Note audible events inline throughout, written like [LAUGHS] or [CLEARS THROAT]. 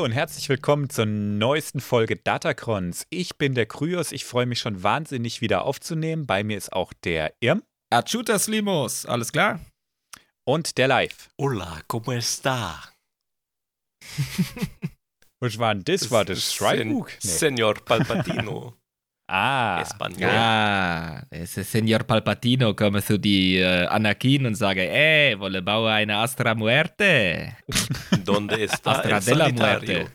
Hallo und herzlich willkommen zur neuesten Folge Datacrons. Ich bin der Kryos, ich freue mich schon wahnsinnig wieder aufzunehmen. Bei mir ist auch der Irm. Achutas Limos, alles klar? Und der Live. Hola, ¿cómo está? Was war denn das? War das Schreibbuch? Nee. Senor Palpatino. [LAUGHS] ah. Español. Ja, es ist Senor Palpatino, komme zu die äh, Anakin und sage, ey, wolle baue eine Astra Muerte. [LAUGHS] ¿Dónde está Astra el de la? Muerte.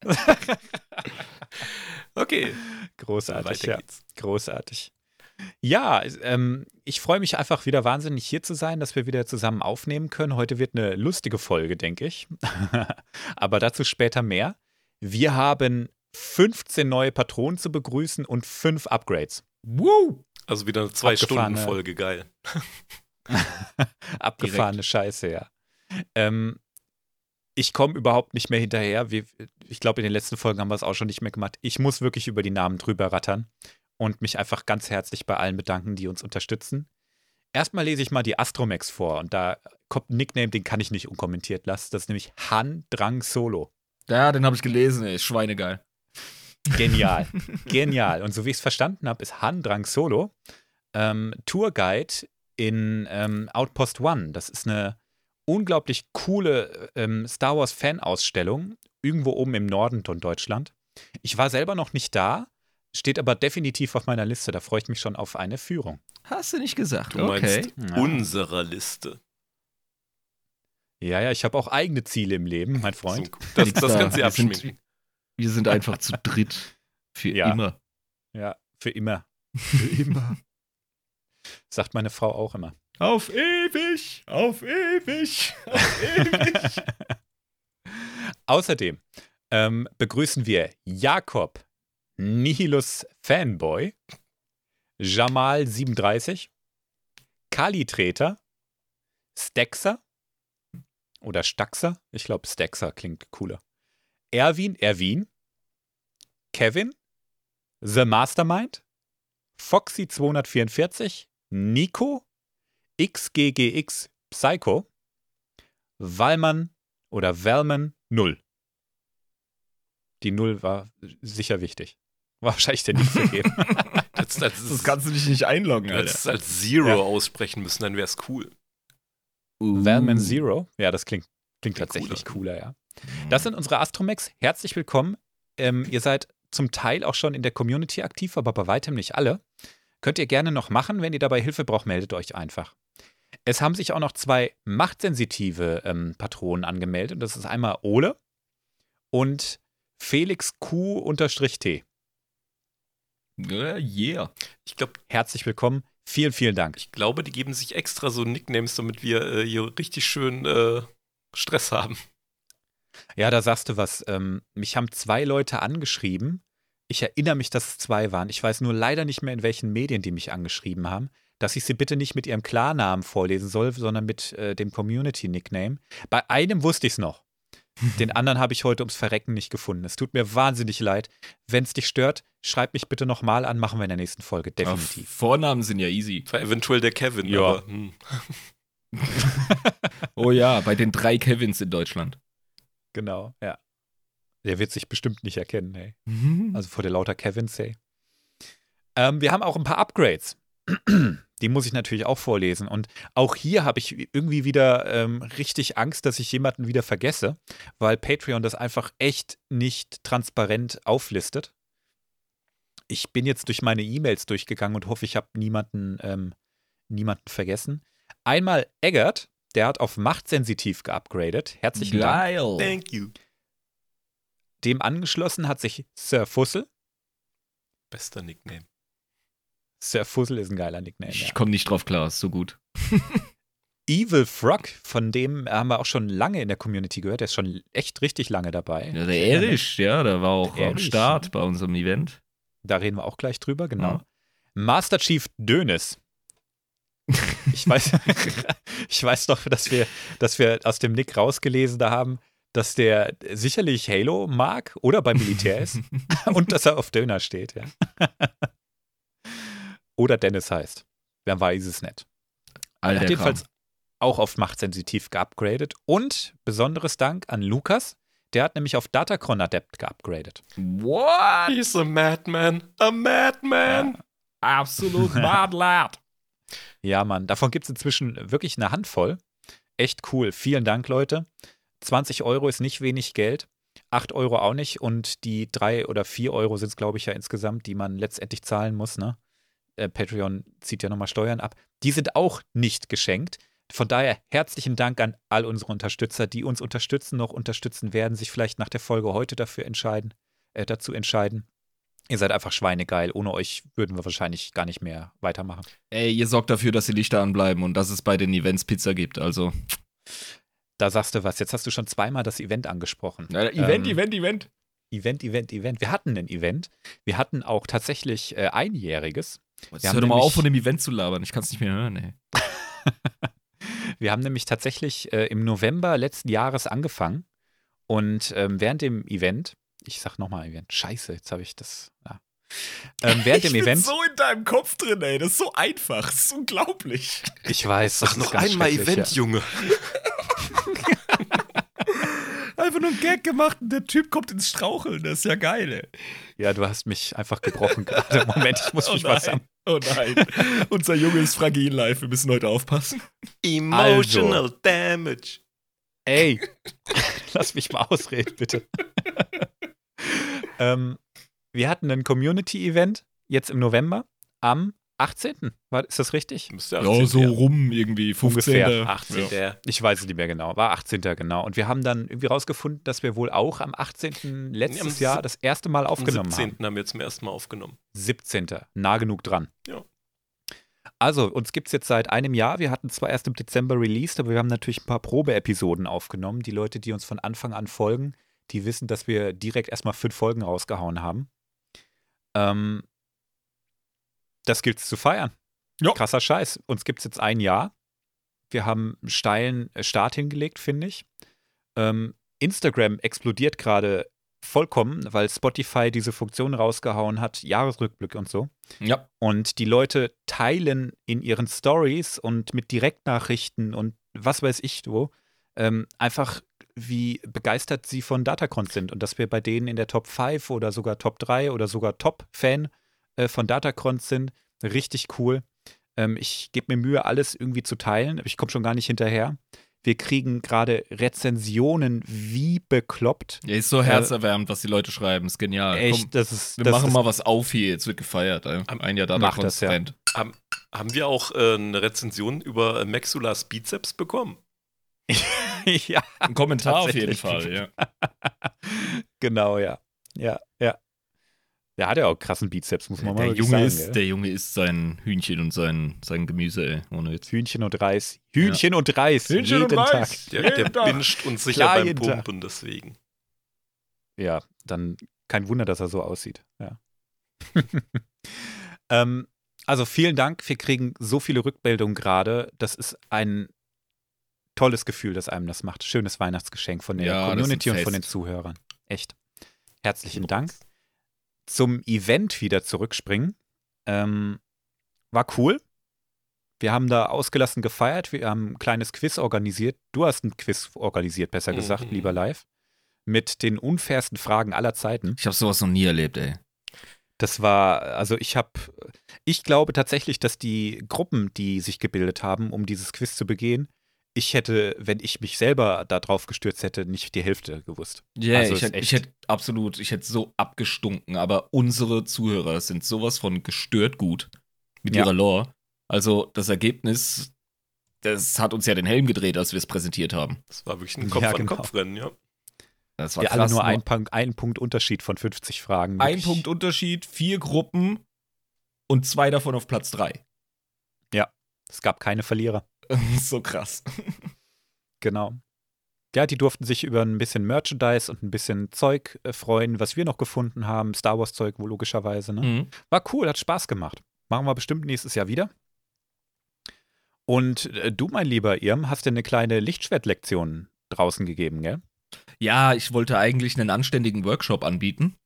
[LAUGHS] Okay, Großartig, ja. Großartig. Ja, ähm, ich freue mich einfach wieder wahnsinnig hier zu sein, dass wir wieder zusammen aufnehmen können. Heute wird eine lustige Folge, denke ich. [LAUGHS] Aber dazu später mehr. Wir haben 15 neue Patronen zu begrüßen und 5 Upgrades. Woo! Also wieder eine Zwei-Stunden-Folge, geil. [LAUGHS] Abgefahrene Scheiße, ja. Ähm, ich komme überhaupt nicht mehr hinterher. Wir, ich glaube, in den letzten Folgen haben wir es auch schon nicht mehr gemacht. Ich muss wirklich über die Namen drüber rattern und mich einfach ganz herzlich bei allen bedanken, die uns unterstützen. Erstmal lese ich mal die Astromex vor und da kommt ein Nickname, den kann ich nicht unkommentiert lassen. Das ist nämlich Han Drang Solo. Ja, den habe ich gelesen, ey, schweinegeil. Genial. Genial. Und so wie ich es verstanden habe, ist Han Drang Solo ähm, Tourguide in ähm, Outpost One. Das ist eine unglaublich coole ähm, Star Wars Fan-Ausstellung, irgendwo oben im Norden von Deutschland. Ich war selber noch nicht da, steht aber definitiv auf meiner Liste. Da freue ich mich schon auf eine Führung. Hast du nicht gesagt, Du okay. meinst Ja. unserer Liste. Ja, ja, ich habe auch eigene Ziele im Leben, mein Freund. Das, das da. kannst du dir Wir sind- abschminken. Wir sind einfach zu dritt. Für Ja. immer. Ja, für immer. Für immer. [LAUGHS] Sagt meine Frau auch immer. Auf ewig, auf ewig, auf ewig. [LAUGHS] Außerdem ähm, begrüßen wir Jakob Nihilus Fanboy, Jamal 37, Kali Treter, Stexer oder Staxer, ich glaube Stexer klingt cooler, Erwin Erwin, Kevin, The Mastermind, Foxy 244, Nico, XGGX Psycho, Wallmann oder Wellman 0. Die 0 war sicher wichtig. War [LAUGHS] wahrscheinlich der nicht vergeben. Als, [LAUGHS] als, Das kannst du dich nicht einloggen, als, Alter. als Zero Ja. aussprechen müssen, dann wäre es cool. Uh. Wellman Zero. Ja, das klingt, klingt Klingt tatsächlich cooler. ja. Das sind unsere Astromex. Herzlich willkommen. Ähm, ihr seid zum Teil auch schon in der Community aktiv, aber bei weitem nicht alle. Könnt ihr gerne noch machen. Wenn ihr dabei Hilfe braucht, meldet euch einfach. Es haben sich auch noch zwei machtsensitive ähm, Patronen angemeldet. Und das ist einmal Ole und Felix Q-T. Ja, yeah. Ich glaube, Herzlich willkommen. Vielen, vielen Dank. ich glaube, die geben sich extra so Nicknames, damit wir äh, hier richtig schön äh, Stress haben. Ja, da sagst du was. Ähm, mich haben zwei Leute angeschrieben. Ich erinnere mich, dass es zwei waren. Ich weiß nur leider nicht mehr, in welchen Medien die mich angeschrieben haben, dass ich sie bitte nicht mit ihrem Klarnamen vorlesen soll, sondern mit äh, dem Community-Nickname. Bei einem wusste ich es noch. [LAUGHS] Den anderen habe ich heute ums Verrecken nicht gefunden. Es tut mir wahnsinnig leid. Wenn es dich stört, schreib mich bitte nochmal an, machen wir in der nächsten Folge. Ja, Definitiv. Vornamen sind ja easy. War eventuell der Kevin, Ja. aber hm. [LAUGHS] [LAUGHS] Oh ja, bei den drei Kevins in Deutschland. Genau, ja. Der wird sich bestimmt nicht erkennen, ey. Also, Also vor der lauter Kevin say. Ähm, wir haben auch ein paar Upgrades. Die muss ich natürlich auch vorlesen. Und auch hier habe ich irgendwie wieder ähm, richtig Angst, dass ich jemanden wieder vergesse, weil Patreon das einfach echt nicht transparent auflistet. Ich bin jetzt durch meine E-Mails durchgegangen und hoffe, ich habe niemanden, ähm, niemanden vergessen. Einmal Eggert, der hat auf Machtsensitiv geupgradet. Herzlichen Dank. geil. thank you. Dem angeschlossen hat sich Sir Fussel. Bester Nickname. Sir Fussel ist ein geiler Nickname. Ja. Ich komme nicht drauf klar, ist so gut. [LAUGHS] Evil Frog, von dem haben wir auch schon lange in der Community gehört. Der ist schon echt richtig lange dabei. Ja, der Erich, ja, der war auch Der am Erich, Start bei unserem Event. Da reden wir auch gleich drüber, genau. Ja. Master Chief Dönes. Ich weiß, [LAUGHS] ich weiß noch, dass wir, dass wir aus dem Nick rausgelesen haben, dass der sicherlich Halo mag oder beim Militär ist [LAUGHS] und dass er auf Döner steht, ja. Oder Dennis heißt. Wer weiß es nicht. Er Alter, hat jedenfalls auch auf Machtsensitiv geupgradet. Und besonderes Dank an Lukas, Der hat nämlich auf Datacron Adept geupgradet. What? He's a madman. A madman. Absolut mad lad. Ja, Mann, davon gibt es inzwischen wirklich eine Handvoll. Echt cool. Vielen Dank, Leute. 20 Euro ist nicht wenig Geld. 8 Euro auch nicht. Und die 3 oder 4 Euro sind es, glaube ich, ja insgesamt, die man letztendlich zahlen muss. Ne? Äh, Patreon zieht ja nochmal Steuern ab. Die sind auch nicht geschenkt. Von daher herzlichen Dank an all unsere Unterstützer, die uns unterstützen, noch unterstützen werden, sich vielleicht nach der Folge heute dafür entscheiden, äh, dazu entscheiden. Ihr seid einfach schweinegeil. Ohne euch würden wir wahrscheinlich gar nicht mehr weitermachen. Ey, ihr sorgt dafür, dass die Lichter anbleiben und dass es bei den Events Pizza gibt. Also. Da sagst du was. Jetzt hast du schon zweimal das Event angesprochen. Äh, Event, Ähm, Event, Event. Event, Event, Event. Wir hatten ein Event. Wir hatten auch tatsächlich äh, einjähriges. Jetzt hör doch mal auf, von dem Event zu labern. Ich kann es nicht mehr hören, ey. [LAUGHS] Wir haben nämlich tatsächlich äh, im November letzten Jahres angefangen und ähm, während dem Event, ich sag nochmal Event, scheiße, jetzt habe ich das. Ja. Ähm, während [LAUGHS] dem Event, so in deinem Kopf drin, ey. Das ist so einfach. Das ist unglaublich. ich weiß, das Sag ist noch einmal Event, Junge. [LAUGHS] Einfach nur ein Gag gemacht und der Typ kommt ins Straucheln. Das ist ja geil, ey. Ja. ja, du hast mich einfach gebrochen gerade. Moment, ich muss [LAUGHS] Oh mich was nein. am. Oh nein. Unser Junge ist fragil live. Wir müssen heute aufpassen. Emotional Damage. Ey, lass mich mal ausreden, bitte. Ähm, wir hatten ein Community-Event jetzt im November am 18. War, ist das richtig? Müsste Ja, 18 so rum irgendwie. 15. Ungefähr 18. Ja. Ich weiß es nicht mehr genau. War 18. genau. Und wir haben dann irgendwie rausgefunden, dass wir wohl auch am 18. letztes am Jahr das erste Mal Am aufgenommen 17. haben. haben wir zum ersten Mal aufgenommen. 17. Nah genug dran. Ja. Also, uns gibt es jetzt seit einem Jahr. Wir hatten zwar erst im Dezember released, aber wir haben natürlich ein paar Probeepisoden aufgenommen. Die Leute, die uns von Anfang an folgen, die wissen, dass wir direkt erstmal fünf Folgen rausgehauen haben. Ähm, das gilt's zu feiern. Ja. Krasser Scheiß. Uns gibt es jetzt ein Jahr. Wir haben einen steilen äh, Start hingelegt, finde ich. Ähm, Instagram explodiert gerade vollkommen, weil Spotify diese Funktion rausgehauen hat, Jahresrückblick und so. Ja. Und die Leute teilen in ihren Stories und mit Direktnachrichten und was weiß ich wo, ähm, einfach wie begeistert sie von Datacron sind und dass wir bei denen in der Top 5 oder sogar Top 3 oder sogar Top-Fan äh, von Datacron sind. Richtig cool. Ähm, ich gebe mir Mühe, alles irgendwie zu teilen, aber ich komme schon gar nicht hinterher. Wir kriegen gerade Rezensionen wie bekloppt. Ja, ist so herzerwärmend, was die Leute schreiben. Ist genial. Echt, Komm, das ist. wir das machen ist, mal was auf hier. Jetzt wird gefeiert. Ey. Ein Jahr da Mach das, ja. konstant. Haben wir auch äh, eine Rezension über äh, Maxulas Bizeps bekommen? [LAUGHS] [LAUGHS] ja, Ein Kommentar auf jeden. Fall, ja. [LAUGHS] genau, ja. Ja, ja. Der hat ja auch krassen Bizeps, muss man mal Der wirklich Junge, sagen. ist, der Junge isst sein Hühnchen und sein, sein Gemüse, ey. Ohne Witz. Hühnchen und Reis. Hühnchen und Reis. Hühnchen und jeden Reis. Tag. Der, der binscht uns sicher Klar, beim jeden Tag. Pumpen deswegen. Ja, dann kein Wunder, dass er so aussieht. Ja. [LAUGHS] ähm, also vielen Dank. Wir kriegen so viele Rückmeldungen gerade. Das ist ein tolles Gefühl, dass einem das macht. Schönes Weihnachtsgeschenk von der Ja, Community und von den Zuhörern. Echt. Herzlichen Dank. Zum Event wieder zurückspringen. Ähm, war cool. Wir haben da ausgelassen gefeiert. Wir haben ein kleines Quiz organisiert. Du hast ein Quiz organisiert, besser gesagt, Mhm. lieber Live. Mit den unfairsten Fragen aller Zeiten. Ich habe sowas noch nie erlebt, ey. Das war, also ich habe, ich glaube tatsächlich, dass die Gruppen, die sich gebildet haben, um dieses Quiz zu begehen, ich hätte, wenn ich mich selber da drauf gestürzt hätte, nicht die Hälfte gewusst. Ja, Also ich, hätte, ich hätte absolut, ich hätte so abgestunken, aber unsere Zuhörer sind sowas von gestört gut mit Ja. ihrer Lore. Also das Ergebnis, das hat uns ja den Helm gedreht, als wir es präsentiert haben. Das war wirklich ein Ja, Kopf-an-Kopf-Rennen, ja. Das war Wir krass. alle nur ein Punkt, einen Punkt Unterschied von 50 Fragen. ein Wirklich. Punkt Unterschied, vier Gruppen und zwei davon auf Platz drei. Es gab keine Verlierer. [LAUGHS] so krass. Genau. Ja, die durften sich über ein bisschen Merchandise und ein bisschen Zeug äh, freuen, was wir noch gefunden haben. Star Wars Zeug, wohl logischerweise. Ne? Mhm. War cool, hat Spaß gemacht. Machen wir bestimmt nächstes Jahr wieder. Und äh, du, mein lieber Irm, hast dir eine kleine Lichtschwertlektion draußen gegeben, gell? Ja, ich wollte eigentlich einen anständigen Workshop anbieten.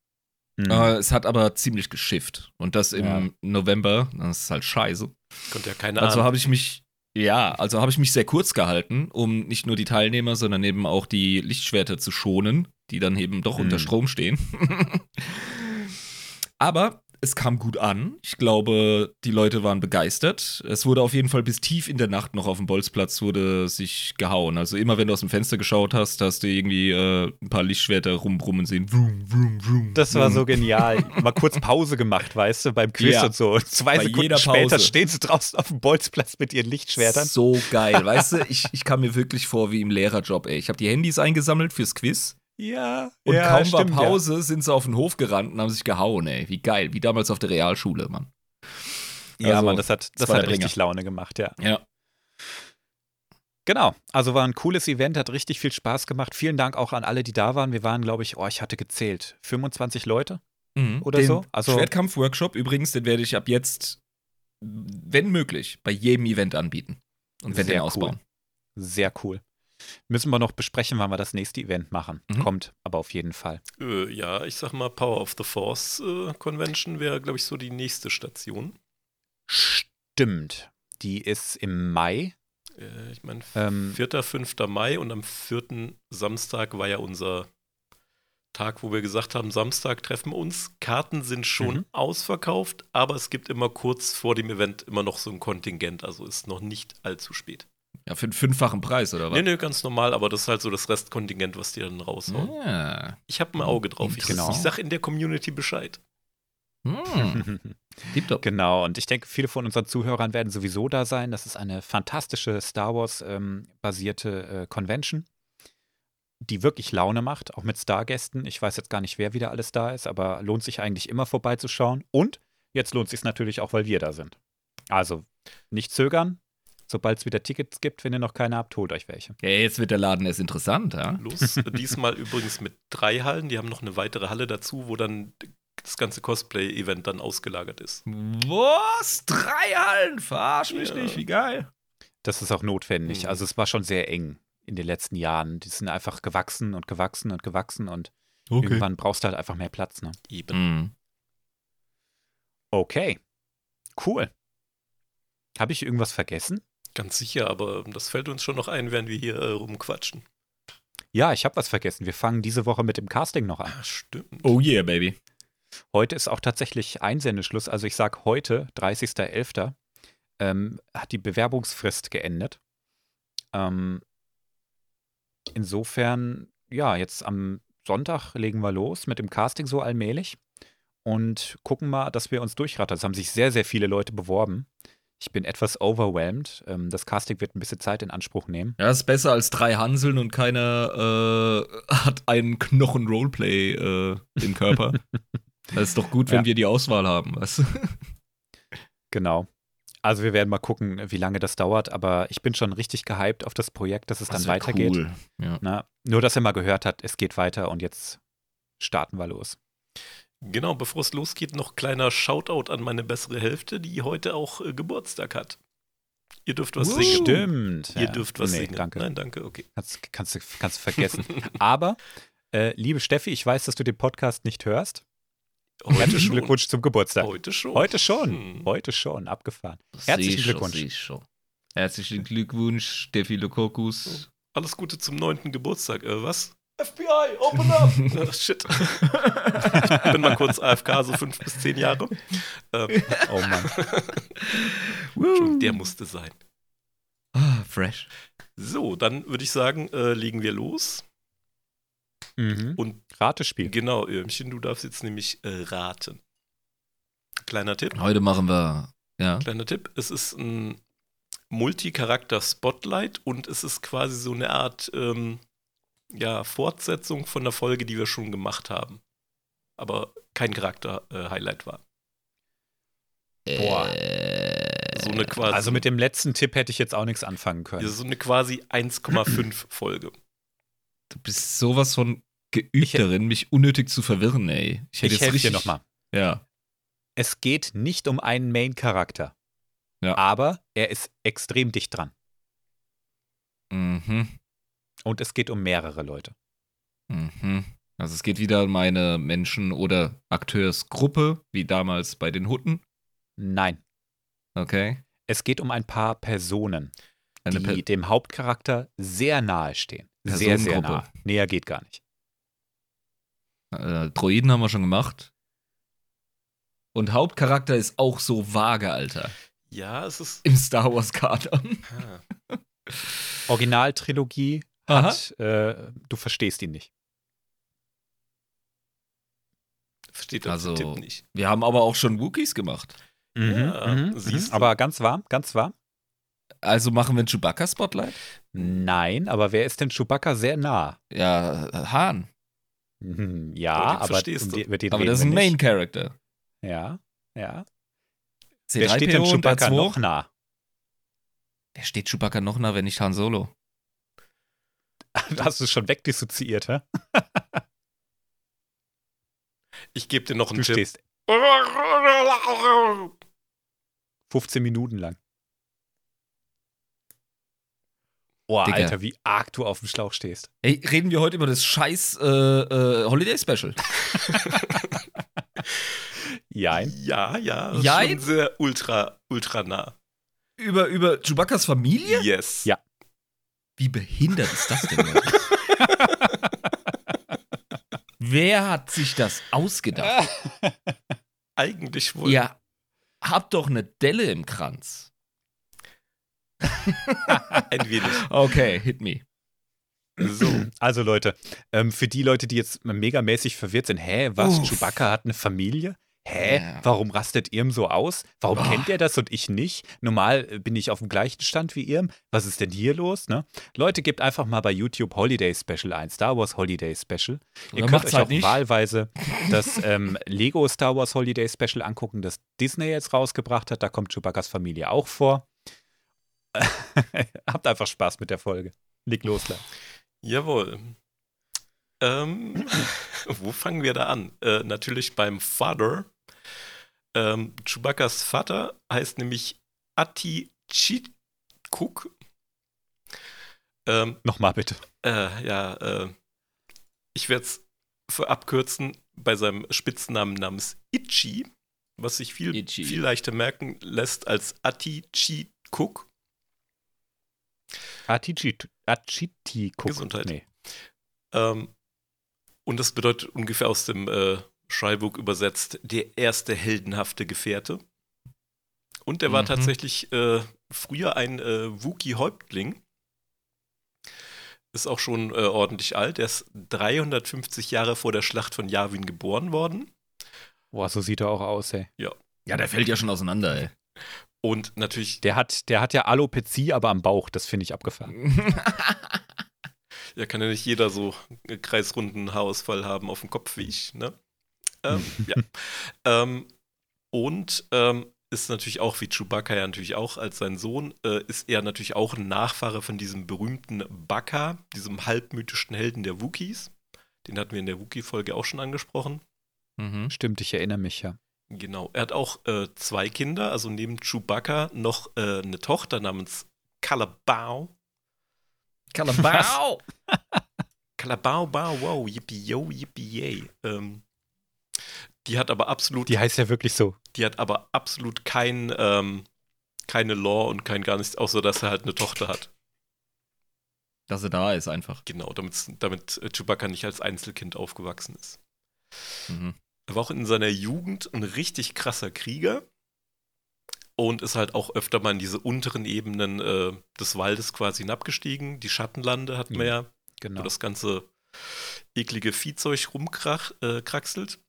Mhm. Äh, es hat aber ziemlich geschifft. Und das im Ja. November, das ist halt scheiße. Konnte ja keine Also Ahnung. habe ich mich Ja, also habe ich mich sehr kurz gehalten, um nicht nur die Teilnehmer, sondern eben auch die Lichtschwerter zu schonen, die dann eben doch unter Hm. Strom stehen. [LAUGHS] Aber es kam gut an. Ich glaube, die Leute waren begeistert. Es wurde auf jeden Fall bis tief in der Nacht noch auf dem Bolzplatz wurde sich gehauen. Also immer, wenn du aus dem Fenster geschaut hast, hast du irgendwie äh, ein paar Lichtschwerter rumbrummen sehen. Vroom, vroom, vroom, Das war so genial. [LAUGHS] Mal kurz Pause gemacht, weißt du, beim Quiz Ja. und so. Und zwei Bei Sekunden jeder später stehen sie draußen auf dem Bolzplatz mit ihren Lichtschwertern. So geil. Weißt du, ich, ich kam mir wirklich vor wie im Lehrerjob, ey. Ich habe die Handys eingesammelt fürs Quiz. Ja. Und ja, kaum stimmt, war Pause, sind sie auf den Hof gerannt und haben sich gehauen, ey. Wie geil. Wie damals auf der Realschule, Mann. Ja, ja Also, Mann, das hat, das hat richtig Laune gemacht, ja. Ja. Genau. Also war ein cooles Event, hat richtig viel Spaß gemacht. Vielen Dank auch an alle, die da waren. Wir waren, glaube ich, oh, ich hatte gezählt, 25 Leute. Oder den so? Also- Schwertkampf-Workshop übrigens, den werde ich ab jetzt, wenn möglich, bei jedem Event anbieten. Und werde Sehr den cool. ausbauen. Sehr cool. Müssen wir noch besprechen, wann wir das nächste Event machen. Mhm. Kommt aber auf jeden Fall. Äh, ja, ich sag mal, Power of the Force äh, Convention wäre, glaube ich, so die nächste Station. Stimmt. Die ist im Mai. Äh, ich meine, Ähm, 4., 5. Mai und am 4. Samstag war ja unser Tag, wo wir gesagt haben, Samstag treffen wir uns. Karten sind schon Mhm. ausverkauft, aber es gibt immer kurz vor dem Event immer noch so ein Kontingent, also ist noch nicht allzu spät. Ja, für einen fünffachen Preis, oder was? Nee, nee, ganz normal, aber das ist halt so das Restkontingent, was die dann raushauen. Ja. Ich habe ein Auge drauf. Ich, Genau. ich sag in der Community Bescheid. Hm. [LAUGHS] Genau, und ich denke, viele von unseren Zuhörern werden sowieso da sein. Das ist eine fantastische Star Wars-basierte äh, Convention, die wirklich Laune macht, auch mit Stargästen. Ich weiß jetzt gar nicht, wer wieder alles da ist, aber lohnt sich eigentlich immer vorbeizuschauen. Und jetzt lohnt sich natürlich auch, weil wir da sind. Also nicht zögern. Sobald es wieder Tickets gibt, wenn ihr noch keine habt, holt euch welche. Ja, jetzt wird der Laden erst interessant, ja? Los. [LAUGHS] Diesmal übrigens mit drei Hallen. Die haben noch eine weitere Halle dazu, wo dann das ganze Cosplay-Event dann ausgelagert ist. Was? Drei Hallen? Verarsch mich Ja. nicht, wie geil. Das ist auch notwendig. Mhm. Also es war schon sehr eng in den letzten Jahren. Die sind einfach gewachsen und gewachsen und gewachsen und irgendwann brauchst du halt einfach mehr Platz. Ne? Eben. Mhm. Okay, cool. Habe ich irgendwas vergessen? Ganz sicher, aber das fällt uns schon noch ein, während wir hier äh, rumquatschen. Ja, ich habe was vergessen. Wir fangen diese Woche mit dem Casting noch an. Ah, stimmt. Oh yeah, baby. Heute ist auch tatsächlich Einsendeschluss. Also ich sage heute, 30.11., ähm, hat die Bewerbungsfrist geendet. Ähm, insofern, ja, jetzt am Sonntag legen wir los mit dem Casting so allmählich und gucken mal, dass wir uns durchrattern. Es haben sich sehr, sehr viele Leute beworben. Ich bin etwas overwhelmed. Ähm, das Casting wird ein bisschen Zeit in Anspruch nehmen. Ja, ist besser als drei Hanseln und keiner äh, hat einen Knochen-Roleplay äh, im Körper. [LAUGHS] das ist doch gut, wenn Ja. wir die Auswahl haben, weißt du? Genau. Also wir werden mal gucken, wie lange das dauert, aber ich bin schon richtig gehypt auf das Projekt, dass es dann Das wär weitergeht. Cool. Ja. Na, nur, dass er mal gehört hat, es geht weiter und jetzt starten wir los. Genau, bevor es losgeht, noch kleiner Shoutout an meine bessere Hälfte, die heute auch äh, Geburtstag hat. Ihr dürft was Uh. singen. Stimmt. Ihr Ja. dürft was nee, singen. Danke. Nein, danke, okay. Kannst, kannst, du- kannst du vergessen. [LAUGHS] aber, äh, liebe Steffi, ich weiß, dass du den Podcast nicht hörst. Heute Herzlichen schon. Glückwunsch zum Geburtstag. Heute schon. Heute schon. Hm. Heute schon. Abgefahren. Herzlichen Sicher, Glückwunsch. sicher. Herzlichen Glückwunsch, Steffi Lokokus. Alles Gute zum neunten Geburtstag. Äh, was? FBI, open up! Ah, [LAUGHS] shit. ich bin mal kurz AFK, so fünf bis zehn Jahre. Ähm, Oh Mann. [LAUGHS] schon, der musste sein. Ah, fresh. So, dann würde ich sagen, äh, legen wir los. Mhm. Und Ratespiel. genau, Irmchen, du darfst jetzt nämlich äh, raten. Kleiner Tipp. Heute machen wir, ja. Kleiner Tipp. Es ist ein Multicharakter-Spotlight und es ist quasi so eine Art ähm, ja, Fortsetzung von der Folge, die wir schon gemacht haben. Aber kein Charakter-Highlight war. Boah. Äh, So eine quasi. Also mit dem letzten Tipp hätte ich jetzt auch nichts anfangen können. so eine quasi 1,5 [CLEARS THROAT] Folge. Du bist sowas von geübt darin, mich unnötig zu verwirren, ey. Ich hätte Ich jetzt helfe dir richtig. nochmal. Ja. Es geht nicht um einen Main-Charakter. Ja. Aber er ist extrem dicht dran. Mhm. Und es geht um mehrere Leute. Mhm. Also es geht wieder um meine Menschen- oder Akteursgruppe, wie damals bei den Hutten. Nein. Okay. Es geht um ein paar Personen, Eine die Per- dem Hauptcharakter sehr nahe stehen. Sehr, sehr Personengruppe. nah. Näher geht gar nicht. Äh, Droiden haben wir schon gemacht. Und Hauptcharakter ist auch so vage, Alter. Ja, es ist. Im Star Wars Kanon. Ah, [LAUGHS] Originaltrilogie. Hat, äh, du verstehst ihn nicht. versteht Also- Tipp nicht. Wir haben aber auch schon Wookies gemacht. Ja, siehst du. Aber ganz warm, ganz warm. Also machen wir ein Chewbacca-Spotlight? Nein, aber wer ist denn Chewbacca sehr nah? Ja, Hahn. Mhm, Ja, Aber den aber, um die, den Aber das ist ein nicht. Main Character. Ja, ja. Wer steht denn C3PO Chewbacca R2? noch nah? Wer steht Chewbacca noch nah, wenn nicht Han Solo? [LAUGHS] Hast du es schon wegdissoziiert, hä? [LAUGHS] Ich gebe dir noch einen Du Tipp. stehst 15 Minuten lang. Boah, Digga. Alter, wie arg du auf dem Schlauch stehst. Ey, reden wir heute über das scheiß äh, äh, Holiday Special. [LAUGHS] Jein. Ja, ja. das ist Jein? Schon sehr ultra, ultra nah. über, über Chewbaccas Familie? Yes. Ja. Wie behindert ist das denn? [LAUGHS] Wer hat sich das ausgedacht? [LAUGHS] Eigentlich wohl. Ihr habt doch eine Delle im Kranz. [LAUGHS] Ein wenig. Okay, hit me. So. Also Leute, ähm, für die Leute, die jetzt megamäßig verwirrt sind, hä, was, Uff. Chewbacca hat eine Familie? Hä, Ja. warum rastet Irm so aus? Warum Oh. kennt er das und ich nicht? Normal äh, bin ich auf dem gleichen Stand wie Irm. Was ist denn hier los? Ne? Leute, gebt einfach mal bei YouTube Holiday Special ein, Star Wars Holiday Special. Ihr Oder könnt macht's euch halt auch nicht. wahlweise [LAUGHS] das ähm, Lego Star Wars Holiday Special angucken, das Disney jetzt rausgebracht hat. Da kommt Chewbaccas Familie auch vor. [LAUGHS] Habt einfach Spaß mit der Folge. Leg los, Leute. Jawohl. Ähm, [LAUGHS] wo fangen wir da an? Äh, natürlich beim Vater. Ähm, Chewbaccas Vater heißt nämlich Ati Chikuk. Ähm, Nochmal bitte. äh, ja, äh, ich werde es abkürzen bei seinem Spitznamen namens Ichi, was sich viel, Ichi. viel leichter merken lässt als Ati Chikuk. Achiti. Gesundheit. Nee. Ähm, und das bedeutet ungefähr aus dem äh, Schreibuch übersetzt der erste heldenhafte Gefährte. Und der war Mhm. tatsächlich äh, früher ein äh, Wookie-Häuptling. Ist auch schon äh, ordentlich alt. Er ist 350 Jahre vor der Schlacht von Yavin geboren worden. Boah, so sieht er auch aus, ey. Ja, der fällt ja schon auseinander, ey. Und natürlich, Der hat, der hat ja Alopezie, aber am Bauch. Das finde ich abgefahren. [LAUGHS] ja, kann ja nicht jeder so einen kreisrunden Haarausfall haben auf dem Kopf wie ich, ne? Ähm, [LAUGHS] ja. Ähm, und ähm, ist natürlich auch, wie Chewbacca ja natürlich auch als sein Sohn, äh, ist er natürlich auch ein Nachfahre von diesem berühmten Baka, diesem halbmythischen Helden der Wookiees. Den hatten wir in der Wookie-Folge auch schon angesprochen. mhm. Stimmt, ich erinnere mich ja. Genau. Er hat auch äh, zwei Kinder, also neben Chewbacca noch äh, eine Tochter namens Calabao. Kalabau! Calabao, [LAUGHS] bao, wow, yippie, yo, yippie, yay. Ähm, die hat aber absolut, Die heißt ja wirklich so. die hat aber absolut kein, ähm, keine Lore und kein gar nichts, außer dass er halt eine Tochter hat. Dass er da ist, einfach. Genau, damit, damit äh, Chewbacca nicht als Einzelkind aufgewachsen ist. Mhm. Er war auch in seiner Jugend ein richtig krasser Krieger und ist halt auch öfter mal in diese unteren Ebenen äh, des Waldes quasi hinabgestiegen. Die Schattenlande hat man ja, Genau. wo das ganze eklige Viehzeug rumkraxelt. Äh, kraxelt.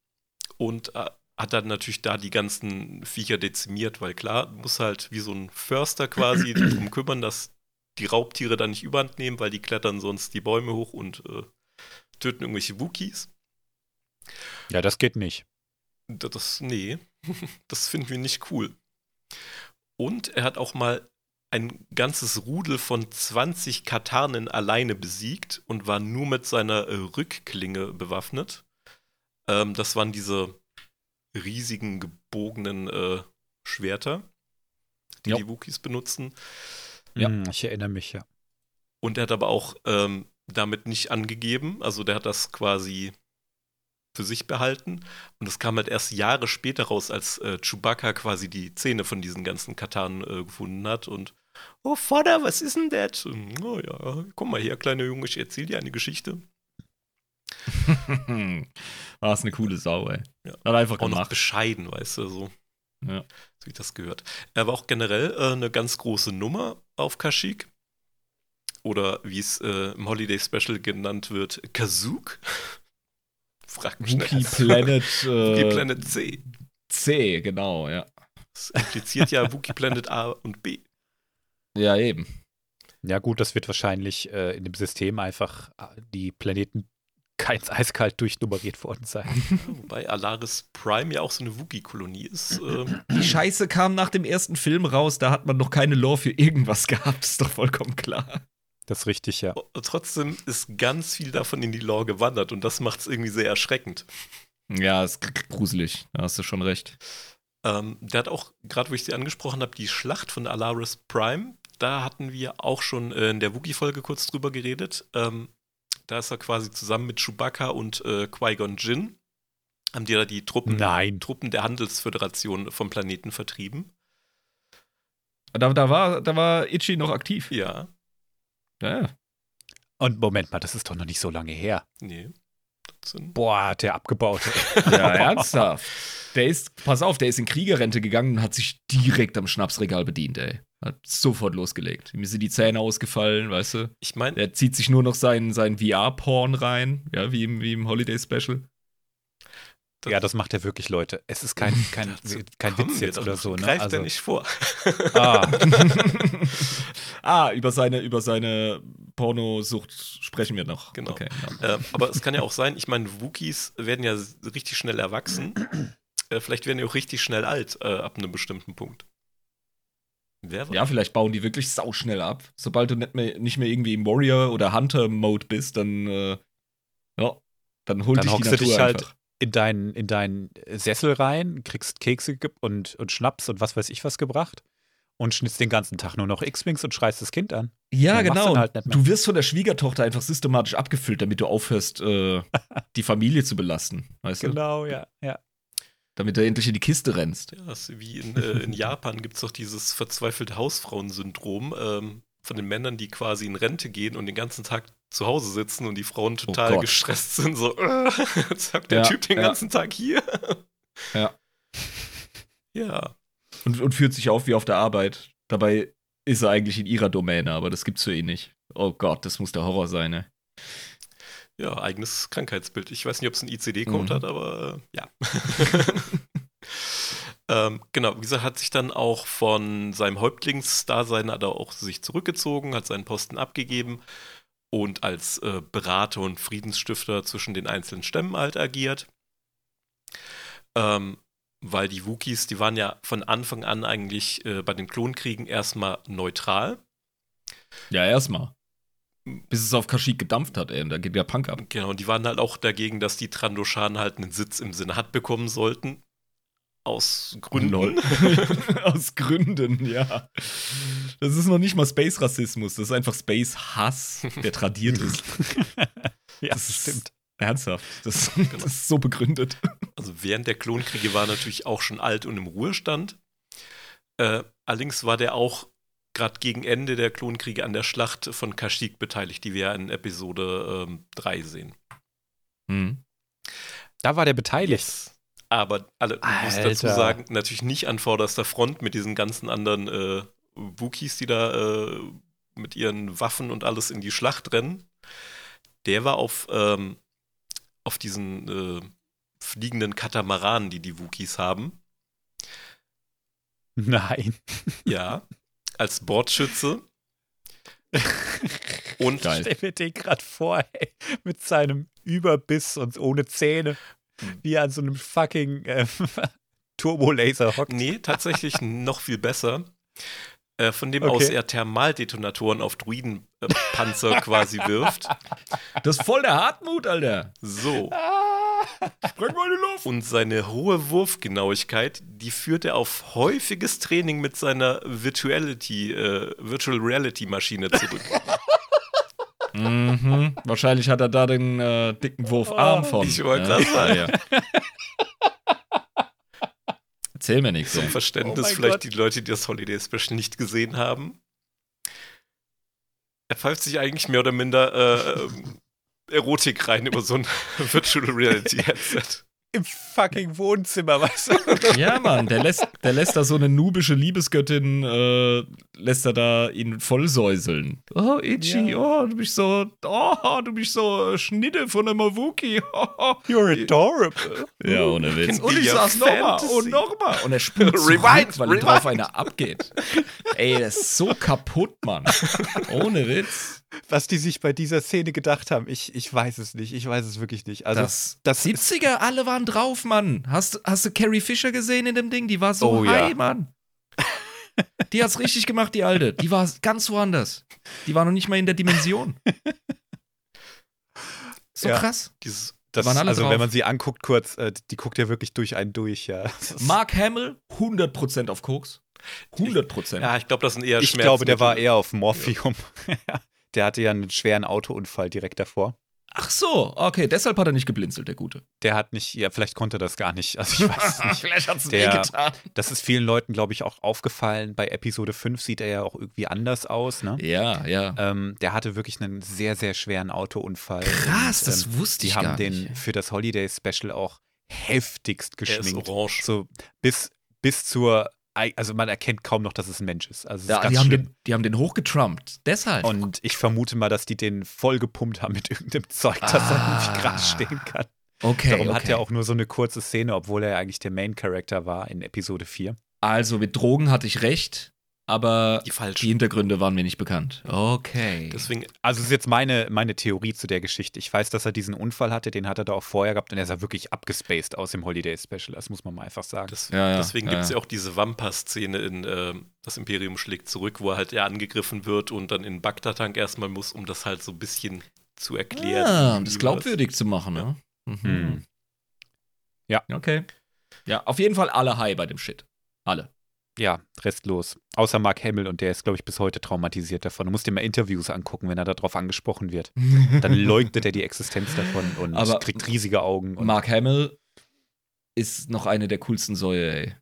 Und äh, hat dann natürlich da die ganzen Viecher dezimiert, weil klar, muss halt wie so ein Förster quasi [CLEARS THROAT] darum kümmern, dass die Raubtiere dann nicht überhand nehmen, weil die klettern sonst die Bäume hoch und äh, töten irgendwelche Wookies. Ja, das geht nicht. Das, nee, [LAUGHS] das finden wir nicht cool. Und er hat auch mal ein ganzes Rudel von 20 Katanen alleine besiegt und war nur mit seiner äh, Rückklinge bewaffnet. Ähm, das waren diese riesigen gebogenen äh, Schwerter, die Jo. die Wookies benutzen. Ja. Hm, ich erinnere mich ja. Und er hat aber auch ähm, damit nicht angegeben. Also der hat das quasi für sich behalten. Und es kam halt erst Jahre später raus, als äh, Chewbacca quasi die Zähne von diesen ganzen Katan äh, gefunden hat. Und, oh Vater, was ist denn das? Oh ja, komm mal her, kleiner Junge, ich erzähl dir eine Geschichte. [LAUGHS] War es eine coole Sau, ey. Ja. Hat einfach Auch noch gemacht. bescheiden, weißt du, so. Ja. So wie das gehört. Er war auch generell äh, eine ganz große Nummer auf Kashyyyk. Oder wie es äh, im Holiday Special genannt wird, Kazook. [LAUGHS] Frag mich Wookie nicht. Planet, [LAUGHS] Wookie äh, Planet C. C, genau, ja. Das impliziert ja Wookie Planet A und B. Ja, eben. Ja, gut, das wird wahrscheinlich äh, in dem System einfach äh, die Planeten ganz eiskalt durchnummeriert worden sein. [LAUGHS] Wobei Alaris Prime ja auch so eine Wookie-Kolonie ist. Ähm, Die Scheiße kam nach dem ersten Film raus, da hat man noch keine Lore für irgendwas [LAUGHS] gehabt, ist doch vollkommen klar. Das ist richtig, ja. trotzdem ist ganz viel davon in die Lore gewandert und das macht es irgendwie sehr erschreckend. Ja, ist gruselig, da hast du schon recht. Ähm, der hat auch, gerade wo ich sie angesprochen habe, die Schlacht von Alaris Prime, da hatten wir auch schon in der Wookie-Folge kurz drüber geredet. Ähm, da ist er quasi zusammen mit Chewbacca und äh, Qui-Gon Jinn, haben die da die Truppen, Nein. Truppen der Handelsföderation vom Planeten vertrieben. Da, da, war, da war Itchy noch aktiv. Ja, Ja. Und Moment mal, das ist doch noch nicht so lange her. nee. Boah, hat der abgebaut. [LAUGHS] [LAUGHS] Ja, ernsthaft. Der ist, pass auf, der ist in Kriegerrente gegangen und hat sich direkt am Schnapsregal bedient, ey. Hat sofort losgelegt. Mir sind die Zähne ausgefallen, weißt du? Ich meine, Der zieht sich nur noch seinen, seinen VR-Porn rein, ja, wie im, wie im Holiday-Special. ja, das macht er wirklich, Leute. Es ist kein, [LAUGHS] kein, kein Witz jetzt oder so. Ne? Greift Also, er nicht vor. ah, [LAUGHS] ah, über seine, über seine Pornosucht sprechen wir noch. Genau. Okay, ja. äh, aber es kann ja auch sein, ich meine, Wookies werden ja richtig schnell erwachsen. [CLEARS THROAT] äh, vielleicht werden die auch richtig schnell alt äh, ab einem bestimmten Punkt. Ja, vielleicht bauen die wirklich sauschnell ab. Sobald du nicht mehr, nicht mehr irgendwie im Warrior- oder Hunter-Mode bist, dann, äh, ja, dann holt Dann dich die hockst du Natur dich halt einfach. in deinen, in deinen Sessel rein, kriegst Kekse und, und Schnaps und was weiß ich was gebracht und schnitzt den ganzen Tag nur noch X-Wings und schreist das Kind an. Ja, Dann machst du genau. halt du wirst von der Schwiegertochter einfach systematisch abgefüllt, damit du aufhörst, äh, die Familie zu belasten. Weißt du? Genau, ja, ja. Damit du endlich in die Kiste rennst. Ja, das ist wie in, äh, in [LAUGHS] Japan gibt es doch dieses verzweifelte Hausfrauensyndrom ähm, von den Männern, die quasi in Rente gehen und den ganzen Tag zu Hause sitzen und die Frauen total Gott. gestresst sind. So, äh, [LAUGHS] jetzt hockt der Ja, Typ den ja. ganzen Tag hier. Ja. [LAUGHS] Ja, Und, und führt sich auf wie auf der Arbeit. Dabei ist er eigentlich in ihrer Domäne, aber das gibt's für ihn nicht. Oh Gott, das muss der Horror sein, ne? Ja, eigenes Krankheitsbild. Ich weiß nicht, ob es einen ICD-Code Mhm. hat, aber äh, ja. [LAUGHS] ähm, genau, wie gesagt, hat sich dann auch von seinem Häuptlingsdasein hat er auch sich zurückgezogen, hat seinen Posten abgegeben und als äh, Berater und Friedensstifter zwischen den einzelnen Stämmen halt agiert. Ähm, weil die Wookies, die waren ja von Anfang an eigentlich äh, bei den Klonkriegen erstmal neutral. Ja, erstmal. Bis es auf Kashyyyk gedampft hat, ey, und da geht der Punk ab. Genau, und die waren halt auch dagegen, dass die Trandoshan halt einen Sitz im Senat bekommen sollten. Aus Gründen. [LAUGHS] [LAUGHS] Aus Gründen, ja. Das ist noch nicht mal Space-Rassismus, das ist einfach Space-Hass, der tradiert ist. [LAUGHS] Ja, Das ist- stimmt. Ernsthaft. Das, das ist so begründet. Also während der Klonkriege war er natürlich auch schon alt und im Ruhestand. Äh, allerdings war der auch gerade gegen Ende der Klonkriege an der Schlacht von Kashyyyk beteiligt, die wir ja in Episode ähm, 3 sehen. Hm. Da war der beteiligt. Yes. Aber alle, ich muss dazu sagen, natürlich nicht an vorderster Front mit diesen ganzen anderen äh, Wookies, die da äh, mit ihren Waffen und alles in die Schlacht rennen. Der war auf, ähm, auf diesen äh, fliegenden Katamaranen, die die Wookies haben. Nein. Ja, [LAUGHS] als Bordschütze. [LAUGHS] Und Geil. Stell mir den gerade vor, ey, mit seinem Überbiss und ohne Zähne, Hm. wie er an so einem fucking äh, [LAUGHS] Turbolaser hockt. nee, tatsächlich noch viel besser. Äh, von dem Okay. aus er Thermaldetonatoren auf Druidenpanzer quasi wirft. Das ist voll der Hartmut, Alter. So. Spring mal in die Luft. Und seine hohe Wurfgenauigkeit, die führt er auf häufiges Training mit seiner Virtuality, äh, Virtual Reality Maschine zurück. [LAUGHS] Mhm. Wahrscheinlich hat er da den äh, dicken Wurfarm Oh, von. ich wollte Ja, grad sagen. ja. Erzähl mir nichts. Zum. Verständnis, Oh vielleicht Gott. die Leute, die das Holiday Special nicht gesehen haben. Er pfeift sich eigentlich mehr oder minder äh, ähm, Erotik rein über so ein [LAUGHS] Virtual Reality Headset. Im fucking Wohnzimmer, weißt du? Ja, Mann, der lässt, der lässt da so eine nubische Liebesgöttin, äh, lässt er da ihn vollsäuseln. Oh, Itchy, Ja. oh, du bist so, oh, du bist so Schnitte von einem Mawuki. [LAUGHS] You're adorable. ja, ohne Witz. Und ich sag's nochmal und nochmal. Und er spult [LAUGHS] zurück, Rewind, weil ihm drauf einer abgeht. Ey, das ist so kaputt, Mann. Ohne Witz. Was die sich bei dieser Szene gedacht haben, ich, ich weiß es nicht. Ich weiß es wirklich nicht. Also, das, das ist- 70er, alle waren drauf, Mann. Hast, hast du Carrie Fisher gesehen in dem Ding? Die war so Oh, high, ja. Mann. Die hat's richtig gemacht, die Alte. Die war ganz woanders. Die war noch nicht mal in der Dimension. [LAUGHS] So Ja. krass. Dieses, das, waren alle also drauf. wenn man sie anguckt kurz, äh, die guckt ja wirklich durch einen durch, ja. Mark Hamill, 100% auf Koks. 100%. ja, ich glaube, das sind eher ich glaube, der war eher auf Morphium. [LAUGHS] der hatte ja einen schweren Autounfall direkt davor. Ach so, okay, deshalb hat er nicht geblinzelt, der Gute. Der hat nicht, ja, vielleicht konnte er das gar nicht. Also ich [LAUGHS] weiß es nicht. Vielleicht hat's Der- wehgetan. Das ist vielen Leuten, glaube ich, auch aufgefallen. Bei Episode 5 sieht er ja auch irgendwie anders aus, ne? Ja, ja. Ähm, der hatte wirklich einen sehr, sehr schweren Autounfall. Krass, Und, das ähm, wusste Die ich haben gar den nicht. für das Holiday Special auch heftigst Er ist geschminkt. orange. So bis, bis zur, also man erkennt kaum noch, dass es ein Mensch ist. Also Ja, ist die, haben den, die haben den hochgetrumpt. Deshalb. Und ich vermute mal, dass die den voll gepumpt haben mit irgendeinem Zeug, dass er Ah. irgendwie krass stehen kann. okay, Darum okay. hat er auch nur so eine kurze Szene, obwohl er ja eigentlich der Main Character war in Episode 4. Also mit Drogen hatte ich recht, aber Die die. Hintergründe waren mir nicht bekannt. Okay. Deswegen, Also das ist jetzt meine, meine Theorie zu der Geschichte. Ich weiß, dass er diesen Unfall hatte, den hat er da auch vorher gehabt und er sah wirklich abgespaced aus im Holiday Special. Das muss man mal einfach sagen. das, Ja, ja, deswegen ja, gibt es ja. ja auch diese Wampa-Szene in ähm, Das Imperium schlägt zurück, wo er halt eher angegriffen wird und dann in Bagdad-Tank erstmal muss, um das halt so ein bisschen zu erklären. ah, wie um das was- glaubwürdig zu machen, ne? Mhm. Hm. Ja. Okay. Ja, auf jeden Fall alle high bei dem Shit. Alle. Ja, restlos. Außer Mark Hamill und der ist, glaube ich, bis heute traumatisiert davon. Du musst dir mal Interviews angucken, wenn er darauf angesprochen wird. [LAUGHS] Dann leugnet er die Existenz davon und Aber kriegt riesige Augen. Und Mark Hamill ist noch eine der coolsten Säue, ey.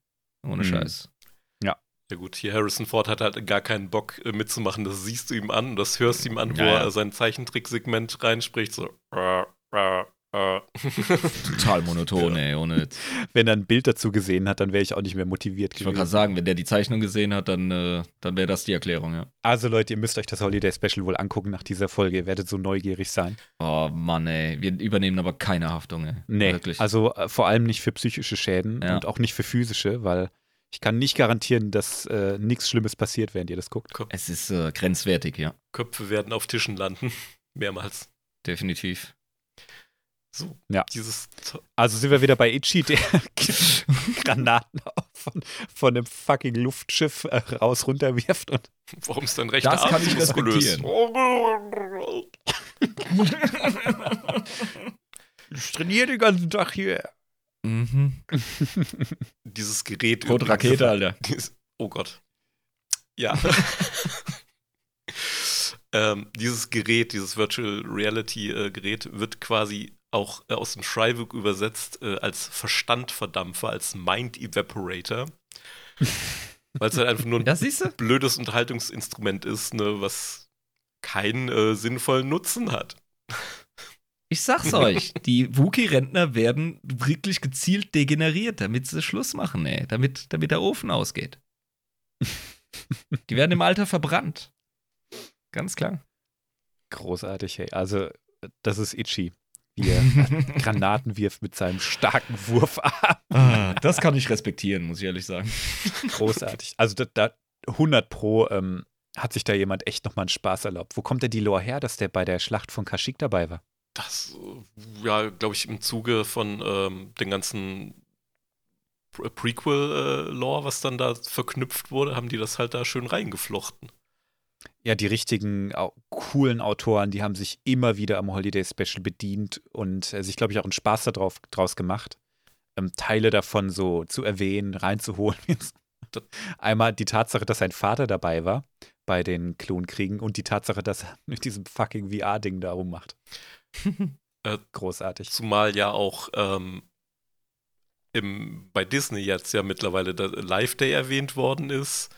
Ohne Mhm. Scheiß. Ja gut, hier Harrison Ford hat halt gar keinen Bock äh, mitzumachen. Das siehst du ihm an und das hörst du ihm an, wo Ja, ja. er sein Zeichentricksegment reinspricht. So. Äh. [LAUGHS] Total monoton, ey. Ohne. wenn er ein Bild dazu gesehen hat, dann wäre ich auch nicht mehr motiviert Ich wollte gerade gewesen. sagen, wenn der die Zeichnung gesehen hat, dann, äh, dann wäre das die Erklärung, ja. Also Leute, ihr müsst euch das Holiday Special wohl angucken nach dieser Folge. Ihr werdet so neugierig sein. Oh Mann, ey. Wir übernehmen aber keine Haftung, ey. Nee, Wirklich. also äh, vor allem nicht für psychische Schäden Ja. und auch nicht für physische, weil ich kann nicht garantieren, dass äh, nichts Schlimmes passiert, während ihr das guckt. es ist äh, grenzwertig, ja. Köpfe werden auf Tischen landen. [LAUGHS] Mehrmals. Definitiv. So. Ja. Dieses. Also sind wir wieder bei Ichi, der [LAUGHS] Granaten von, von einem fucking Luftschiff äh, raus runterwirft und Warum ist dein rechter Das Arm kann so ich muskulös? ich trainiere den ganzen Tag hier. Mhm. [LAUGHS] Dieses Gerät. Übrigens- Rakete, Alter. [LAUGHS] Dies- Oh Gott. Ja. ähm, dieses Gerät, dieses Virtual Reality äh, Gerät wird quasi auch äh, aus dem Schreiburg übersetzt äh, als Verstandverdampfer, als Mind Evaporator. [LAUGHS] Weil es halt einfach nur ein blödes Unterhaltungsinstrument ist, ne, was keinen äh, sinnvollen Nutzen hat. Ich sag's euch, [LAUGHS] die Wookie-Rentner werden wirklich gezielt degeneriert, damit sie Schluss machen, ey. Damit, damit der Ofen ausgeht. [LAUGHS] Die werden im Alter verbrannt. Ganz klar. Großartig, hey. Also, das ist Ichi. Wie er [LAUGHS] Granaten wirft mit seinem starken Wurfarm. Ah, das kann ich respektieren, muss ich ehrlich sagen. Großartig. Also, da, da 100 Pro ähm, hat sich da jemand echt nochmal einen Spaß erlaubt. Wo kommt denn die Lore her, dass der bei der Schlacht von Kashyyyk dabei war? Das, äh, ja, glaube ich, im Zuge von ähm, den ganzen Pre- Prequel-Lore, was dann da verknüpft wurde, haben die das halt da schön reingeflochten. Ja, die richtigen, coolen Autoren, die haben sich immer wieder am Holiday Special bedient und äh, sich, glaube ich, auch einen Spaß darauf, draus gemacht, ähm, Teile davon so zu erwähnen, reinzuholen. [LAUGHS] Einmal die Tatsache, dass sein Vater dabei war, bei den Klonkriegen und die Tatsache, dass er mit diesem fucking VR-Ding da rummacht. [LAUGHS] Äh, Großartig. Zumal ja auch ähm, im, bei Disney jetzt ja mittlerweile der Live Day erwähnt worden ist.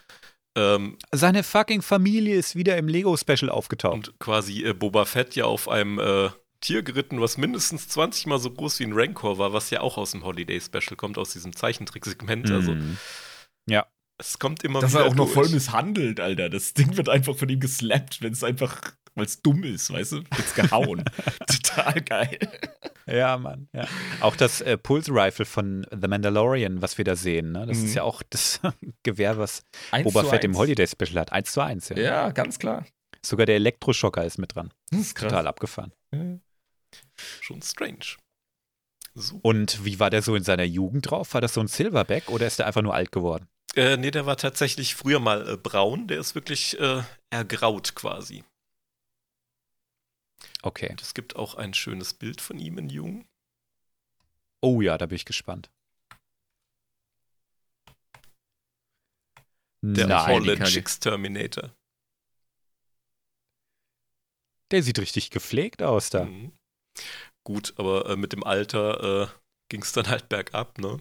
Ähm, Seine fucking Familie ist wieder im Lego-Special aufgetaucht. und quasi äh, Boba Fett ja auf einem äh, Tier geritten, was mindestens 20 mal so groß wie ein Rancor war, was ja auch aus dem Holiday Special kommt, aus diesem Zeichentricksegment. Also Mhm. Ja. es kommt immer Dass wieder er auch noch durch. voll misshandelt, Alter. Das Ding wird einfach von ihm geslappt, wenn es einfach, weil es dumm ist, weißt du? Wird's gehauen. [LAUGHS] Total geil. Ja, Mann. Ja. Auch das äh, Pulse Rifle von The Mandalorian, was wir da sehen, ne? das Mhm. ist ja auch das [LAUGHS] Gewehr, was Boba Fett im. Holiday Special hat. Eins zu eins. Ja. Ja, ganz klar. Sogar der Elektroschocker ist mit dran. Das ist krass. Total abgefahren. Schon strange. So. Und wie war der so in seiner Jugend drauf? War das so ein Silverback oder ist der einfach nur alt geworden? Äh, nee, der war tatsächlich früher mal äh, braun, der ist wirklich äh, ergraut quasi. Okay. Und es gibt auch ein schönes Bild von ihm in Jung. Oh ja, da bin ich gespannt. Der Nein, Holland Kacke. Chicks Terminator. der sieht richtig gepflegt aus da. Mhm. Gut, aber äh, mit dem Alter äh, ging es dann halt bergab, ne?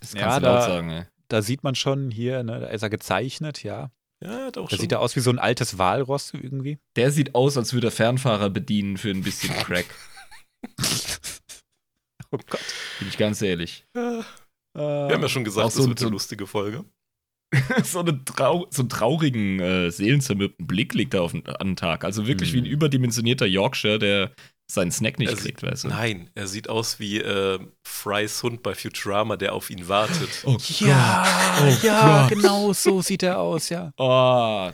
Das Ja, kannst du da- laut sagen, ey. Da sieht man schon hier, ne, da ist er gezeichnet, ja. Ja, hat auch Da schon. sieht er aus wie so ein altes Walross irgendwie. Der sieht aus, als würde er Fernfahrer bedienen für ein bisschen [LAUGHS] Crack. Oh Gott. Bin ich ganz ehrlich. Ja, wir haben ja schon gesagt, Auch das so- wird so- eine lustige Folge. [LAUGHS] so, eine trau so einen traurigen, äh, seelenzermürbten Blick liegt er auf den, an den Tag. Also wirklich wie ein Mhm. überdimensionierter Yorkshire, der seinen Snack nicht Er kriegt, sieht, weißt du? Nein, er sieht aus wie äh, Frys Hund bei Futurama, der auf ihn wartet. Oh Ja, Oh ja, Gott. genau so sieht er aus, ja. Oh,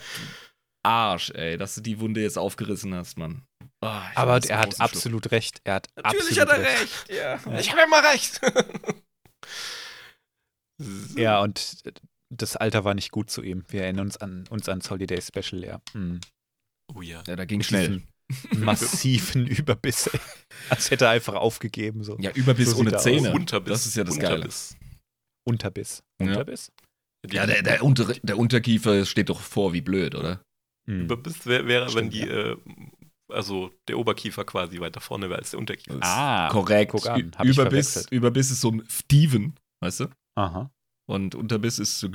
Arsch, ey, dass du die Wunde jetzt aufgerissen hast, Mann. Oh, Aber er hat absolut recht. Er hat Natürlich absolut hat er recht. Ja. Ich habe immer recht. [LAUGHS] Ja, und das Alter war nicht gut zu ihm. Wir erinnern uns an uns ans Holiday Special, ja. Mhm. Oh ja. Ja, da ging schnell. diesem massiven Überbiss. ey. Als hätte er einfach aufgegeben. So. Ja, Überbiss So ohne er aus. Zähne. Unterbiss. Das ist ja das Geile. Unterbiss. Unterbiss. Ja. Unterbiss? Ja, der, der, Unter der Unterkiefer steht doch vor wie blöd, oder? Mhm. Überbiss wäre, wär, wenn die, äh, also der Oberkiefer quasi weiter vorne wäre als der Unterkiefer. Ah, Korrekt. guck an, Ü- hab ich Überbiss. Überbiss ist so ein Steven, weißt du? Aha. Und Unterbiss ist so.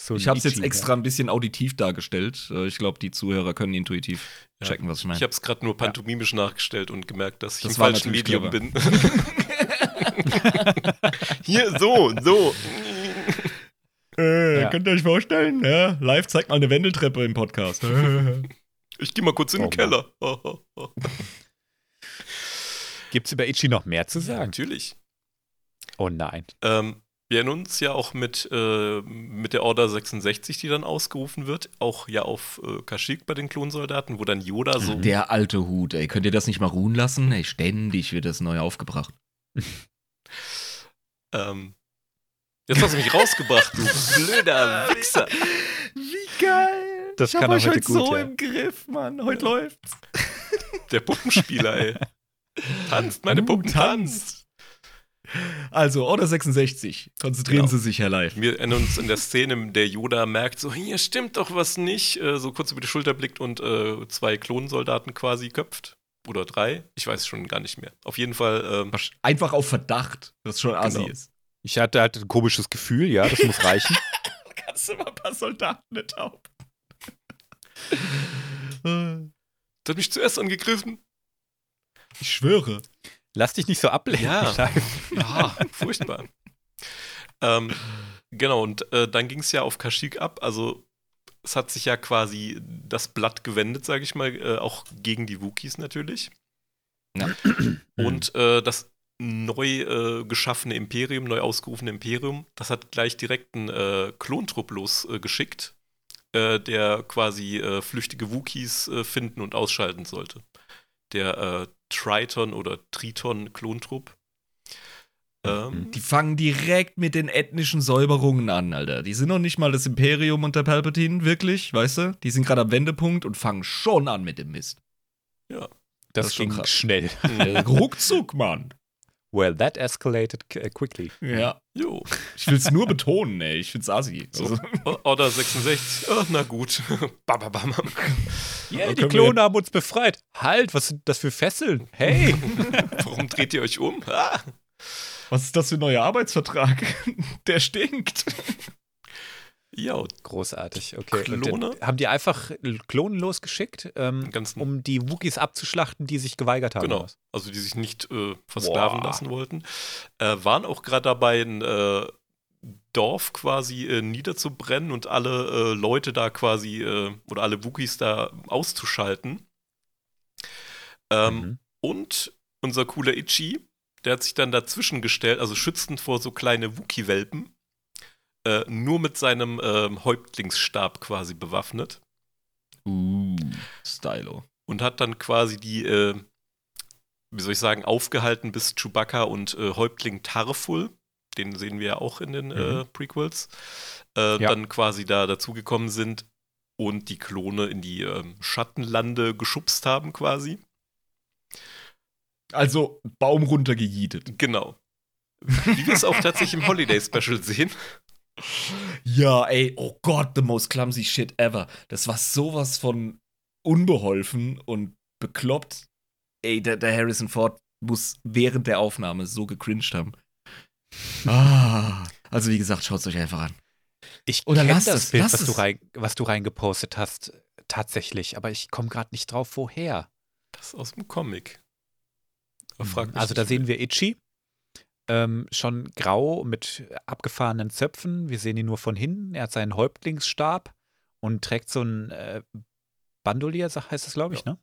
So Ich habe es jetzt extra ein bisschen auditiv dargestellt. Äh, Ich glaube, die Zuhörer können intuitiv Ja. checken, was ich meine. Ich habe es gerade nur pantomimisch nachgestellt und gemerkt, dass ich Das im falschen Medium bin. [LAUGHS] Hier, so, so. Äh, Ja. Könnt ihr euch vorstellen? Ja, live zeigt mal eine Wendeltreppe im Podcast. [LAUGHS] Ich gehe mal kurz in den Oh Keller. ja. [LAUGHS] Gibt es über Ichi noch mehr zu Ja, sagen? natürlich. Oh nein. Ähm, wir erinnern uns ja auch mit, äh, mit der Order 66, die dann ausgerufen wird, auch ja auf äh, Kashyyyk bei den Klonsoldaten, wo dann Yoda so Der alte Hut, ey. Könnt ihr das nicht mal ruhen lassen? Ey, ständig wird das neu aufgebracht. [LAUGHS] Ähm, jetzt hast du mich rausgebracht, du [LAUGHS] blöder Wichser. Wie geil! Das ich hab kann er euch heute heute gut, so ja. im Griff, Mann. Heute läuft's. Der Puppenspieler, ey. [LAUGHS] Tanzt, meine Uh, Puppen, tanzt. Also, Order 66. Konzentrieren Genau. Sie sich, Herr Live. Wir erinnern uns in der Szene, in der Yoda merkt, so, hier stimmt doch was nicht, äh, so kurz über die Schulter blickt und äh, zwei Klonsoldaten quasi köpft. Oder drei, ich weiß schon gar nicht mehr. Auf jeden Fall, ähm, Einfach auf Verdacht, was schon assi Genau. ist. Ich hatte, hatte ein komisches Gefühl, ja, das muss reichen. [LAUGHS] Kannst du mal ein paar Soldaten nicht taub. der hat mich zuerst angegriffen. Ich schwöre. Lass dich nicht so ablenken. Ja. Ja, furchtbar. ähm, genau, und äh, dann ging es ja auf Kashyyyk ab. Also es hat sich ja quasi das Blatt gewendet, sage ich mal, äh, auch gegen die Wookies natürlich. Ja. Und äh, das neu äh, geschaffene Imperium, neu ausgerufene Imperium, das hat gleich direkt einen äh, Klontrupp losgeschickt, äh, der quasi flüchtige Wookies finden und ausschalten sollte. Der äh, Triton oder Triton-Klontrupp. Ähm, Die fangen direkt mit den ethnischen Säuberungen an, Alter. Die sind noch nicht mal das Imperium unter Palpatine, wirklich, weißt du? Die sind gerade am Wendepunkt und fangen schon an mit dem Mist. ja. Das, Das ist schon ging krass. schnell. [LAUGHS] Ruckzuck, Mann. Well, that escalated qu- quickly. Ja. Jo. Ich will es nur betonen, ey. Ich find's assi. So. Also, O- [LAUGHS] Order 66. Oh, na gut. Bam, bam, bam. Yeah, die Klone haben uns befreit. Halt, was sind das für Fesseln? Hey! [LAUGHS] Warum dreht ihr euch um? Ah. was ist das für ein neuer Arbeitsvertrag? [LAUGHS] Der stinkt. Ja, Großartig, okay. Klone? dann haben die einfach Klonen losgeschickt, ähm, den um die Wookies abzuschlachten, die sich geweigert haben. Genau. also die sich nicht äh, versklaven Boah. lassen wollten, äh, waren auch gerade dabei, ein äh, Dorf quasi äh, niederzubrennen und alle äh, Leute da quasi äh, oder alle Wookies da auszuschalten. Ähm, Mhm. Und unser cooler Ichi, der hat sich dann dazwischen gestellt, also schützend vor so kleine Wookie-Welpen, äh, nur mit seinem ähm, Häuptlingsstab quasi bewaffnet. Uh, Stylo. und hat dann quasi die, äh, wie soll ich sagen, aufgehalten, bis Chewbacca und äh, Häuptling Tarful, den sehen wir ja auch in den äh, Mhm. Prequels, äh, Ja. dann quasi da dazugekommen sind und die Klone in die ähm, Schattenlande geschubst haben quasi. Also Baum runtergejietet. Genau. Wie wir es auch tatsächlich im Holiday Special sehen. Ja, ey, oh Gott, the most clumsy shit ever. Das war sowas von unbeholfen und bekloppt. Ey, der, der Harrison Ford muss während der Aufnahme so gecringed haben. Ah, also wie gesagt, schaut es euch einfach an. Ich Oder kenn lass das es, Bild, lass was du, rein, was du reingepostet hast, tatsächlich, aber ich komme gerade nicht drauf, woher. Das ist aus dem Comic. Aber frag mich Also da sehen wir Itchy, ähm, schon grau mit abgefahrenen Zöpfen. Wir sehen ihn nur von hinten. Er hat seinen Häuptlingsstab und trägt so ein äh, Bandolier, heißt es, glaube ich, ne?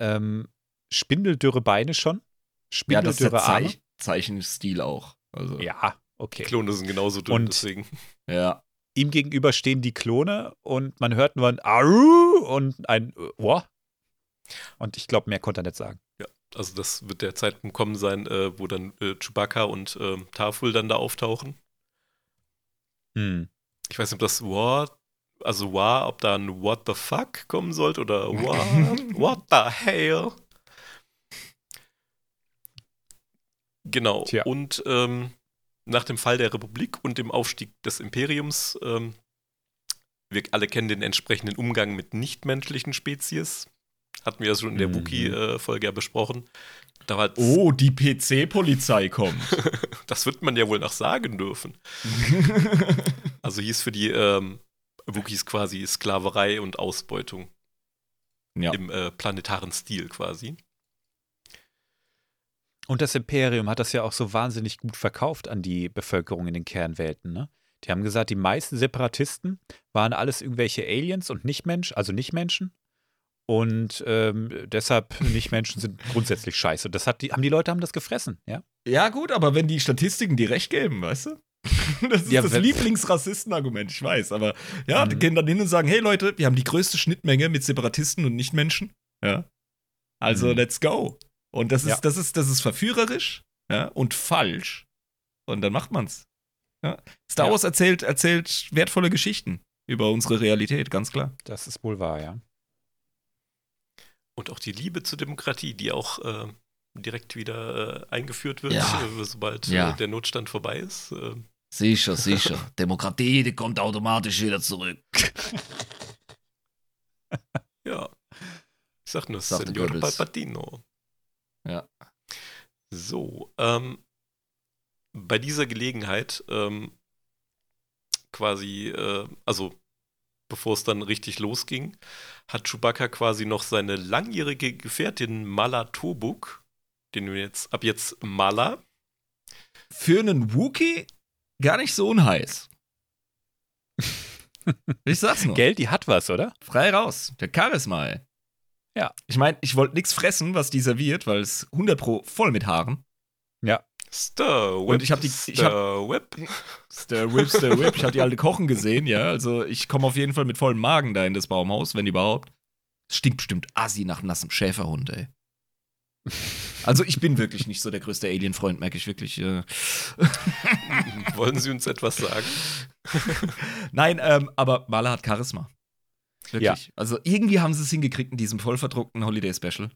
Ähm, spindeldürre Beine schon. Ja, das ist der Spindeldürre Arme. Zeich Zeichenstil auch. Also, Ja, Die okay. Klone sind genauso dünn, Und- deswegen. ja. Ihm gegenüber stehen die Klone und man hört nur ein Aru und ein Wah. Und ich glaube, mehr konnte er nicht sagen. Also das wird der Zeitpunkt kommen sein, äh, wo dann äh, Chewbacca und ähm, Tarful dann da auftauchen. Hm. Ich weiß nicht, ob das What, also War, ob da ein What the fuck kommen sollte oder [LAUGHS] What, what the hell. Genau. Tja. Und ähm, nach dem Fall der Republik und dem Aufstieg des Imperiums, ähm, wir alle kennen den entsprechenden Umgang mit nichtmenschlichen Spezies. Hatten wir ja schon in der Mhm. Wookie-Folge ja besprochen. Da war Oh, die PC-Polizei kommt. [LAUGHS] das wird man ja wohl noch sagen dürfen. [LAUGHS] Also hieß für die ähm, Wookiees quasi Sklaverei und Ausbeutung ja. im äh, planetaren Stil quasi. Und das Imperium hat das ja auch so wahnsinnig gut verkauft an die Bevölkerung in den Kernwelten. Ne? Die haben gesagt, die meisten Separatisten waren alles irgendwelche Aliens und Nichtmensch, also Nichtmenschen. Und ähm, deshalb Nichtmenschen sind grundsätzlich scheiße. Das hat die, haben die Leute haben das gefressen, ja? Ja, gut, aber wenn die Statistiken dir recht geben, weißt du? [LAUGHS] Das ist Ja, das Lieblingsrassistenargument, ich weiß. Aber ja, die Mhm. gehen dann hin und sagen: Hey Leute, wir haben die größte Schnittmenge mit Separatisten und Nichtmenschen. Ja. Also, Mhm. let's go. Und das ist, Ja. das ist, das ist verführerisch ja, und falsch. Und dann macht man's. Ja. Star. Wars erzählt, erzählt wertvolle Geschichten über unsere Realität, ganz klar. Das ist wohl wahr, ja. Und auch die Liebe zur Demokratie, die auch äh, direkt wieder äh, eingeführt wird, Ja. äh, sobald Ja. äh, der Notstand vorbei ist. Äh, Sicher, [LAUGHS] sicher. Demokratie, die kommt automatisch wieder zurück. [LAUGHS] ja. Ich sag nur, Sagte Senor Goebbels. Palpatino. Ja. So, ähm, bei dieser Gelegenheit ähm, quasi, äh, also bevor es dann richtig losging, hat Chewbacca quasi noch seine langjährige Gefährtin Mala Tobuk, den wir jetzt ab jetzt Mala, Für einen Wookie gar nicht so unheiß. [LAUGHS] Ich sag's nur. Geld, die hat was, oder? Frei raus. Der Charisma, ey. Ja. Ich meine, ich wollte nichts fressen, was die serviert, weil es 100 pro voll mit Haaren. Stir Whip, Und ich hab die- ich Stir Whip. Stir Whip, Stir Whip. Ich habe die alte Kochen gesehen, ja. Also ich komme auf jeden Fall mit vollem Magen da in das Baumhaus, wenn überhaupt. Es stinkt bestimmt assi nach nassem Schäferhund, ey. Also ich bin wirklich nicht so der größte Alien-Freund, merke ich wirklich. Äh. [LAUGHS] Wollen Sie uns etwas sagen? [LAUGHS] Nein, ähm, aber Mala hat Charisma. Wirklich. Also irgendwie haben sie es hingekriegt in diesem vollverdruckten Holiday-Special,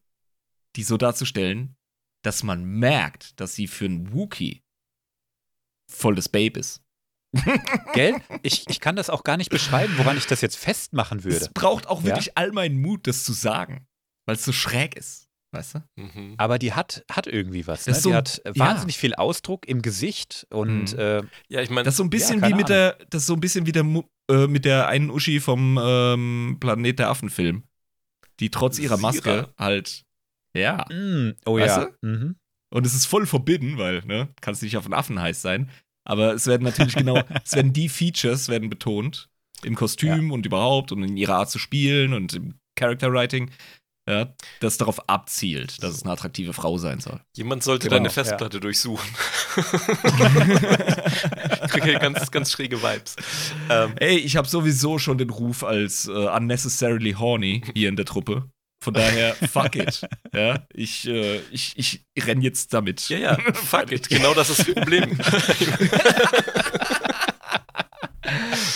die so darzustellen, dass man merkt, dass sie für einen Wookie voll das Babe ist. [LAUGHS] Gell? Ich, ich kann das auch gar nicht beschreiben, woran ich das jetzt festmachen Es würde. braucht auch Ja? wirklich all meinen Mut, das zu sagen, weil es so schräg ist. Weißt du? Mhm. Aber die hat, hat irgendwie was. Das Ne? so die hat ja. wahnsinnig viel Ausdruck im Gesicht und Mhm. äh, Ja, ich meine, Das ist so ein bisschen keine wie mit der, das ist so ein bisschen wie der Mu- äh, mit der einen Uschi vom ähm, Planet der Affen Film, die trotz ihrer Maske Sira. halt, ja. mm, oh Weißt ja. Mhm. Und es ist voll forbidden, weil, ne, kannst nicht auf einen Affen heiß sein. Aber es werden natürlich genau, [LAUGHS] es werden die Features werden betont. Im Kostüm und überhaupt und in ihrer Art zu spielen und im Character Writing, ja, das darauf abzielt, dass es eine attraktive Frau sein soll. jemand sollte Genau, deine ja. Festplatte durchsuchen. ich [LAUGHS] kriege ganz, ganz schräge Vibes. Ähm, Ey, ich habe sowieso schon den Ruf als äh, unnecessarily horny hier in der Truppe. Von daher, fuck it. Ja, ich, äh, ich, ich renn jetzt damit. ja, ja, fuck it. Genau das ist das Problem. [LAUGHS]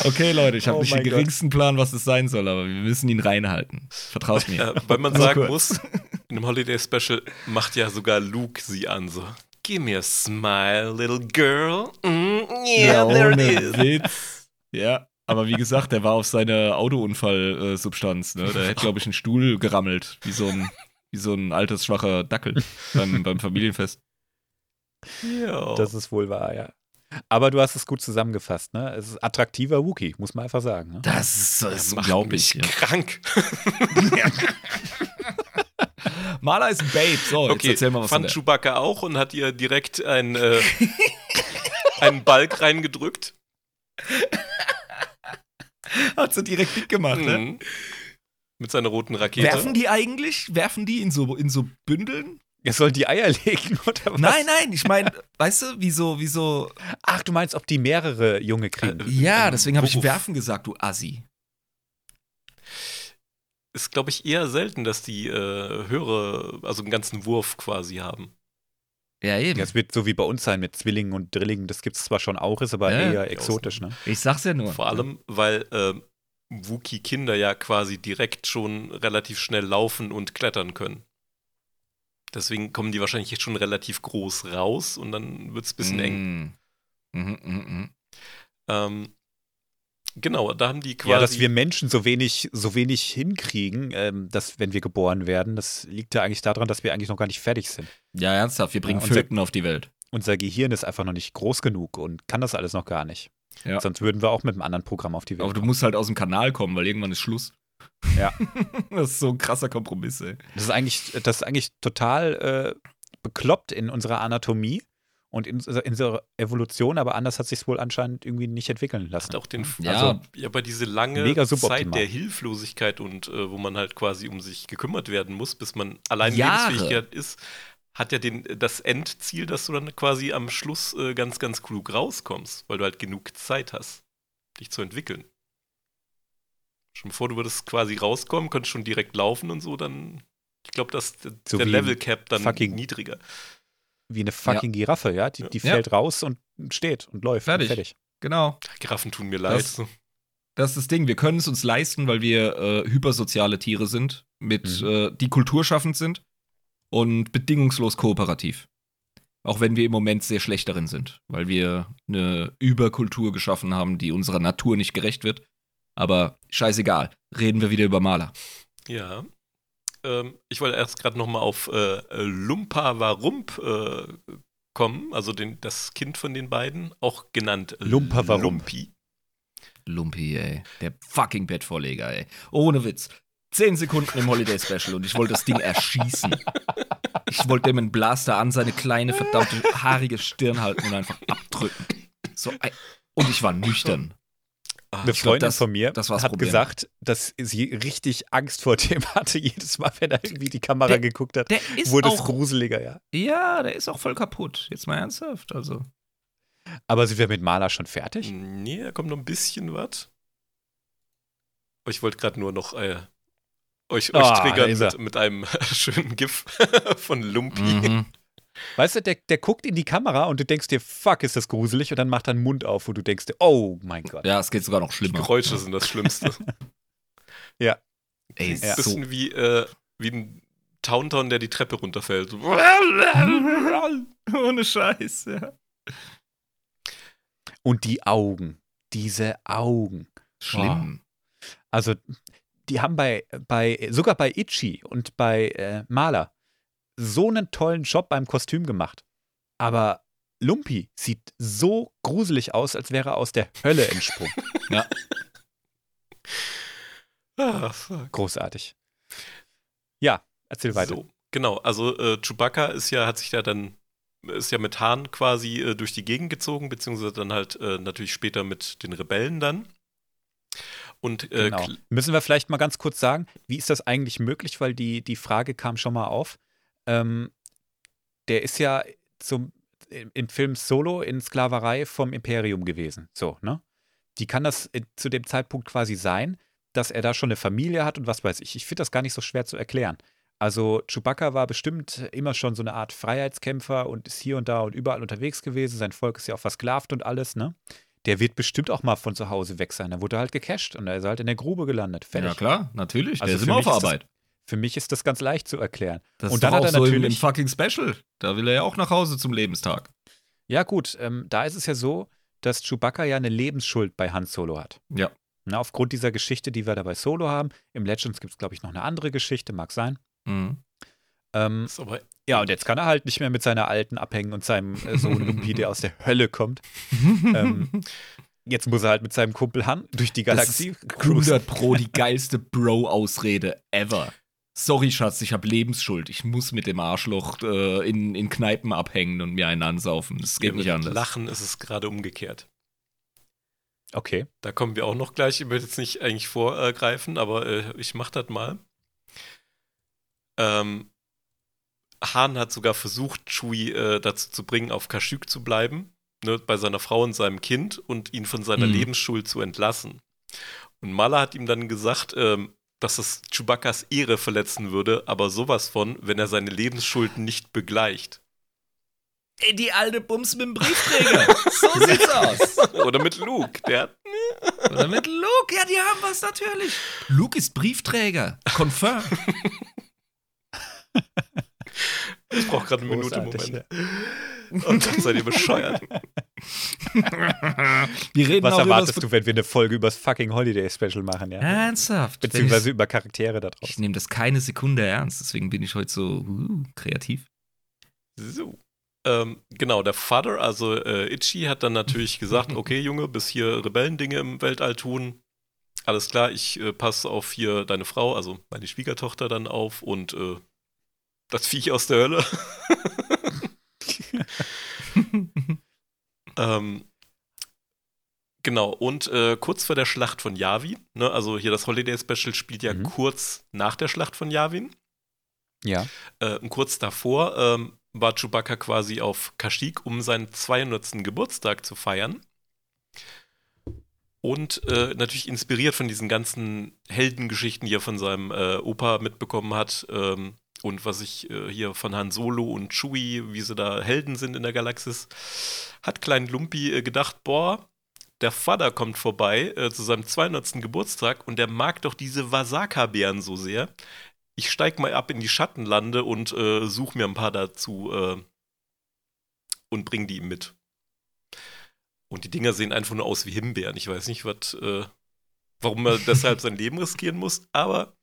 Okay, Leute, ich habe Oh nicht den mein Gott. geringsten Plan, was es sein soll, aber wir müssen ihn reinhalten. Vertraut mir. äh, weil man sagen muss, in einem Holiday Special macht ja sogar Luke sie an so. Give me a smile, little girl. Mm, yeah, there it is. Witz. Ja, aber wie gesagt, der war auf seine Autounfall-Substanz. Ne? Der hätte, glaube ich, einen Stuhl gerammelt, wie so ein, wie so ein altes, schwacher Dackel beim, beim Familienfest. Ja. Das ist wohl wahr, ja. Aber du hast es gut zusammengefasst, ne? Es ist attraktiver Wookie, muss man einfach sagen. Ne? Das ist, das macht unglaublich. mich Ja. krank. [LAUGHS] Maler ist ein Babe. So, jetzt Okay, erzähl mal was fand. Chewbacca auch und hat ihr direkt ein, äh, einen Balk reingedrückt. [LAUGHS] Hat sie direkt mitgemacht, ne? Mhm. Mit seiner roten Rakete. Werfen die eigentlich? Werfen die in so, in so Bündeln? Er soll die Eier [LAUGHS] legen oder was? Nein, nein, ich meine, weißt du, wie so, wie so. Ach, du meinst, ob die mehrere Junge kriegen? Äh, Ja, deswegen habe ich werfen gesagt, du Assi. Ist, glaube ich, eher selten, dass die äh, höhere, also einen ganzen Wurf quasi haben. Ja, eben. Das wird so wie bei uns sein mit Zwillingen und Drillingen. Das gibt es zwar schon auch, ist aber Ja, eher exotisch, ne? Ich sag's ja nur. Vor allem, weil ähm, Wookie-Kinder ja quasi direkt schon relativ schnell laufen und klettern können. Deswegen kommen die wahrscheinlich jetzt schon relativ groß raus und dann wird es ein bisschen eng. Mm. Mhm, mhm, mhm. Ähm, genau, da haben die quasi. Ja, dass wir Menschen so wenig, so wenig hinkriegen, ähm, dass, wenn wir geboren werden, das liegt ja eigentlich daran, dass wir eigentlich noch gar nicht fertig sind. Ja, ernsthaft, wir bringen Ja, Föten auf die Welt. Unser Gehirn ist einfach noch nicht groß genug und kann das alles noch gar nicht. Ja. Sonst würden wir auch mit einem anderen Programm auf die Welt Aber du kommen. musst halt aus dem Kanal kommen, weil irgendwann ist Schluss. Ja. [LAUGHS] das ist so ein krasser Kompromiss, ey. Das ist eigentlich, das ist eigentlich total äh, bekloppt in unserer Anatomie und in, unserer- in unserer Evolution, aber anders hat sich es wohl anscheinend irgendwie nicht entwickeln lassen. hat auch den, Ja. also, ja, aber diese lange Mega Zeit der Hilflosigkeit und äh, wo man halt quasi um sich gekümmert werden muss, bis man allein Jahre. Lebensfähigkeit ist, hat ja den, das Endziel, dass du dann quasi am Schluss äh, ganz, ganz klug rauskommst, weil du halt genug Zeit hast, dich zu entwickeln. Schon bevor du würdest quasi rauskommen, könntest schon direkt laufen und so, dann, ich glaube, dass der, So der Level Cap dann fucking- niedriger. Wie eine fucking Giraffe, ja? Die, die Ja. fällt raus und steht und läuft. Fertig. Und fertig. Genau. Giraffen tun mir leid. Das- Das ist das Ding. Wir können es uns leisten, weil wir äh, hypersoziale Tiere sind, mit, Mhm. äh, die kulturschaffend sind und bedingungslos kooperativ. Auch wenn wir im Moment sehr schlecht darin sind, weil wir eine Überkultur geschaffen haben, die unserer Natur nicht gerecht wird. Aber scheißegal. Reden wir wieder über Maler. Ja. Ähm, ich wollte erst gerade noch mal auf äh, Lumpa Warump äh, kommen, also den, das Kind von den beiden, auch genannt Lumpa Warump. Lumpi. Lumpi, ey. Der fucking Bettvorleger, ey. Ohne Witz. Zehn Sekunden im Holiday Special und ich wollte das Ding erschießen. Ich wollte dem einen Blaster an seine kleine, verdammte, haarige Stirn halten und einfach abdrücken. So, und ich war nüchtern. Ah, Eine glaub, Freundin das- von mir hat Problem. gesagt, dass sie richtig Angst vor dem [LAUGHS] hatte, jedes Mal, wenn er irgendwie die Kamera Der- geguckt hat, Der ist wurde es auch, gruseliger, ja. ja, der ist auch voll kaputt. Jetzt mal ernsthaft, also. Aber sind wir mit Maler schon fertig? Nee, da kommt noch ein bisschen was. Ich wollte gerade nur noch äh, euch, euch da triggern er. mit, mit einem [LAUGHS] schönen GIF [LAUGHS] von Lumpi. Mhm. Weißt du, der, der guckt in die Kamera und du denkst dir, fuck, ist das gruselig und dann macht er einen Mund auf, wo du denkst dir, oh mein Gott. Ja, es geht sogar noch Die schlimmer. Geräusche sind das Schlimmste. [LAUGHS] Ey, Ein so. bisschen wie, äh, wie ein Tauntaun, der die Treppe runterfällt. [LAUGHS] Ohne Scheiß, ja. Und die Augen. Diese Augen. Schlimm. Also, die haben bei, bei sogar bei Itchy und bei äh, Maler so einen tollen Job beim Kostüm gemacht. Aber Lumpi sieht so gruselig aus, als wäre er aus der Hölle entsprungen. [LAUGHS] Ja. Ah. Großartig. Ja, erzähl weiter. So, genau, also äh, Chewbacca ist ja, hat sich ja dann, ist ja mit Hahn quasi äh, durch die Gegend gezogen, beziehungsweise dann halt äh, natürlich später mit den Rebellen dann. Und äh, Genau. Müssen wir vielleicht mal ganz kurz sagen, wie ist das eigentlich möglich? Weil die, die Frage kam schon mal auf. Ähm, der ist ja zum, im, Film Solo in Sklaverei vom Imperium gewesen. So, ne? Wie kann das äh, zu dem Zeitpunkt quasi sein, dass er da schon eine Familie hat und was weiß ich? Ich finde das gar nicht so schwer zu erklären. Also Chewbacca war bestimmt immer schon so eine Art Freiheitskämpfer und ist hier und da und überall unterwegs gewesen. Sein Volk ist ja auch versklavt und alles, ne? Der wird bestimmt auch mal von zu Hause weg sein. Da wurde er halt gecasht und da ist er halt in der Grube gelandet. Fertig. Ja, klar, natürlich. Also der ist immer auf ist das- Arbeit. Für mich ist das ganz leicht zu erklären. Das und ist dann doch hat er so im, im natürlich- fucking Special. Da will er ja auch nach Hause zum Lebenstag. Ja, gut, ähm, da ist es ja so, dass Chewbacca ja eine Lebensschuld bei Han Solo hat. Ja. Na, aufgrund dieser Geschichte, die wir da bei Solo haben. Im Legends gibt es, glaube ich, noch eine andere Geschichte, mag sein. Mhm. Ähm, ist ja, und jetzt kann er halt nicht mehr mit seiner Alten abhängen und seinem äh, Sohn [LAUGHS] Lumpi, der aus der Hölle kommt. [LAUGHS] Ähm, jetzt muss er halt mit seinem Kumpel Han durch die Galaxie cruisen. 100 Pro die geilste Bro-Ausrede ever. Sorry, Schatz, ich habe Lebensschuld. Ich muss mit dem Arschloch äh, in, in Kneipen abhängen und mir einen ansaufen. Das geht ja, nicht mit anders. Lachen ist es gerade umgekehrt. Okay. Da kommen wir auch noch gleich. Ich möchte jetzt nicht eigentlich vorgreifen, aber äh, ich mach das mal. Ähm, Hahn hat sogar versucht, Chewie äh, dazu zu bringen, auf Kashyyyk zu bleiben, ne, bei seiner Frau und seinem Kind und ihn von seiner Mhm. Lebensschuld zu entlassen. Und Mala hat ihm dann gesagt, ähm, dass es Chewbaccas Ehre verletzen würde, aber sowas von, wenn er seine Lebensschulden nicht begleicht. Ey, die alte Bums mit dem Briefträger. so [LAUGHS] sieht's aus. Oder mit Luke, der hat Oder mit Luke. Ja, die haben was natürlich. Luke ist Briefträger. Confirm. Ich brauche gerade eine Minute, Moment. Und dann seid ihr bescheuert. [LAUGHS] Wir reden Was erwartest du, wenn wir eine Folge über das fucking Holiday Special machen, ja? Ernsthaft? Beziehungsweise Wenn über Charaktere da ich, ich nehme das keine Sekunde ernst. Deswegen bin ich heute so uh, kreativ. So. Ähm, genau, der Vater, also äh, Itchy, hat dann natürlich gesagt, [LAUGHS] okay, Junge, bis hier Rebellendinge im Weltall tun. Alles klar, ich äh, passe auf hier deine Frau, also meine Schwiegertochter dann auf und äh, das Viech aus der Hölle. [LAUGHS] ähm, genau, und äh, kurz vor der Schlacht von Yavin, ne, also hier das Holiday Special spielt ja Mhm. kurz nach der Schlacht von Yavin. Ja. Äh, und kurz davor ähm, war Chewbacca quasi auf Kashyyyk, um seinen 200. Geburtstag zu feiern. Und äh, natürlich inspiriert von diesen ganzen Heldengeschichten, die er von seinem äh, Opa mitbekommen hat. Ähm, und was ich äh, hier von Han Solo und Chewie, wie sie da Helden sind in der Galaxis, hat Klein Lumpi äh, gedacht, boah, der Vater kommt vorbei äh, zu seinem 200. Geburtstag und der mag doch diese Wasaka-Bären so sehr ich steig mal ab in die Schattenlande und äh, suche mir ein paar dazu äh, und bring die ihm mit. Und die Dinger sehen einfach nur aus wie Himbeeren. Ich weiß nicht, was, äh, warum er [LAUGHS] deshalb sein Leben riskieren muss, aber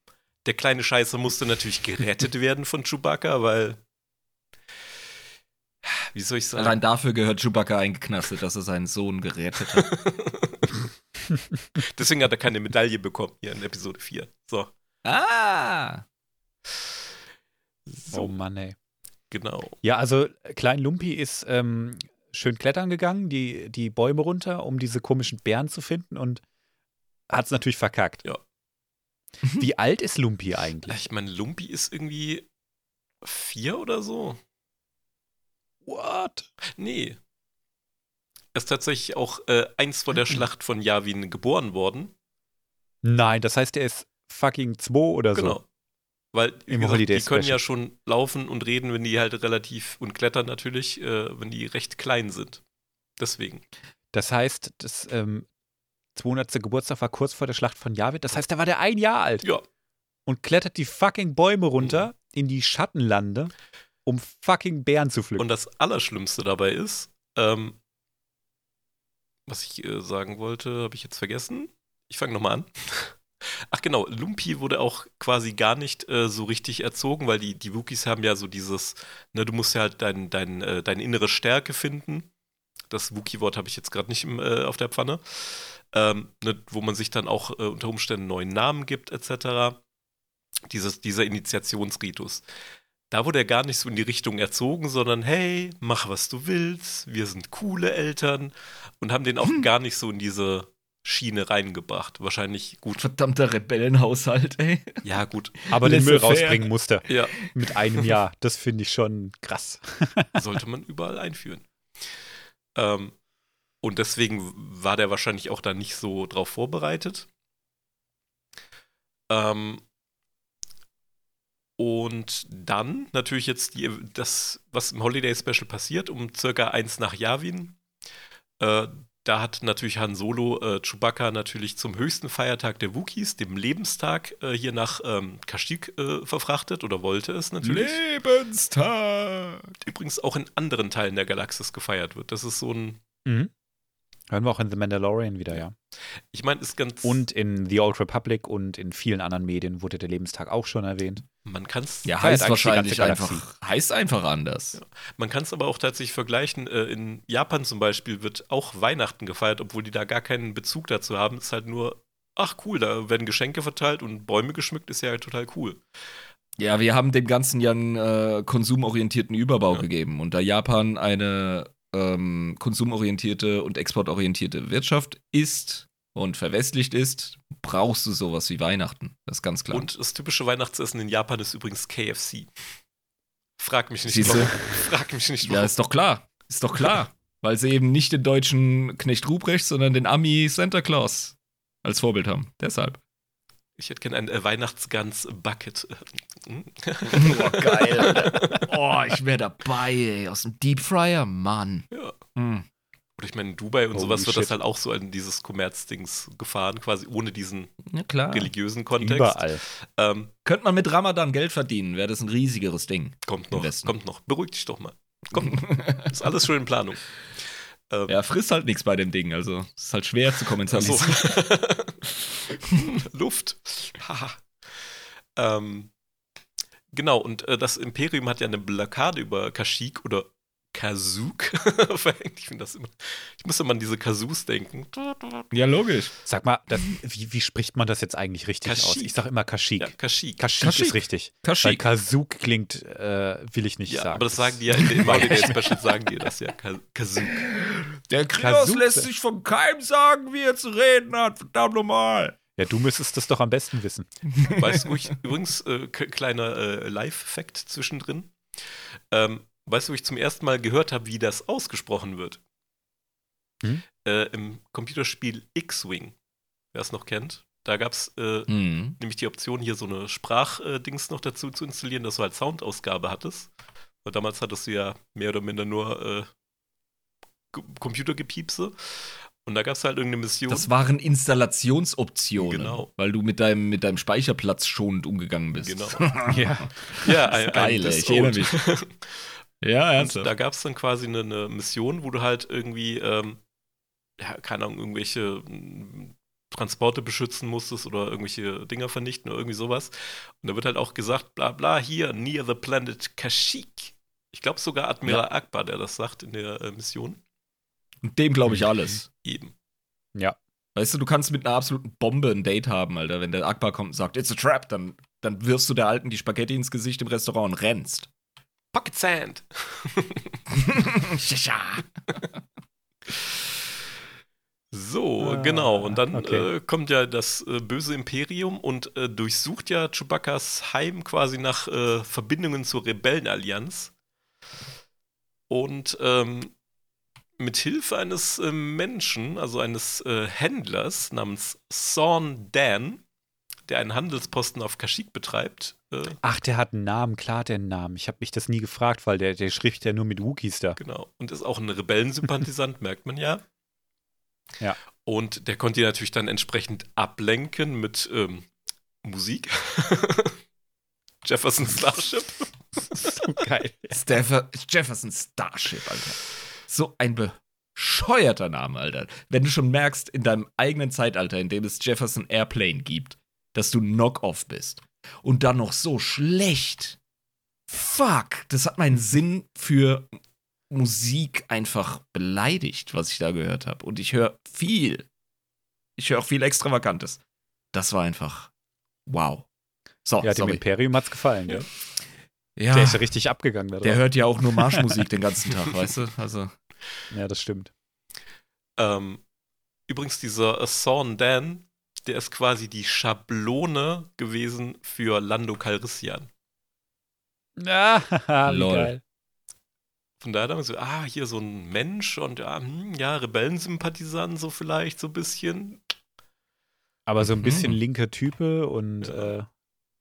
der kleine Scheißer musste natürlich gerettet [LAUGHS] werden von Chewbacca, weil. Wie soll ich sagen? Allein dafür gehört Chewbacca eingeknastet, dass er seinen Sohn gerettet hat. [LAUGHS] Deswegen hat er keine Medaille bekommen hier in Episode 4. So. ah! so Oh Mann, ey. Genau. Ja, also Klein Lumpi ist ähm, schön klettern gegangen, die, die Bäume runter, um diese komischen Bären zu finden und hat es natürlich verkackt. Ja. Wie alt ist Lumpi eigentlich? Ich meine, Lumpi ist irgendwie vier oder so. What? Nee. Er ist tatsächlich auch äh, eins vor der [CLEARS THROAT] Schlacht von Yavin geboren worden. Nein, das heißt, er ist fucking 2 oder so. Genau. Weil Im gesagt, Holiday die können Special. ja schon laufen und reden, wenn die halt relativ und klettern natürlich, äh, wenn die recht klein sind. Deswegen. Das heißt, das ähm, 200. Geburtstag war kurz vor der Schlacht von Yavin. Das heißt, da war der ein Jahr alt Ja. und klettert die fucking Bäume runter, in die Schattenlande, um fucking Bären zu pflücken. Und das Allerschlimmste dabei ist, ähm, was ich äh, sagen wollte, habe ich jetzt vergessen. Ich fange nochmal an. [LAUGHS] Ach genau, Lumpi wurde auch quasi gar nicht äh, so richtig erzogen, weil die, die Wookies haben ja so dieses, ne, du musst ja halt dein, dein, äh, deine innere Stärke finden. Das Wookie-Wort habe ich jetzt gerade nicht im, äh, auf der Pfanne. Ähm, ne, wo man sich dann auch äh, unter Umständen neuen Namen gibt, etc. Dieses, dieser Initiationsritus. Da wurde er gar nicht so in die Richtung erzogen, sondern hey, mach was du willst, wir sind coole Eltern und haben den auch Hm. gar nicht so in diese Schiene reingebracht. Wahrscheinlich gut. Verdammter Rebellenhaushalt, ey. Ja, gut. [LAUGHS] Aber den Müll rausbringen musste Ja, mit einem Jahr. Das finde ich schon krass. [LAUGHS] sollte man überall einführen. Ähm, und deswegen war der wahrscheinlich auch da nicht so drauf vorbereitet. Ähm, und dann natürlich jetzt die, das, was im Holiday Special passiert, um circa eins nach Yavin. Äh, da hat natürlich Han Solo äh, Chewbacca natürlich zum höchsten Feiertag der Wookiees, dem Lebenstag, äh, hier nach ähm, Kashyyyk äh, verfrachtet oder wollte es natürlich. Lebenstag. Übrigens auch in anderen Teilen der Galaxis gefeiert wird. Das ist so ein, Mhm. Hören wir auch in The Mandalorian wieder, ja. ich meine, ist ganz. Und in The Old Republic und in vielen anderen Medien wurde der Lebenstag auch schon erwähnt. man kann es Ja, heißt wahrscheinlich einfach, heißt einfach anders. Ja. Man kann es aber auch tatsächlich vergleichen. Äh, in Japan zum Beispiel wird auch Weihnachten gefeiert, obwohl die da gar keinen Bezug dazu haben. Es ist halt nur, ach cool, da werden Geschenke verteilt und Bäume geschmückt, ist ja total cool. Ja, wir haben dem Ganzen ja einen äh, konsumorientierten Überbau Ja. gegeben. Und da Japan eine ähm, konsumorientierte und exportorientierte Wirtschaft ist und verwestlicht ist, brauchst du sowas wie Weihnachten. Das ist ganz klar. Und das typische Weihnachtsessen in Japan ist übrigens KFC. Frag mich nicht Siehste? warum. [LAUGHS] Frag mich nicht ja, warum. ist doch klar. Ist doch klar. [LAUGHS] Weil sie eben nicht den deutschen Knecht Ruprecht, sondern den Ami Santa Claus als Vorbild haben. Deshalb. Ich hätte gerne ein äh, Weihnachtsgans-Bucket. [LAUGHS] Oh, geil. [LAUGHS] oh, ich wäre dabei, ey. Aus dem Deep Fryer, Mann. Ja. Mm. Oder ich meine, in Dubai und Holy sowas wird shit. das halt auch so in dieses Kommerzdings gefahren, quasi ohne diesen Ja, klar. religiösen Kontext. Überall. Ähm, Könnte man mit Ramadan Geld verdienen, wäre das ein riesigeres Ding. kommt noch, kommt noch. Beruhig dich doch mal. Kommt noch. [LAUGHS] Ist alles schon in Planung. Ähm, Ja, frisst halt nichts bei dem Ding, also ist halt schwer zu kommentarisieren. [LAUGHS] Luft. Haha. ähm, genau, und äh, das Imperium hat ja eine Blockade über Kashyyyk oder Kasuk verhängt. [LAUGHS] Ich finde das immer. Ich muss immer an diese Kasus denken. Ja, logisch. Sag mal, das, wie, wie spricht man das jetzt eigentlich richtig aus? Kashyyyk. Ich sag immer Kashyyyk. Ja, Kashyyyk. Kashyyyk Kashyyyk. ist richtig. Weil Kashyyyk. Kasuk klingt, äh, will ich nicht Ja, sagen. aber das sagen die ja in den Holiday Specials, sagen die das ja. Ka- Kasuk. Der Krios lässt lässt sich von keinem sagen, wie er zu reden hat. Verdammt normal. Ja, du müsstest das doch am besten wissen. [LAUGHS] Weißt du, wo ich übrigens, äh, kleiner äh, Live-Fact zwischendrin. Ähm, weißt du, wo ich zum ersten Mal gehört habe, wie das ausgesprochen wird? Hm? Äh, Im Computerspiel X-Wing, wer es noch kennt. Da gab es äh, Hm. nämlich die Option, hier so eine Sprachdings noch dazu zu installieren, dass du halt Soundausgabe hattest. Weil damals hattest du ja mehr oder minder nur äh, Computergepiepse. Und da gab es halt irgendeine Mission. Das waren Installationsoptionen, Genau. weil du mit deinem, mit deinem Speicherplatz schonend umgegangen bist. Genau. [LAUGHS] Ja. ja, ein, Geil, ein ey, ich erinnere Disowned. [LAUGHS] Ja, Und da gab es dann quasi eine, eine Mission, wo du halt irgendwie, ähm, ja, keine Ahnung, irgendwelche mm, Transporte beschützen musstest oder irgendwelche Dinger vernichten oder irgendwie sowas. Und da wird halt auch gesagt, bla bla, hier, near the planet Kashyyyk. Ich glaube sogar Admiral Akbar, der das sagt in der äh, Mission. Und dem glaube ich alles. Eben. Ja. Weißt du, du kannst mit einer absoluten Bombe ein Date haben, Alter. Wenn der Akbar kommt und sagt, it's a trap, dann, dann wirfst du der Alten die Spaghetti ins Gesicht im Restaurant und rennst. Pocket Sand. So, Ah, genau. Und dann okay. äh, kommt ja das äh, böse Imperium und äh, durchsucht ja Chewbacca's Heim quasi nach äh, Verbindungen zur Rebellenallianz. Und ähm, mit Hilfe eines äh, Menschen, also eines äh, Händlers namens Sawn Dan, der einen Handelsposten auf Kashyyyk betreibt, äh, Ach, der hat einen Namen, klar, der einen Namen. Ich habe mich das nie gefragt, weil der, der spricht ja nur mit Wookies da. Genau. Und ist auch ein Rebellensympathisant, [LAUGHS] merkt man ja. Ja. Und der konnte ihn natürlich dann entsprechend ablenken mit ähm, Musik. [LAUGHS] Jefferson Starship. [LAUGHS] so geil. Staffer Jefferson Starship, Alter. So ein bescheuerter Name, Alter. Wenn du schon merkst, in deinem eigenen Zeitalter, in dem es Jefferson Airplane gibt, dass du Knock-Off bist. Und dann noch so schlecht. Fuck, das hat meinen Sinn für Musik einfach beleidigt, was ich da gehört habe. Und ich höre viel. Ich höre auch viel Extravagantes. Das war einfach wow. So, Ja, dem sorry. Imperium hat's gefallen, ja. Ja, Der ist ja richtig abgegangen da der hört ja auch nur Marschmusik [LAUGHS] den ganzen Tag, weißt du? Also, Ja, das stimmt. Ähm, übrigens, dieser Son Dan, der ist quasi die Schablone gewesen für Lando Calrissian. Ah, [LAUGHS] Lol. geil. Von daher haben wir so, ah, hier so ein Mensch und ja, hm, ja, Rebellensympathisant so vielleicht so ein bisschen. Aber so ein bisschen Mhm. linker Type und Ja. äh,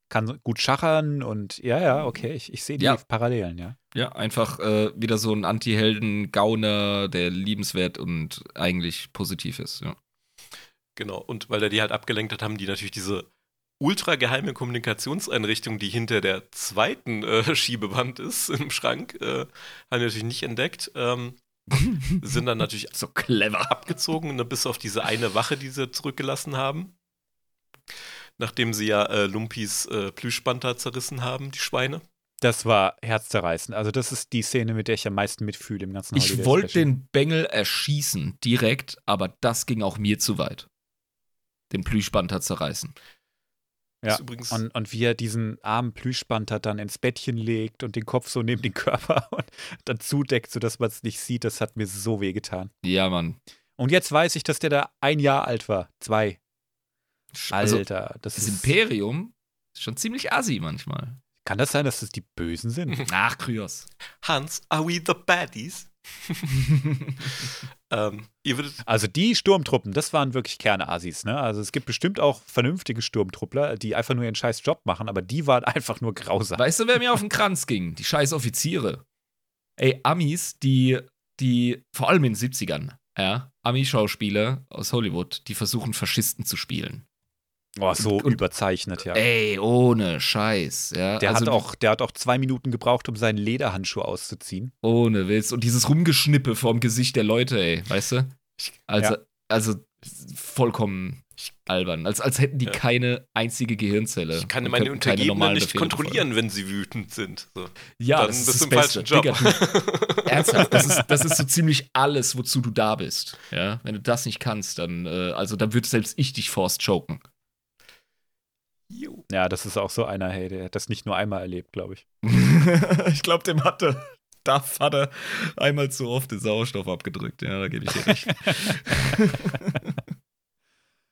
kann gut schachern und ja, ja, okay, ich, ich sehe die Ja. Parallelen, ja. ja, einfach äh, wieder so ein Anti-Helden-Gauner, der liebenswert und eigentlich positiv ist. Ja. Genau, und weil er die halt abgelenkt hat, haben die natürlich diese ultra geheime Kommunikationseinrichtung, die hinter der zweiten äh, [LAUGHS] Schiebewand ist im Schrank, äh, haben die natürlich nicht entdeckt. Ähm, [LAUGHS] sind dann natürlich so clever. abgezogen, ne, bis auf diese eine Wache, die sie zurückgelassen haben. Nachdem sie ja äh, Lumpis äh, Plüschpanther zerrissen haben, die Schweine. Das war herzzerreißend. Also, das ist die Szene, mit der ich am meisten mitfühle im ganzen Ich wollte den Bengel erschießen, direkt, aber das ging auch mir zu weit. Den Plüschpanther zerreißen. Ja, Ist übrigens, Und, und wie er diesen armen Plüschpanther dann ins Bettchen legt und den Kopf so neben den Körper [LAUGHS] und dann zudeckt, sodass man es nicht sieht, das hat mir so weh getan. Ja, Mann. Und jetzt weiß ich, dass der da ein Jahr alt war. Zwei. Also, Alter, das, das ist. Imperium ist schon ziemlich assi manchmal. Kann das sein, dass das die Bösen sind? [LAUGHS] Ach, Kryos. Hans, are we the baddies? [LAUGHS] ähm, ihr würdet, Also die Sturmtruppen, das waren wirklich Kernasis, ne? Also es gibt bestimmt auch vernünftige Sturmtruppler, die einfach nur ihren scheiß Job machen, aber die waren [LAUGHS] einfach nur grausam. Weißt du, wer mir auf den Kranz ging? Die scheiß Offiziere. Ey, Amis, die, die, vor allem in den 70ern, ja, Ami-Schauspieler aus Hollywood, die versuchen, Faschisten zu spielen. Oh, so Und- überzeichnet, ja. Ey, ohne Scheiß, ja. Der, also, hat auch, der hat auch zwei Minuten gebraucht, um seinen Lederhandschuh auszuziehen. Ohne Witz. Und dieses Rumgeschnippe vorm Gesicht der Leute, ey, weißt du? Also, Ja. also vollkommen albern. Als, als hätten die Ja. keine einzige Gehirnzelle. ich kann meine Untergebenen nicht Befehle kontrollieren, wenn sie wütend sind. So. Ja, Dann das bist ist im falschen Job. Digga, du, ernsthaft, das ist, das ist so [LAUGHS] ziemlich alles, wozu du da bist. Ja, wenn du das nicht kannst, dann, äh, also dann würde selbst ich dich forst choken. Jo. Ja, das ist auch so einer, hey, der hat das nicht nur einmal erlebt, glaube ich. [LAUGHS] ich glaube, dem hatte. Duff hat er einmal zu oft den Sauerstoff abgedrückt. Ja, da gebe ich dir recht. [LAUGHS]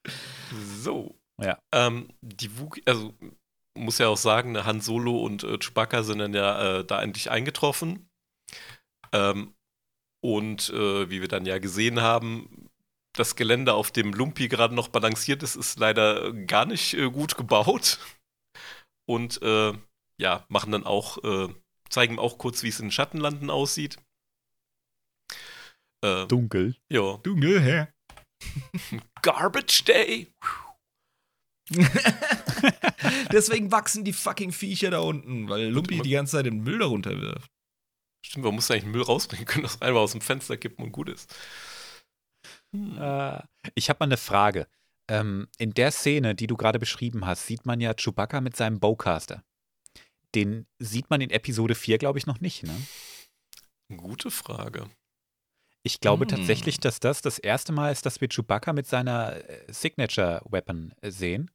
[LAUGHS] So. Ja. Ähm, die Wookie, also muss ja auch sagen, ne, Han Solo und äh, Chewbacca sind dann ja äh, da endlich eingetroffen. Ähm, und äh, wie wir dann ja gesehen haben, das Gelände, auf dem Lumpy gerade noch balanciert ist, ist leider gar nicht äh, gut gebaut. Und äh, ja, machen dann auch, äh, zeigen auch kurz, wie es in Schattenlanden aussieht. Äh, Dunkel. ja. Dunkel, hä? [LAUGHS] Garbage Day. [LAUGHS] Deswegen wachsen die fucking Viecher da unten, weil Lumpi die ganze Zeit den Müll darunter wirft. Stimmt, man muss eigentlich Müll rausbringen können, [LAUGHS] das einfach aus dem Fenster kippen und gut ist. Hm. Äh, ich habe mal eine Frage. Ähm, in der Szene, die du gerade beschrieben hast, sieht man ja Chewbacca mit seinem Bowcaster. Den sieht man in Episode 4, glaube ich, noch nicht, ne? Gute Frage. Ich glaube Hm. tatsächlich, dass das das erste Mal ist, dass wir Chewbacca mit seiner äh, Signature Weapon äh, sehen.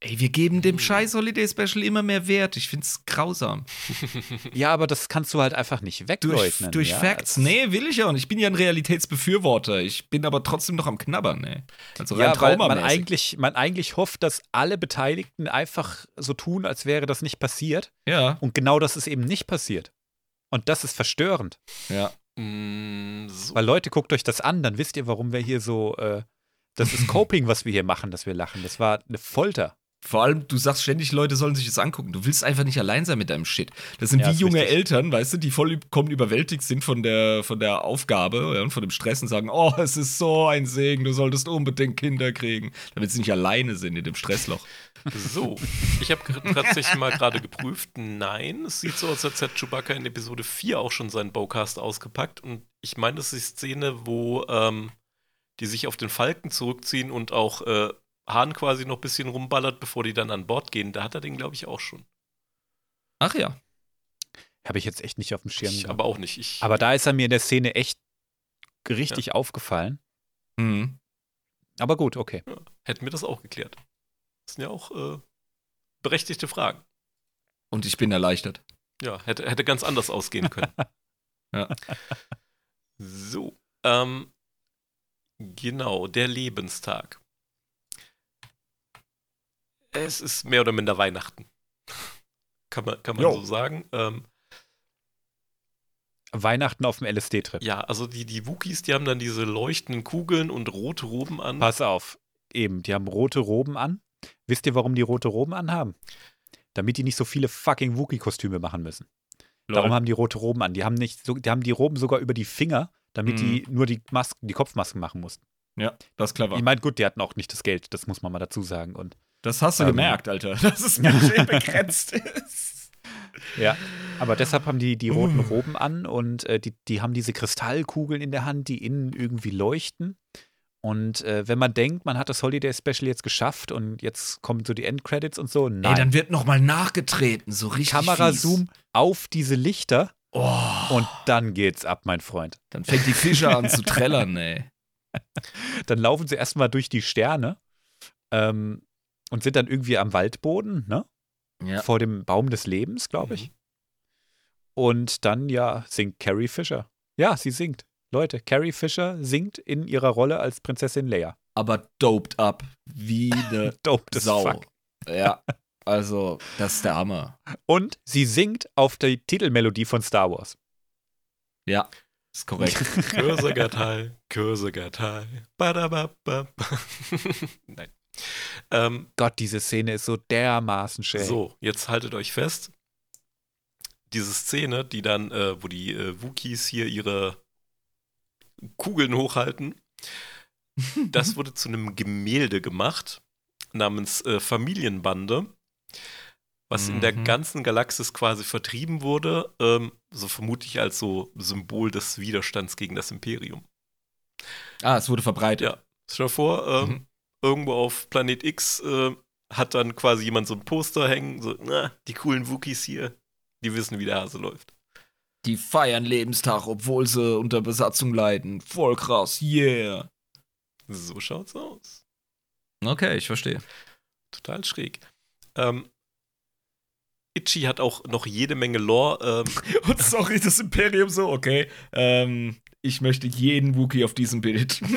Ey, wir geben dem Hm. scheiß Holiday Special immer mehr Wert. Ich find's grausam. [LAUGHS] Ja, aber das kannst du halt einfach nicht Durch, wegleugnen. durch ja? Facts? Nee, will ich auch nicht. Ich bin ja ein Realitätsbefürworter. Ich bin aber trotzdem noch am Knabbern, ne? Also rein Ja, weil man eigentlich, man eigentlich hofft, dass alle Beteiligten einfach so tun, als wäre das nicht passiert. Ja, Und genau das ist eben nicht passiert. Und das ist verstörend. ja. Mm, so. Weil Leute, guckt euch das an, dann wisst ihr, warum wir hier so. Äh, das ist [LAUGHS] Coping, was wir hier machen, dass wir lachen. Das war eine Folter. Vor allem, du sagst ständig, Leute sollen sich das angucken. Du willst einfach nicht allein sein mit deinem Shit. Das sind Ja, wie ist junge richtig. Eltern, weißt du, die vollkommen überwältigt sind von der, von der Aufgabe ja, und von dem Stress und sagen, oh, es ist so ein Segen, du solltest unbedingt Kinder kriegen. Damit sie nicht alleine sind in dem Stressloch. So, ich habe tatsächlich mal gerade geprüft. Nein, es sieht so aus, als hätte Chewbacca in Episode 4 auch schon seinen Bowcast ausgepackt. Und ich meine, das ist die Szene, wo ähm, die sich auf den Falken zurückziehen und auch äh, Hahn quasi noch ein bisschen rumballert, bevor die dann an Bord gehen. Da hat er den, glaube ich, auch schon. Ach ja. Habe ich jetzt echt nicht auf dem Schirm. Ich, gehabt. aber auch nicht. Ich, aber da ist er mir in der Szene echt richtig aufgefallen. Mhm. Aber gut, okay. hätten wir das auch geklärt. Das sind ja auch äh, berechtigte Fragen. Und ich bin erleichtert. Ja, hätte, hätte ganz anders ausgehen [LAUGHS] können. Ja. So, ähm, genau, der Lebenstag. Es ist mehr oder minder Weihnachten. [LAUGHS] kann man, kann man Jo. so sagen. Ähm, Weihnachten auf dem LSD-Trip. ja, also die, die Wookies, die haben dann diese leuchtenden Kugeln und rote Roben an. Pass auf. Eben, die haben rote Roben an. Wisst ihr, warum die rote Roben anhaben? Damit die nicht so viele fucking Wookie-Kostüme machen müssen. Darum haben die rote Roben an. Die haben nicht so, die haben die Roben sogar über die Finger, damit die nur die Masken, die Kopfmasken machen mussten. ja, das ist clever. Ich meine, gut, die hatten auch nicht das Geld, das muss man mal dazu sagen. Und Das hast du Ähm. gemerkt, Alter. [LAUGHS] Dass es budget [LAUGHS] begrenzt ist. ja, aber deshalb haben die die roten. Roben an und äh, die, die haben diese Kristallkugeln in der Hand, die innen irgendwie leuchten. Und äh, wenn man denkt, man hat das Holiday Special jetzt geschafft und jetzt kommen so die Endcredits und so, nein. Ey, dann wird nochmal nachgetreten, so richtig. Kamerazoom auf diese Lichter. Oh, und dann geht's ab, mein Freund. dann fängt die Fische an zu [LAUGHS] trällern, ey. Dann laufen sie erstmal durch die Sterne ähm, und sind dann irgendwie am Waldboden, ne? Ja. Vor dem Baum des Lebens, glaube ich. Und dann, ja, singt Carrie Fisher. Ja, sie singt. Leute, Carrie Fisher singt in ihrer Rolle als Prinzessin Leia. Aber doped up. Wie [LAUGHS] eine Dope as Sau. fuck. Ja, also, das ist der Hammer. Und sie singt auf die Titelmelodie von Star Wars. Ja, ist korrekt. Kösegatei, Kösegatei. Badababab. Nein. Ähm, Gott, diese Szene ist so dermaßen schön. so, jetzt haltet euch fest. Diese Szene, die dann, äh, wo die äh, Wookies hier ihre Kugeln hochhalten, [LAUGHS] das wurde zu einem Gemälde gemacht namens äh, Familienbande, was in der Mhm. ganzen Galaxis quasi vertrieben wurde, ähm, so vermutlich als so Symbol des Widerstands gegen das Imperium. Ah, es wurde verbreitet. Ja, stell dir vor, ähm, Mhm. Irgendwo auf Planet X äh, hat dann quasi jemand so ein Poster hängen, so, na, die coolen Wookies hier, die wissen, wie der Hase läuft. Die feiern Lebenstag, obwohl sie unter Besatzung leiden. Voll krass, yeah. So schaut's aus. Okay, ich verstehe. Total schräg. Ähm, Itchy hat auch noch jede Menge Lore. Ähm, Und [LAUGHS] sorry, das Imperium so, okay. Ähm, ich möchte jeden Wookie auf diesem Bild. [LAUGHS]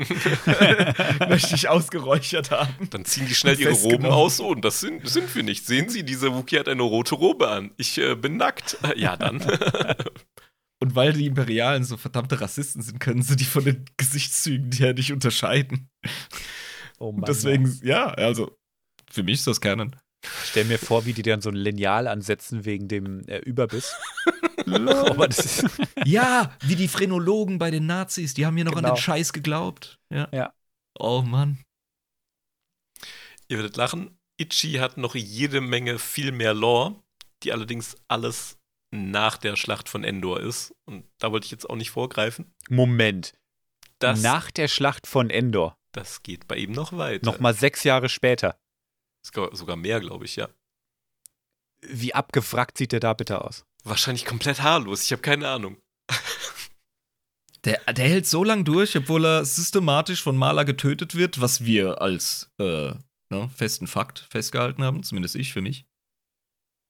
[LAUGHS] möchte ich ausgeräuchert haben. dann ziehen die schnell ihre Roben aus. Oh, und das sind, sind wir nicht. Sehen Sie, dieser Wookie hat eine rote Robe an. Ich äh, bin nackt. [LAUGHS] Ja, dann. Und weil die Imperialen so verdammte Rassisten sind, können sie die von den Gesichtszügen her nicht unterscheiden. Oh Und deswegen, ja, also, für mich ist das Canon. Stell mir vor, wie die dann so ein Lineal ansetzen wegen dem äh, Überbiss. Aber das ist, Ja, wie die Phrenologen bei den Nazis, die haben mir noch an Genau. den Scheiß geglaubt. Ja. Ja. Oh Mann. Ihr werdet lachen. Itchy hat noch jede Menge viel mehr Lore, die allerdings alles nach der Schlacht von Endor ist. Und da wollte ich jetzt auch nicht vorgreifen. Moment. Das, Nach der Schlacht von Endor, das geht bei ihm noch weiter. nochmal sechs Jahre später. Sogar, sogar mehr, glaube ich, ja. Wie abgefragt sieht der da bitte aus? Wahrscheinlich komplett haarlos. Ich habe keine Ahnung. [LAUGHS] Der, der hält so lang durch, obwohl er systematisch von Maler getötet wird, was wir als äh, ne, festen Fakt festgehalten haben, zumindest ich für mich.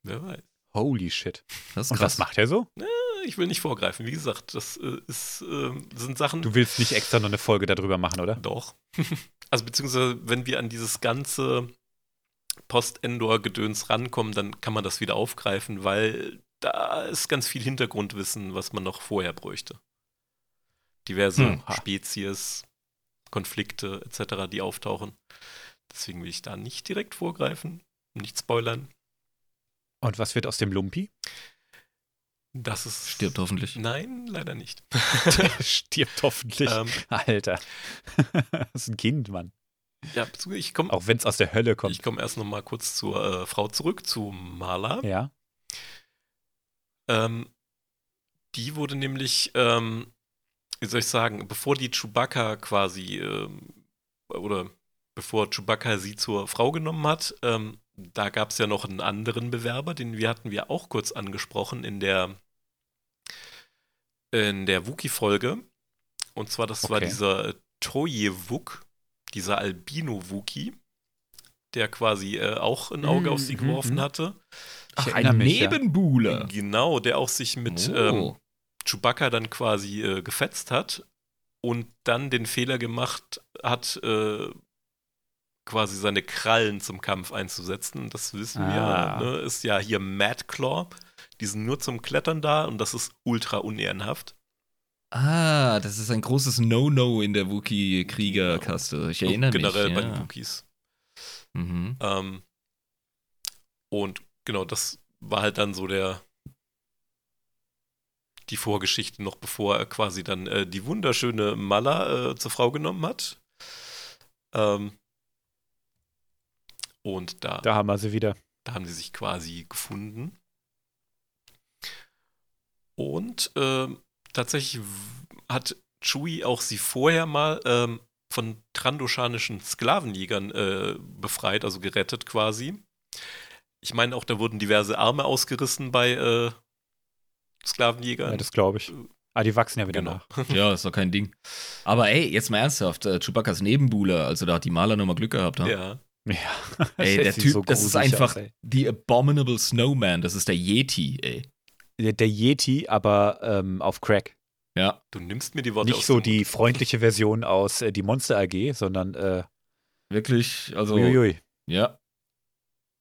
Wer weiß. Holy shit. Das ist Und was macht er so? Ich will nicht vorgreifen. Wie gesagt, das äh, ist, äh, sind Sachen. Du willst nicht extra noch eine Folge darüber machen, oder? Doch. [LAUGHS] also beziehungsweise, wenn wir an dieses ganze Post-Endor-Gedöns rankommen, dann kann man das wieder aufgreifen, weil da ist ganz viel Hintergrundwissen, was man noch vorher bräuchte. Diverse Hm. Spezies, Konflikte etc., die auftauchen. Deswegen will ich da nicht direkt vorgreifen, nicht spoilern. Und was wird aus dem Lumpi? Das ist. Stirbt hoffentlich. Nein, leider nicht. [LAUGHS] Stirbt hoffentlich. ähm, Alter. [LAUGHS] das ist ein Kind, Mann. ja, ich komme Auch wenn es aus der Hölle kommt. ich komm erst noch mal kurz zur äh, Frau zurück, zu Marla. ja. Ähm, die wurde nämlich, ähm, wie soll ich sagen, bevor die Chewbacca quasi, ähm, oder bevor Chewbacca sie zur Frau genommen hat, ähm, da gab es ja noch einen anderen Bewerber, den wir hatten wir auch kurz angesprochen in der in der Wookie-Folge. Und zwar, das war Okay. dieser Toye Wook, dieser Albino-Wookie, der quasi äh, auch ein Auge Mm, auf sie mhm, geworfen mhm. hatte. Ach, ein. Nebenbuhler. Genau, der auch sich mit Oh. ähm, Chewbacca dann quasi äh, gefetzt hat und dann den Fehler gemacht hat, äh, quasi seine Krallen zum Kampf einzusetzen. Das wissen Ah. wir, ne? ist ja hier Mad Claw. Die sind nur zum Klettern da und das ist ultra unehrenhaft. Ah, das ist ein großes No-No in der Wookie-Kriegerkaste. Ich erinnere Und generell mich. bei ja. den Wookies. Mhm. Ähm, und genau, das war halt dann so der die Vorgeschichte noch, bevor er quasi dann äh, die wunderschöne Mala äh, zur Frau genommen hat. Ähm, und da, Da haben wir sie wieder. da haben sie sich quasi gefunden. Und ähm, tatsächlich hat Chewie auch sie vorher mal ähm, von trandoshanischen Sklavenjägern äh, befreit, also gerettet quasi. Ich meine auch, da wurden diverse Arme ausgerissen bei äh, Sklavenjägern. Ja, das glaube ich. Ah, die wachsen ja wieder genau. nach. [LAUGHS] Ja, ist doch kein Ding. Aber ey, jetzt mal ernsthaft, äh, Chewbaccas Nebenbuhler, also da hat die Maler nochmal Glück gehabt. Ne? Ja. Ja. [LAUGHS] Ey, der Typ, so das ist einfach aus, die Abominable Snowman, das ist der Yeti, ey. der, der Yeti, aber ähm, auf Crack. Ja, Du nimmst mir die Worte Nicht aus so dem die Mund. freundliche Version aus äh, die Monster AG, sondern äh, wirklich, also, uiuiui. ja.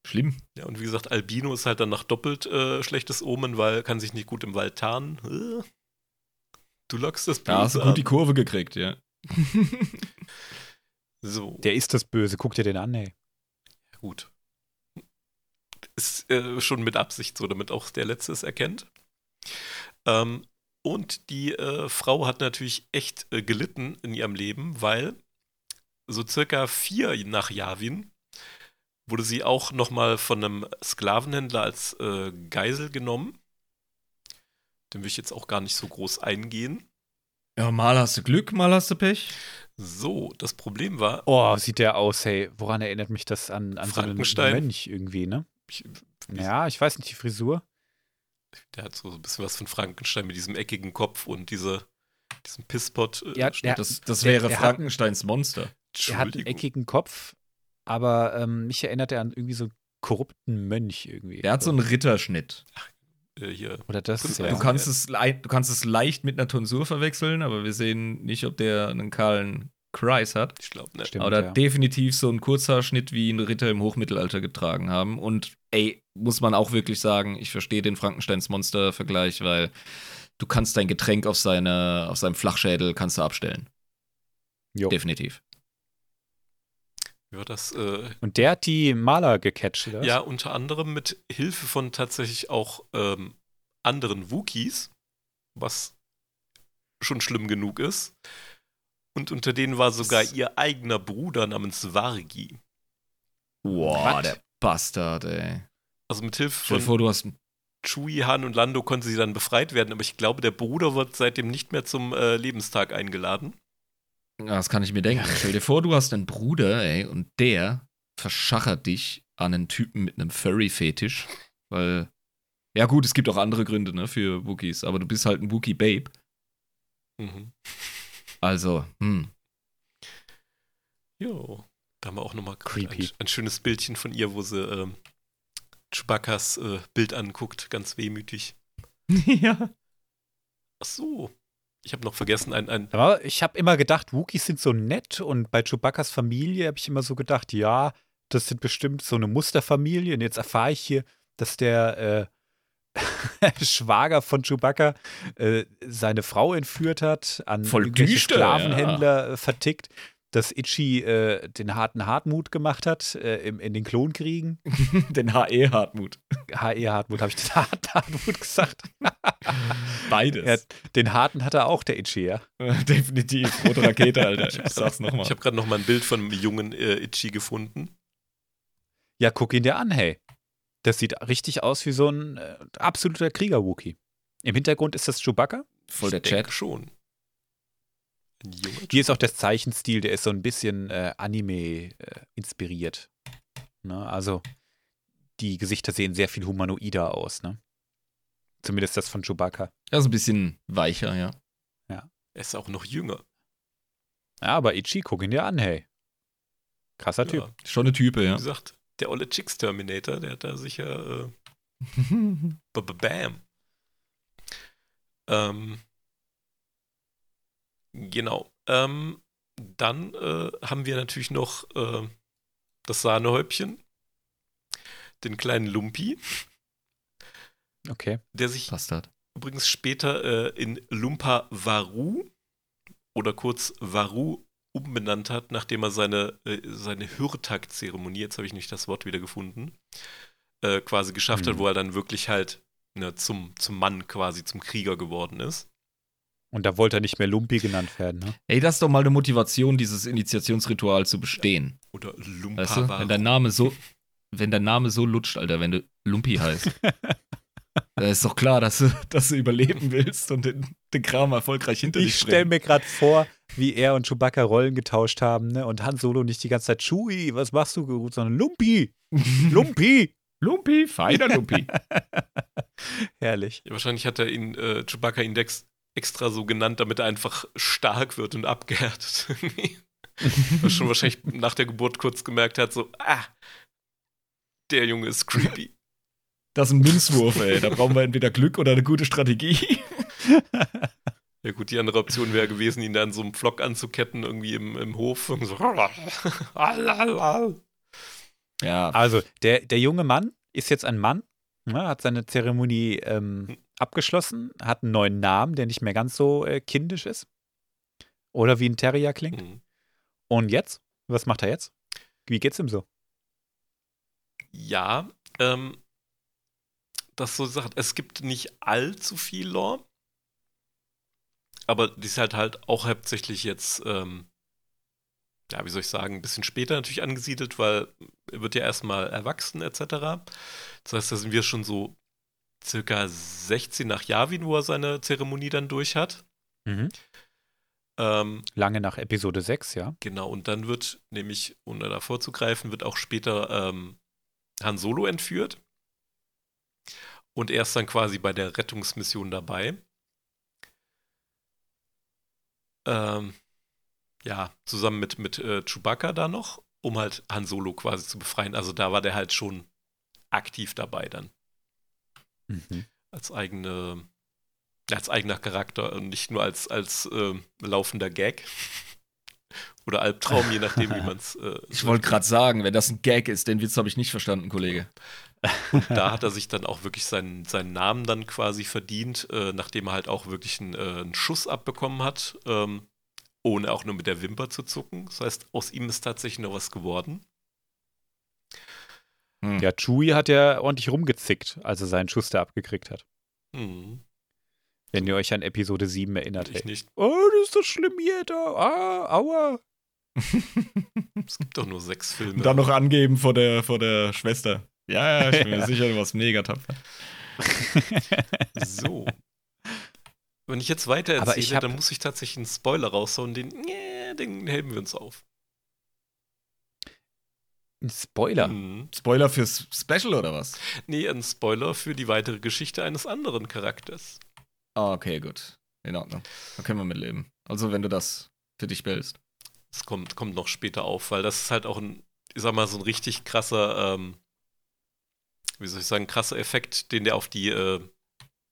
Schlimm. Ja, und wie gesagt, Albino ist halt dann nach doppelt äh, schlechtes Omen, weil kann sich nicht gut im Wald tarnen. Äh. Du lockst das Da hast du Böse gut die. Kurve gekriegt, ja. [LAUGHS] So. Der ist das Böse. Guck dir den an, ey. Gut. Ist äh, schon mit Absicht so, damit auch der Letzte es erkennt. Ähm, und die äh, Frau hat natürlich echt äh, gelitten in ihrem Leben, weil so circa vier nach Yavin wurde sie auch nochmal von einem Sklavenhändler als äh, Geisel genommen. Den will ich jetzt auch gar nicht so groß eingehen. Ja, mal hast du Glück, mal hast du Pech. So, das Problem war, Oh, sieht der aus, hey. Woran erinnert mich das an, an so einen. Mönch irgendwie, ne? ich, Ja, ich weiß nicht, die Frisur. Der hat so ein bisschen was von Frankenstein mit diesem eckigen Kopf und diese, diesem Pisspot. Äh, Ja, der- Das, das der- wäre der hat- Frankensteins Monster. Er hat einen eckigen Kopf, aber ähm, mich erinnert er an irgendwie so einen korrupten Mönch irgendwie. Der hat so einen Ritterschnitt. Äh, hier. Oder das, Du ja. Du, kannst es, du kannst es leicht mit einer Tonsur verwechseln, aber wir sehen nicht, ob der einen kahlen Kreis hat. Ich glaube nicht. Stimmt, Oder ja. definitiv so ein Kurzhaarschnitt, wie ihn Ritter im Hochmittelalter getragen haben. Und ey, muss man auch wirklich sagen, ich verstehe den Frankensteins Monster-Vergleich, weil du kannst dein Getränk auf, seine, auf seinem Flachschädel kannst du abstellen. Jo. Definitiv. War das? Äh, Und der hat die Maler gecatcht, oder? ja, unter anderem mit Hilfe von tatsächlich auch ähm, anderen Wookies, was schon schlimm genug ist. Und unter denen war sogar ihr eigener Bruder namens Vargi. Boah, Was? der Bastard, ey. Also mit Hilfe Stell dir von vor, du hast einen Chewie, Han und Lando konnte sie dann befreit werden, aber ich glaube, der Bruder wird seitdem nicht mehr zum äh, Lebenstag eingeladen. Ja, das kann ich mir denken. Stell dir vor, du hast einen Bruder, ey, und der verschachert dich an einen Typen mit einem Furry-Fetisch. Weil, ja gut, es gibt auch andere Gründe, ne, für Wookies, aber du bist halt ein Wookie-Babe. Mhm. Also, hm. Jo. Da haben wir auch nochmal Creepy. ein, ein schönes Bildchen von ihr, wo sie ähm, Chewbacca's äh, Bild anguckt, ganz wehmütig. [LAUGHS] ja. Ach so. Ich habe noch vergessen, ein, ein Aber ich habe immer gedacht, Wookies sind so nett und bei Chewbacca's Familie habe ich immer so gedacht, ja, das sind bestimmt so eine Musterfamilie. Und jetzt erfahre ich hier, dass der äh, [LAUGHS] Schwager von Chewbacca äh, seine Frau entführt hat, an Voll düster, Sklavenhändler äh, vertickt. dass Itchy äh, den harten Hartmut gemacht hat äh, im, in den Klonkriegen. [LAUGHS] den HE Hartmut. HE Hartmut, habe ich den [LAUGHS] harten Hartmut gesagt? Beides. Ja, den harten hat er auch, der Itchy, ja. Definitiv. Rote Rakete, Alter. Ich sag's nochmal. Ich habe gerade nochmal ein Bild von einem jungen äh, Itchy gefunden. Ja, guck ihn dir an, hey. Das sieht richtig aus wie so ein äh, absoluter Krieger-Wookie. Im Hintergrund ist das Chewbacca. Voll der Chat. schon. Hier ist auch der Zeichenstil, der ist so ein bisschen äh, Anime äh, inspiriert. Ne? Also die Gesichter sehen sehr viel humanoider aus, ne? Zumindest das von Chewbacca. Ja, so ein bisschen weicher, ja. Er ist auch noch jünger. Ja, aber Ichi, guck ihn dir an, hey. Krasser Typ. Ja, Schon eine Type, wie ja. gesagt, der olle Chicks Terminator, der hat da sicher äh, b -b Bam. Ähm, genau. Ähm, dann äh, haben wir natürlich noch äh, das Sahnehäubchen, den kleinen Lumpi, Okay. der sich Bastard. übrigens später äh, in Lumpa Varu oder kurz Varu umbenannt hat, nachdem er seine, äh, seine Hürtak-Zeremonie, jetzt habe ich nicht das Wort wieder gefunden, äh, quasi geschafft hat, Mhm. wo er dann wirklich halt ne, zum, zum Mann quasi, zum Krieger geworden ist. Und da wollte er nicht mehr Lumpi genannt werden, ne? Ey, das ist doch mal eine Motivation, dieses Initiationsritual zu bestehen. Oder Lumpa Weißt du? Wenn dein Name so, wenn dein Name so lutscht, Alter, wenn du Lumpi heißt. [LAUGHS] da ist doch klar, dass du, dass du überleben willst und den, den Kram erfolgreich hinter dich Ich stelle mir gerade vor, wie er und Chewbacca Rollen getauscht haben, ne? Und Han Solo nicht die ganze Zeit Chewie, was machst du gut, sondern Lumpi, [LAUGHS] Lumpi. Lumpi, feiner Lumpi. [LAUGHS] Herrlich. Ja, wahrscheinlich hat er ihn, äh, Chewbacca Index extra so genannt, damit er einfach stark wird und abgehärtet. [LAUGHS] Was schon wahrscheinlich nach der Geburt kurz gemerkt hat, so, ah, der Junge ist creepy. Das ist ein Münzwurf, ey. Da brauchen wir entweder Glück oder eine gute Strategie. [LAUGHS] Ja gut, die andere Option wäre gewesen, ihn dann so einem Flock anzuketten, irgendwie im, im Hof. Und so, [LAUGHS] Ja, Also, der, der junge Mann ist jetzt ein Mann, ne, hat seine Zeremonie ähm, abgeschlossen, hat einen neuen Namen, der nicht mehr ganz so äh, kindisch ist. Oder wie ein Terrier klingt. Mhm. Und jetzt? Was macht er jetzt? Wie geht's ihm so? Ja, ähm, das so sagt, es gibt nicht allzu viel Lore, aber die ist halt halt auch hauptsächlich jetzt, ähm, ja, wie soll ich sagen, ein bisschen später natürlich angesiedelt, weil er wird ja erstmal erwachsen etc. Das heißt, da sind wir schon so circa 16 nach Yavin, wo er seine Zeremonie dann durch hat. Mhm. Ähm, Lange nach Episode 6, ja. Genau, und dann wird nämlich, ohne da vorzugreifen, wird auch später ähm, Han Solo entführt. Und er ist dann quasi bei der Rettungsmission dabei. Ähm, ja, zusammen mit, mit äh, Chewbacca da noch, um halt Han Solo quasi zu befreien. Also da war der halt schon aktiv dabei dann. Mhm. Als eigene, als eigener Charakter und nicht nur als, als ähm, laufender Gag. [LAUGHS] Oder Albtraum, je nachdem, wie [LAUGHS] man es. Äh, ich wollte gerade sagen, wenn das ein Gag ist, den Witz habe ich nicht verstanden, Kollege. [LAUGHS] da hat er sich dann auch wirklich seinen, seinen Namen dann quasi verdient, äh, nachdem er halt auch wirklich einen, äh, einen Schuss abbekommen hat, ähm, ohne auch nur mit der Wimper zu zucken. Das heißt, aus ihm ist tatsächlich noch was geworden. Hm. Ja, Chewie hat ja ordentlich rumgezickt, als er seinen Schuss da abgekriegt hat. Hm, Wenn ihr euch an Episode 7 erinnert. ich Hey. nicht. Oh, das ist so schlimm hier, da. Ah, aua. Es gibt doch nur sechs [LAUGHS] Filme. Und dann noch angeben vor der, vor der Schwester. Ja, ja, ich bin mir Ja. sicher, du warst mega tapfer. So. Wenn ich jetzt weiter erzähle, ich hab- dann muss ich tatsächlich einen Spoiler raushauen, den, den heben wir uns auf. Ein Spoiler. Mhm. Spoiler fürs Special oder was? Nee, ein Spoiler für die weitere Geschichte eines anderen Charakters. Ah, okay, gut. In Ordnung. Da können wir mitleben. Also, wenn du das für dich behältst. Das kommt, kommt noch später auf, weil das ist halt auch ein, ich sag mal, so ein richtig krasser, ähm, wie soll ich sagen, krasser Effekt, den der auf die, äh,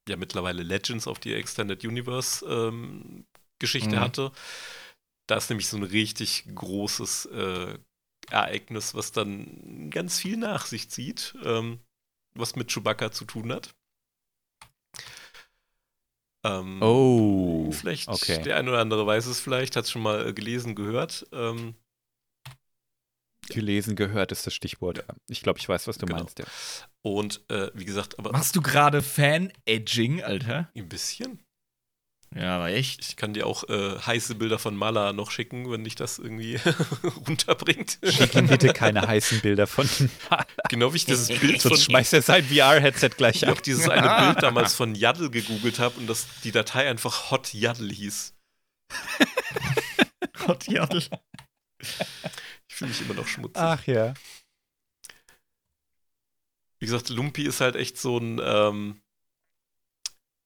ja mittlerweile Legends, auf die Extended Universe ähm, Geschichte Mhm. hatte. Da ist nämlich so ein richtig großes äh, Ereignis, was dann ganz viel nach sich zieht, ähm, was mit Chewbacca zu tun hat. Ähm, Oh, Vielleicht, okay. der ein oder andere weiß es vielleicht, hat es schon mal äh, gelesen, gehört. Ähm, Gelesen, gehört ist das Stichwort. Ich glaube, ich weiß, was du Genau. meinst. Ja. und äh, wie gesagt, aber Machst du gerade Fan-Edging, Alter? ein bisschen. Ja, aber echt. Ich kann dir auch äh, heiße Bilder von Mala noch schicken, wenn dich das irgendwie [LAUGHS] runterbringt. Schick ihm bitte keine heißen Bilder von ihm. genau wie ich dieses [LAUGHS] Bild von Sonst schmeißt er sein VR-Headset gleich ich ab. auch dieses eine Bild [LAUGHS] damals von Yaddle gegoogelt habe und das, die Datei einfach Hot Yaddle hieß. Gott, Jadl. Ich fühle mich immer noch schmutzig. Ach ja. Wie gesagt, Lumpy ist halt echt so ein, ähm,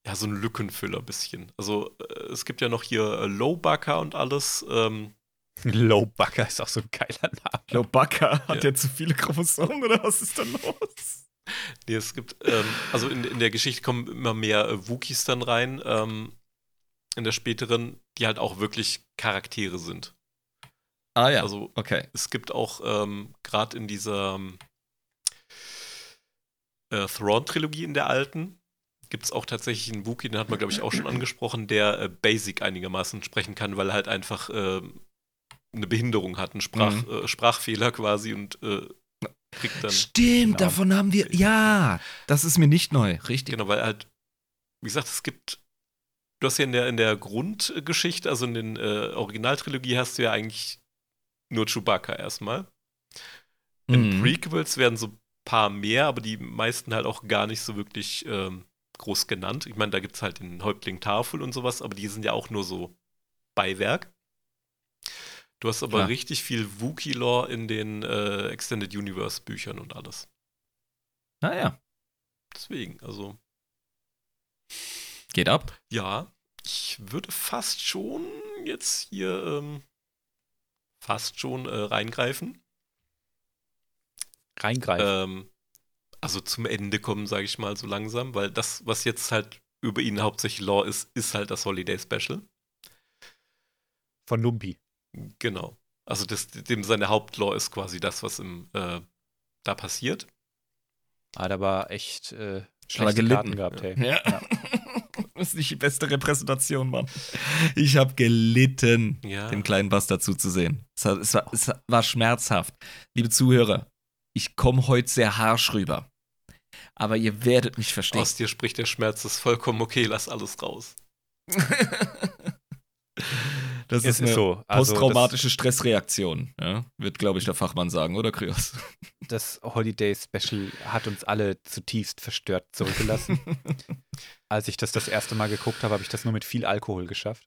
ja, so ein Lückenfüller ein bisschen. Also äh, es gibt ja noch hier äh, Lowbucker und alles. Ähm, [LAUGHS] Lowbucker ist auch so ein geiler Name. Lobaka, hat Ja. der zu viele Chromosomen oder was ist da los? nee, es gibt, ähm, also in, in der Geschichte kommen immer mehr äh, Wookies dann rein, ähm, in der späteren, die halt auch wirklich Charaktere sind. Ah ja, Also okay. es gibt auch ähm, gerade in dieser ähm, äh, Thrawn-Trilogie in der alten, gibt es auch tatsächlich einen Wookiee, den hat man, glaube ich, auch schon angesprochen, der äh, Basic einigermaßen sprechen kann, weil er halt einfach ähm, eine Behinderung hat, einen Sprach, Mhm. äh, Sprachfehler quasi und äh, kriegt dann. Stimmt, davon haben wir. Ja, das ist mir nicht neu, richtig. Genau, weil halt, wie gesagt, es gibt. Du hast ja in der, in der Grundgeschichte, also in den äh, Originaltrilogie, hast du ja eigentlich nur Chewbacca erstmal. In Mhm. Prequels werden so ein paar mehr, aber die meisten halt auch gar nicht so wirklich ähm, groß genannt. Ich meine, da gibt es halt den Häuptling Tafel und sowas, aber die sind ja auch nur so Beiwerk. Du hast aber Klar. richtig viel Wookiee-Lore in den äh, Extended Universe-Büchern und alles. Naja, Deswegen, also, geht ab. ja, ich würde fast schon jetzt hier ähm, fast schon äh, reingreifen. Reingreifen. ähm, also zum Ende kommen, sage ich mal, so langsam, weil das, was jetzt halt über ihn hauptsächlich Law ist, ist halt das Holiday Special. Von Lumpi. Genau. Also das, dem seine Hauptlaw ist quasi das, was im äh, da passiert. Hat aber echt äh, Hat er schlechte gelitten. Karten gehabt, hey. Ja. [LAUGHS] [LAUGHS] Das ist nicht die beste Repräsentation, Mann. Ich habe gelitten, Ja. den kleinen Bastard zuzusehen. Es, hat, es, war, es war schmerzhaft. Liebe Zuhörer, ich komme heute sehr harsch rüber. Aber ihr werdet mich verstehen. Aus dir spricht der Schmerz, das ist vollkommen okay, lass alles raus. [LAUGHS] das Es ist eine so. Also posttraumatische Stressreaktion, ja? wird, glaube ich, der Fachmann sagen, oder Kryos? [LAUGHS] Das, Holiday Special hat uns alle zutiefst verstört zurückgelassen. [LAUGHS] Als ich das das erste Mal geguckt habe, habe ich das nur mit viel Alkohol geschafft.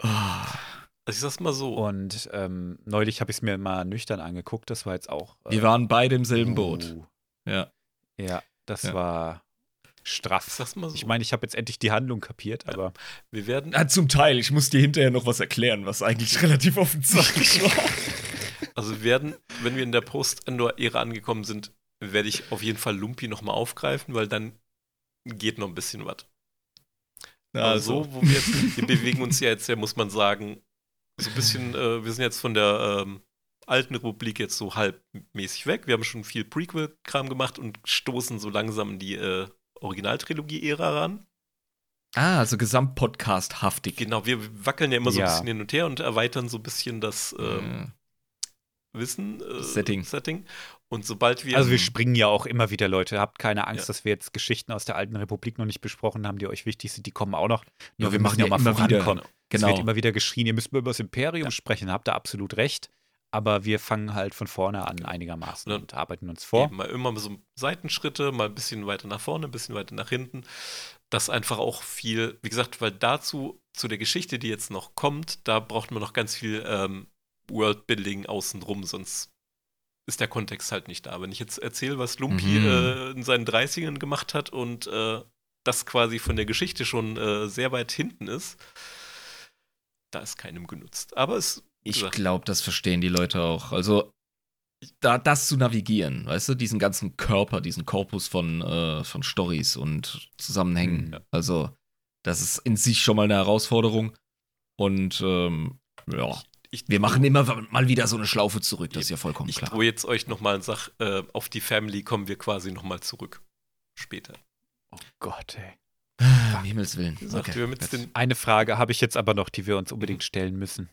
Also ich sag's mal so. Und ähm, neulich habe ich es mir mal nüchtern angeguckt. Das war jetzt auch. äh, Wir waren beide im selben Boot. uh, Ja. Ja, das Ja. war straff. sag's mal so. Ich meine, ich habe jetzt endlich die Handlung kapiert, aber wir werden Ah, zum Teil. Ich muss dir hinterher noch was erklären, was eigentlich relativ offensichtlich [LAUGHS] war. Also wir werden, wenn wir in der Post-Endor-Ära angekommen sind, werde ich auf jeden Fall Lumpy nochmal aufgreifen, weil dann geht noch ein bisschen was. Also, so, wo wir jetzt, wir bewegen uns ja jetzt, ja, muss man sagen, so ein bisschen, äh, wir sind jetzt von der ähm, alten Republik jetzt so halbmäßig weg. Wir haben schon viel Prequel-Kram gemacht und stoßen so langsam in die äh, Originaltrilogie-Ära ran. Ah, also Gesamtpodcast-haftig. Genau, wir wackeln ja immer so Ja. ein bisschen hin und her und erweitern so ein bisschen das ähm, Ähm, Wissen, äh, Setting. Setting. Und sobald wir also wir springen ja auch immer wieder Leute. Habt keine Angst, Ja. dass wir jetzt Geschichten aus der alten Republik noch nicht besprochen haben, die euch wichtig sind. Die kommen auch noch. Ja, Nur wir machen müssen ja immer wieder- vorankommen. Es genau. wird immer wieder geschrien, ihr müsst mal über das Imperium sprechen. Habt ihr absolut recht. Aber wir fangen halt von vorne an einigermaßen Und und arbeiten uns vor. Eben, mal immer so Seitenschritte, mal ein bisschen weiter nach vorne, ein bisschen weiter nach hinten. Das einfach auch viel, wie gesagt, weil dazu, zu der Geschichte, die jetzt noch kommt, da braucht man noch ganz viel ähm, Worldbuilding außenrum, sonst ist der Kontext halt nicht da. Wenn ich jetzt erzähle, was Lumpy Mhm. äh, in seinen 30ern gemacht hat und äh, das quasi von der Geschichte schon äh, sehr weit hinten ist, da ist keinem genutzt. Aber es, Ich glaube, das verstehen die Leute auch. Also, da das zu navigieren, weißt du, diesen ganzen Körper, diesen Korpus von, äh, von Stories und Zusammenhängen. Mhm. Also, das ist in sich schon mal eine Herausforderung. Und ähm, ja, ich, wir machen immer mal wieder so eine Schlaufe zurück, das ist ja vollkommen Ich klar. drohe jetzt euch nochmal und sag, äh, auf die Family kommen wir quasi nochmal zurück. Später. Oh Gott, ey. Um Himmels Willen. Den, Eine Frage habe ich jetzt aber noch, die wir uns unbedingt stellen müssen.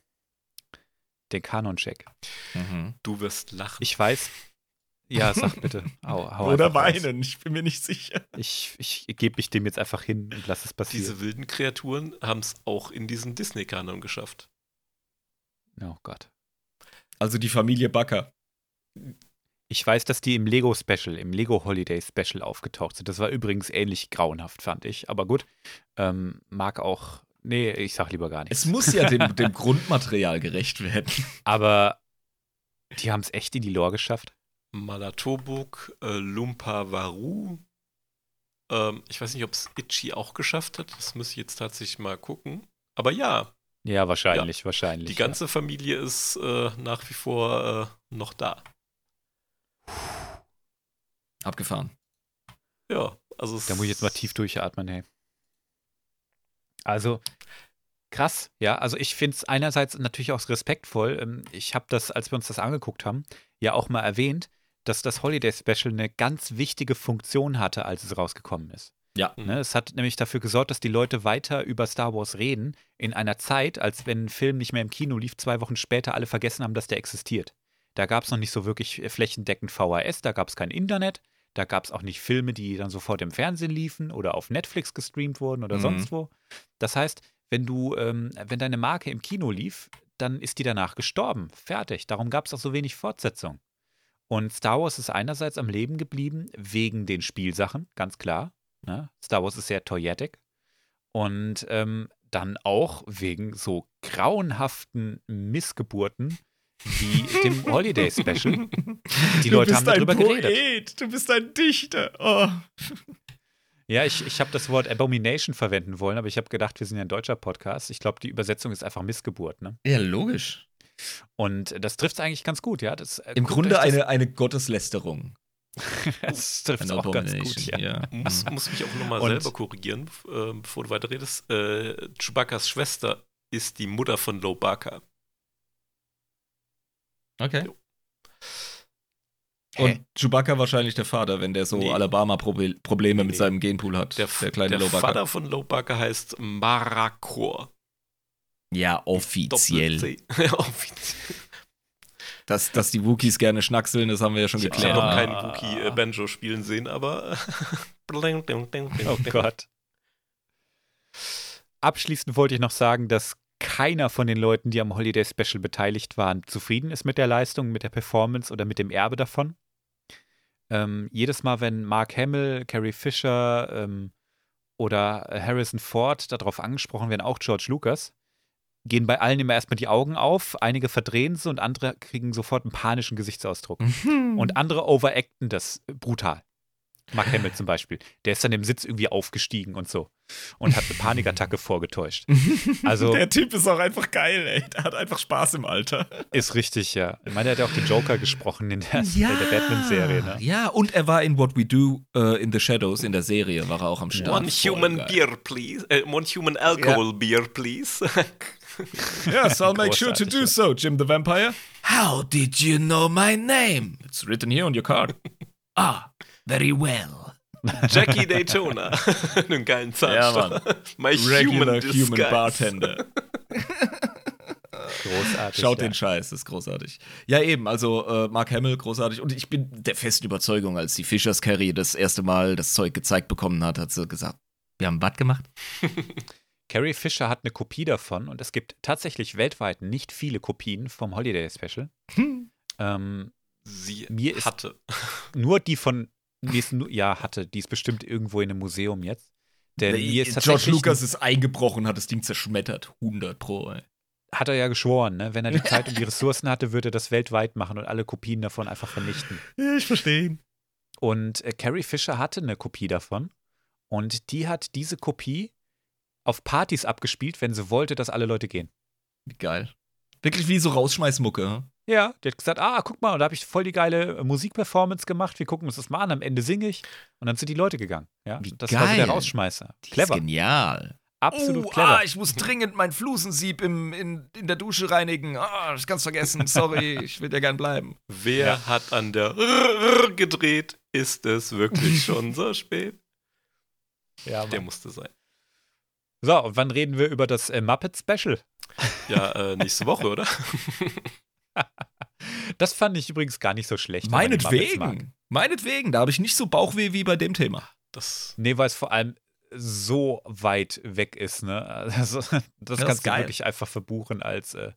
Den Kanon-Check. Mhm. du wirst lachen. Ich weiß. Ja, sag bitte. Hau, [LAUGHS] hau Oder einfach raus. weinen, ich bin mir nicht sicher. Ich, ich gebe mich dem jetzt einfach hin und lass es passieren. Diese wilden Kreaturen haben es auch in diesen Disney-Kanon geschafft. oh Gott. Also die Familie Backer. Ich weiß, dass die im Lego Special, im Lego Holiday Special aufgetaucht sind. Das war übrigens ähnlich grauenhaft, fand ich. Aber gut, ähm, mag auch. Nee, ich sag lieber gar nichts. Es muss ja dem, dem [LAUGHS] Grundmaterial gerecht werden. Aber die haben es echt in die Lore geschafft. Malatobuk, äh, Lumpa Varu. Ähm, ich weiß nicht, ob es Itchy auch geschafft hat. Das muss ich jetzt tatsächlich mal gucken. Aber ja, Ja, wahrscheinlich, wahrscheinlich. die ganze Familie ist äh, nach wie vor äh, noch da. Abgefahren. Ja, also es Ja. Da muss ich jetzt mal tief durchatmen, hey. Also, krass, ja. Also, ich finde es einerseits natürlich auch respektvoll. Ähm, Ich habe das, als wir uns das angeguckt haben, ja auch mal erwähnt, dass das Holiday Special eine ganz wichtige Funktion hatte, als es rausgekommen ist. Ja. Mhm. Ne, es hat nämlich dafür gesorgt, dass die Leute weiter über Star Wars reden, in einer Zeit, als wenn ein Film nicht mehr im Kino lief, zwei Wochen später alle vergessen haben, dass der existiert. Da gab es noch nicht so wirklich flächendeckend VHS, da gab es kein Internet, da gab es auch nicht Filme, die dann sofort im Fernsehen liefen oder auf Netflix gestreamt wurden oder Mhm. sonst wo. Das heißt, wenn du, ähm, wenn deine Marke im Kino lief, dann ist die danach gestorben. Fertig. Darum gab es auch so wenig Fortsetzung. Und Star Wars ist einerseits am Leben geblieben wegen den Spielsachen, ganz klar. Ne? Star Wars ist sehr toyetic. Und ähm, dann auch wegen so grauenhaften Missgeburten wie dem Holiday Special. Die Leute haben darüber geredet. Poet, du bist ein Dichter. Oh. Ja, ich, ich habe das Wort Abomination verwenden wollen, aber ich habe gedacht, wir sind ja ein deutscher Podcast. Ich glaube, die Übersetzung ist einfach Missgeburt. Ne? Ja, logisch. Und das trifft es eigentlich ganz gut, ja. Das, äh, Im guckt Grunde eine, eine Gotteslästerung. [LAUGHS] das trifft es auch ganz gut, Abomination, ja. muss, muss mich auch nochmal selber korrigieren, äh, bevor du weiterredest. Äh, Chewbacca's Schwester ist die Mutter von Lobaka. Okay. Jo. Hä? Und Chewbacca wahrscheinlich der Vater, wenn der so Nee. Alabama-Probleme mit Nee. seinem Genpool hat. Der, kleine der. Vater von Lobaka heißt Marakor. Ja, offiziell. [LAUGHS] Ja, offiziell. Dass, dass die Wookies gerne schnackseln, das haben wir ja schon Ich habe geklärt. noch keinen Wookie äh, Banjo spielen sehen, aber. [LAUGHS] Oh Gott. Abschließend wollte ich noch sagen, dass keiner von den Leuten, die am Holiday Special beteiligt waren, zufrieden ist mit der Leistung, mit der Performance oder mit dem Erbe davon. Ähm, jedes Mal, wenn Mark Hamill, Carrie Fisher ähm, oder Harrison Ford darauf angesprochen werden, auch George Lucas, gehen bei allen immer erstmal die Augen auf, einige verdrehen sie und andere kriegen sofort einen panischen Gesichtsausdruck. Und andere overacten das brutal. Mark Hamill zum Beispiel. Der ist dann im Sitz irgendwie aufgestiegen und so. Und hat eine Panikattacke [LAUGHS] vorgetäuscht. [LAUGHS] Also der Typ ist auch einfach geil, ey. Der hat einfach Spaß im Alter. ist richtig, ja. Ich meine, er hat ja auch den Joker gesprochen in der, in der Batman-Serie. Ne? Ja, und er war in What We Do äh, in the Shadows in der Serie, war er auch am Start. One human geil. beer, please. Äh, one human alcohol beer, please. [LAUGHS] Yes, I'll make sure to do ja. so, Jim the Vampire. How did you know my name? It's written here on your card. ah, very well. [LAUGHS] Jackie Daytona. [LAUGHS] Einen geilen Ja, Zahnstocher. [LAUGHS] My Regular human, human, bartender. Großartig. Schaut ja. den Scheiß, das ist großartig. Ja, eben, also äh, Mark Hamill, großartig. Und ich bin der festen Überzeugung, als die Fishers Carrie das erste Mal das Zeug gezeigt bekommen hat, hat sie gesagt, wir haben was gemacht? Carrie Fisher hat eine Kopie davon und es gibt tatsächlich weltweit nicht viele Kopien vom Holiday Special. Ähm, Sie Mir ist- hatte. nur die von, nur, ja, hatte, die ist bestimmt irgendwo in einem Museum jetzt. Denn mir ist George Lucas ist eingebrochen, hat das Ding zerschmettert. 100 pro, ey. hat er ja geschworen, ne? wenn er die Zeit und die Ressourcen hatte, würde er das weltweit machen und alle Kopien davon einfach vernichten. Ja, ich verstehe. Und äh, Carrie Fisher hatte eine Kopie davon und die hat diese Kopie auf Partys abgespielt, wenn sie wollte, dass alle Leute gehen. Wie geil. Wirklich wie so Rausschmeißmucke. Ja, die hat gesagt, ah, guck mal, und da habe ich voll die geile äh, Musikperformance gemacht. Wir gucken uns das mal an. Am Ende singe ich. Und dann sind die Leute gegangen. Ja, Wie das war so der geil. Rausschmeißer. Die Clever, Ist genial. absolut oh, clever. Ah, ich muss dringend mein Flusensieb im, in, in der Dusche reinigen. Ah, ich ganz vergessen. Sorry, [LAUGHS] ich will ja gern bleiben. Wer Ja. hat an der R gedreht? Ist es wirklich [LAUGHS] schon so spät? Ja, Der Mann. musste sein. So, und wann reden wir über das äh, Muppet Special? Ja, äh, nächste Woche, oder? [LAUGHS] Das fand ich übrigens gar nicht so schlecht. Meinetwegen. Meinetwegen. Da habe ich nicht so Bauchweh wie bei dem Thema. Das, Nee, weil es vor allem so weit weg ist, ne? Also, [LAUGHS] das ist kannst du wirklich einfach verbuchen als äh,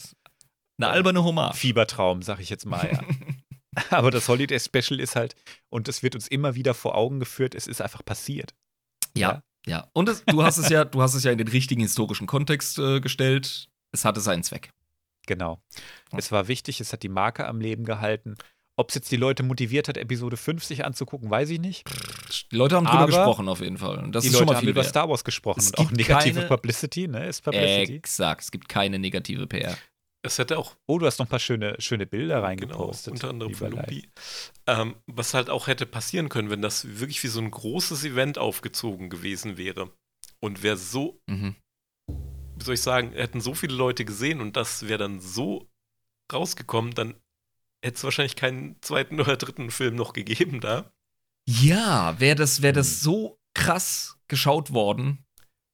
Eine alberne Hommage. Fiebertraum, sag ich jetzt mal, ja. [LAUGHS] Aber das Holiday Special ist halt, und es wird uns immer wieder vor Augen geführt, es ist einfach passiert. Ja, ja. Und es, du hast es ja, du hast es ja in den richtigen historischen Kontext äh, gestellt. Es hatte seinen Zweck. Genau. Ja. Es war wichtig, es hat die Marke am Leben gehalten. Ob es jetzt die Leute motiviert hat, Episode 50 anzugucken, weiß ich nicht. Die Leute haben drüber gesprochen auf jeden Fall. Und das die ist Leute schon mal haben viel über wert. Star Wars gesprochen Es und auch gibt negative keine- Publicity, ne? Ist Publicity. Exakt. Es gibt keine negative PR. es hätte auch Oh, du hast noch ein paar schöne, schöne Bilder Genau, reingepostet. unter anderem von. Lupi. Ähm, was halt auch hätte passieren können, wenn das wirklich wie so ein großes Event aufgezogen gewesen wäre. Und wer so, Mhm. Soll ich sagen, hätten so viele Leute gesehen und das wäre dann so rausgekommen, dann hätte es wahrscheinlich keinen zweiten oder dritten Film noch gegeben da. Ja, wäre das, wär Hm. das so krass geschaut worden,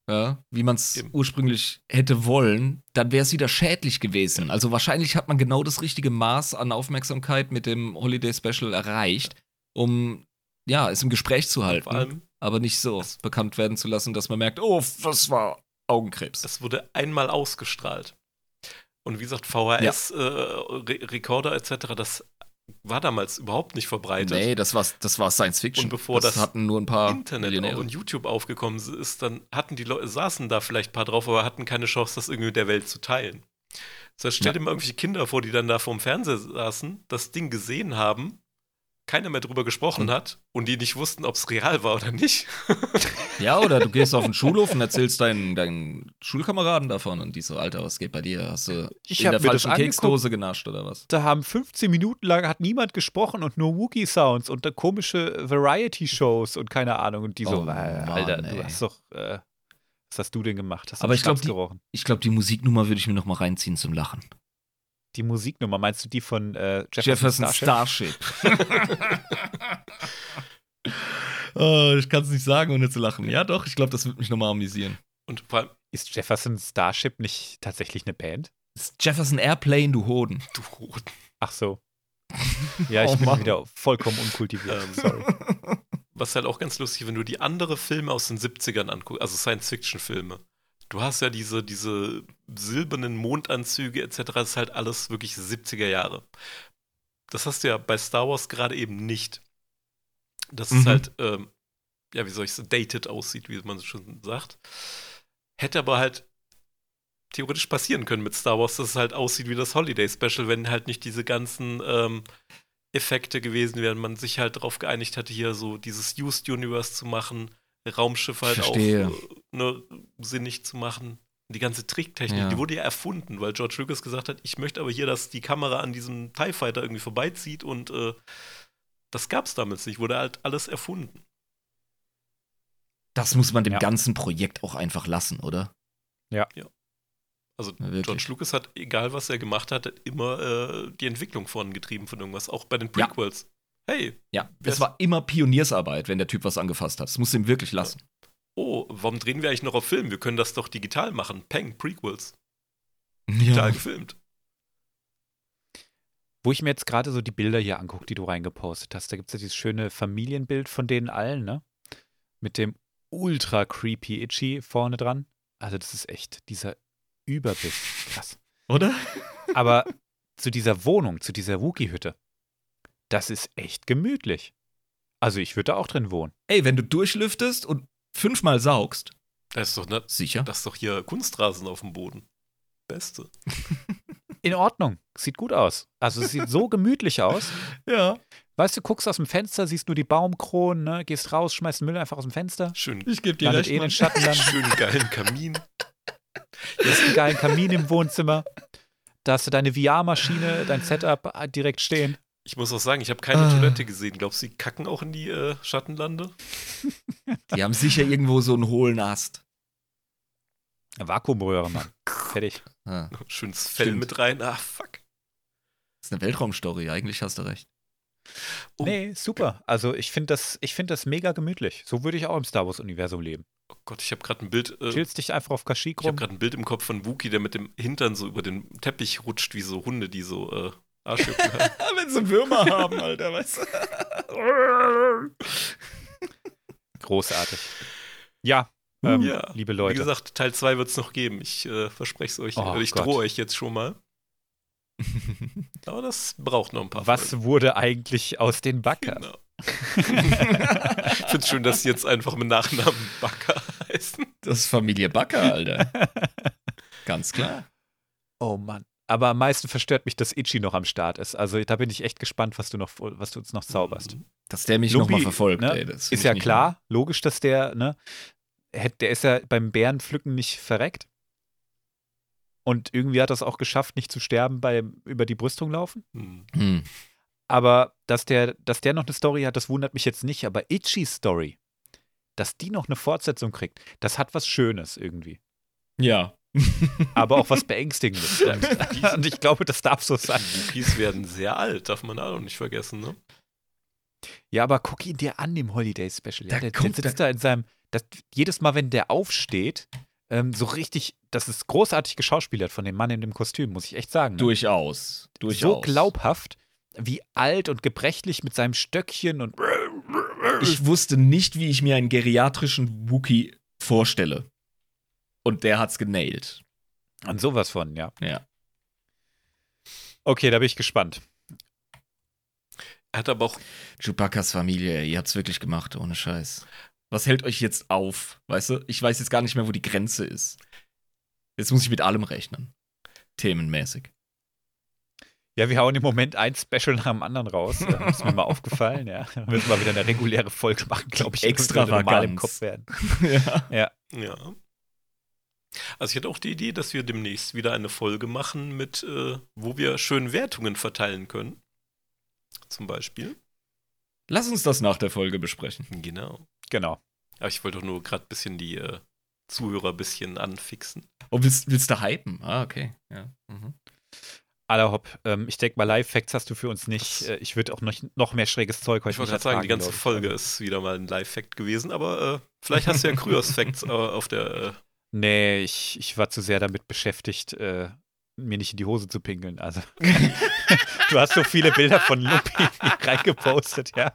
ja, wie man es ursprünglich hätte wollen, dann wäre es wieder schädlich gewesen. Also wahrscheinlich hat man genau das richtige Maß an Aufmerksamkeit mit dem Holiday Special erreicht, um ja, es im Gespräch zu halten, aber nicht so bekannt werden zu lassen, dass man merkt, oh, das war Augenkrebs. es wurde einmal ausgestrahlt. Und wie gesagt, VHS-Rekorder etc., das war damals überhaupt nicht verbreitet. Nee, das war, das war Science Fiction. Und bevor das hatten nur ein paar Internet Millionäre. und YouTube aufgekommen ist, dann hatten die Leute, saßen da vielleicht ein paar drauf, aber hatten keine Chance, das irgendwie mit der Welt zu teilen. Das heißt, stell Ja. dir mal irgendwelche Kinder vor, die dann da vorm Fernseher saßen, das Ding gesehen haben, keiner mehr drüber gesprochen Und- hat und die nicht wussten, ob es real war oder nicht. [LAUGHS] Ja, oder du gehst auf den Schulhof und erzählst [LAUGHS] deinen, deinen Schulkameraden davon und die so, Alter, was geht bei dir? Hast du Ich in der falschen. Keksdose genascht oder was? Da haben 15 Minuten lang hat niemand gesprochen und nur Wookie-Sounds und da komische Variety-Shows und keine Ahnung. Und die so, Oh, äh, Alter, Mann, du ey. hast doch, äh, was hast du denn gemacht? Hast du Aber ich glaub, Schnaps die- gerochen? Ich glaube, die Musiknummer würde ich mir noch mal reinziehen zum Lachen. Die Musiknummer, meinst du die von äh, Jefferson Starship? Starship. [LAUGHS] oh, ich kann es nicht sagen, ohne zu lachen. Ja, doch, ich glaube, das würde mich noch mal amüsieren. Und vor allem, Ist Jefferson Starship nicht tatsächlich eine Band? Ist Jefferson Airplane, du Hoden. du Hoden. Ach so. Ja, ich Oh bin Mann. wieder vollkommen unkultiviert. Ähm, Sorry. Was halt auch ganz lustig, wenn du die andere Filme aus den 70ern anguckst, also Science-Fiction-Filme. Du hast ja diese, diese silbernen Mondanzüge etc. Das ist halt alles wirklich 70er Jahre. Das hast du ja bei Star Wars gerade eben nicht. Dass es Mhm. halt, ähm, ja, wie soll ich sagen, dated aussieht, wie man so schon sagt. Hätte aber halt theoretisch passieren können mit Star Wars, dass es halt aussieht wie das Holiday Special, wenn halt nicht diese ganzen ähm, Effekte gewesen wären, man sich halt darauf geeinigt hatte, hier so dieses Used Universe zu machen, Raumschiffe halt Verstehe. auch äh, ne, sinnig zu machen. Die ganze Tricktechnik, Ja. die wurde ja erfunden, weil George Lucas gesagt hat, ich möchte aber hier, dass die Kamera an diesem TIE Fighter irgendwie vorbeizieht und äh, das gab es damals nicht, wurde halt alles erfunden. Das muss man dem Ja. ganzen Projekt auch einfach lassen, oder? Also Ja, wirklich. George Lucas hat, egal was er gemacht hat, immer äh, die Entwicklung vorangetrieben von irgendwas, auch bei den Ja. Prequels. Hey, Ja, es war immer Pioniersarbeit, wenn der Typ was angefasst hat. Das muss ihm wirklich lassen. Oh, warum drehen wir eigentlich noch auf Film? Wir können das doch digital machen. Peng, Prequels. Digital Ja. gefilmt. Wo ich mir jetzt gerade so die Bilder hier angucke, die du reingepostet hast, da gibt es ja dieses schöne Familienbild von denen allen, ne? Mit dem ultra creepy Itchy vorne dran. Also, das ist echt dieser Überbiss. Krass. Oder? [LAUGHS] Aber zu dieser Wohnung, zu dieser Wookie-Hütte, das ist echt gemütlich. Also, ich würde da auch drin wohnen. Ey, wenn du durchlüftest und fünfmal saugst, Das ist doch, ne, sicher. das ist doch hier Kunstrasen auf dem Boden. Beste. [LAUGHS] In Ordnung. Sieht gut aus. Also, es sieht so gemütlich aus. [LAUGHS] Ja. Weißt du, guckst aus dem Fenster, siehst nur die Baumkronen, ne? gehst raus, schmeißt den Müll einfach aus dem Fenster. Schön, Ich gebe dir recht. eh in den Mann. Schattenland. [LAUGHS] schönen geilen Kamin. Du hast einen geilen Kamin im Wohnzimmer. Da hast du deine VR-Maschine, dein Setup direkt stehen. Ich muss auch sagen, ich habe keine Ah. Toilette gesehen. Glaubst du, die kacken auch in die äh, Schattenlande? [LAUGHS] Die haben sicher irgendwo so einen hohlen Ast. Vakuumröhre, Mann. Fertig. Ja. Schönes Fell Stimmt. mit rein. Ah, fuck. Das ist eine Weltraumstory, eigentlich hast du recht. Oh. Nee, super. Also ich finde das, ich find das mega gemütlich. So würde ich auch im Star Wars-Universum leben. Gott, ich habe gerade ein Bild. Äh, Chillst dich einfach auf Kashyyyk ich habe rum. gerade ein Bild im Kopf von Wookie, der mit dem Hintern so über den Teppich rutscht, wie so Hunde, die so äh, Arschjucken. [LAUGHS] Wenn sie Würmer haben, Alter, weißt du? Großartig. Ja, ähm, Ja, liebe Wie Leute. gesagt, Teil 2 wird es noch geben. Ich äh, verspreche es euch. Oh ich Gott. drohe euch jetzt schon mal. [LAUGHS] Aber das braucht noch ein paar was Folgen. wurde eigentlich aus den Backern? Genau. ich finde es schön, dass sie jetzt einfach mit Nachnamen Backer heißen. Das ist Familie Backer, Alter. [LAUGHS] Ganz klar. Oh Mann. Aber am meisten verstört mich, dass Ichi noch am Start ist. Also da bin ich echt gespannt, was du noch, was du uns noch zauberst. Dass der mich nochmal verfolgt, ne, ey. Ist ja klar, logisch, dass der, ne, der ist ja beim Bärenpflücken nicht verreckt. Und irgendwie hat er es auch geschafft, nicht zu sterben beim über die Brüstung laufen. Hm. gut. Hm. Aber dass der, dass der noch eine Story hat, das wundert mich jetzt nicht. Aber Ichis Story, dass die noch eine Fortsetzung kriegt, das hat was Schönes irgendwie. Ja. Aber auch was Beängstigendes. [LAUGHS] Und, und ich glaube, das darf so sein. Wookies werden sehr alt, darf man auch nicht vergessen, ne? Ja, aber guck ihn dir an im Holiday Special. Ja, Da der, der kommt- sitzt da in seinem. Das, jedes Mal, wenn der aufsteht, ähm, so richtig, das ist großartig geschauspielert von dem Mann in dem Kostüm, muss ich echt sagen. Ne? Durchaus. Durchaus. so glaubhaft, wie alt und gebrechlich mit seinem Stöckchen und. Ich wusste nicht, wie ich mir einen geriatrischen Wookie vorstelle. Und der hat's genailt. An sowas von, ja. Ja. Okay, da bin ich gespannt. Er hat aber auch, Chewbacca's Familie, ey, ihr habt's wirklich gemacht, ohne Scheiß. Was hält euch jetzt auf? Weißt du, ich weiß jetzt gar nicht mehr, wo die Grenze ist. Jetzt muss ich mit allem rechnen. Themenmäßig. Ja, wir hauen im Moment ein Special nach dem anderen raus. [LAUGHS] Ja, ist mir mal aufgefallen, ja. Da müssen wir wieder eine reguläre Folge machen, glaube ich. wir normal im. Kopf werden. [LAUGHS] ja. Ja. ja. Also ich hatte auch die Idee, dass wir demnächst wieder eine Folge machen mit, äh, wo wir schön Wertungen verteilen können. Zum Beispiel. Lass uns das nach der Folge besprechen. Genau. Genau. Aber ich wollte doch nur gerade ein bisschen die äh, Zuhörer ein bisschen anfixen. Oh, willst, willst du hypen? Ah, okay. Ja. Mhm. Aller Hopp, ähm, ich denke mal, Live-Facts hast du für uns nicht. Das- Äh, ich würde auch noch, noch mehr schräges Zeug heute Ich wollte gerade sagen, die ganze. Folge ist wieder mal ein Live-Fact gewesen, aber äh, vielleicht hast du ja [LAUGHS] Kryos-Facts äh, auf der. Nee, ich, ich war zu sehr damit beschäftigt, äh, mir nicht in die Hose zu pinkeln. Also, [LAUGHS] du hast so viele Bilder von Lupi [LAUGHS] reingepostet, ja.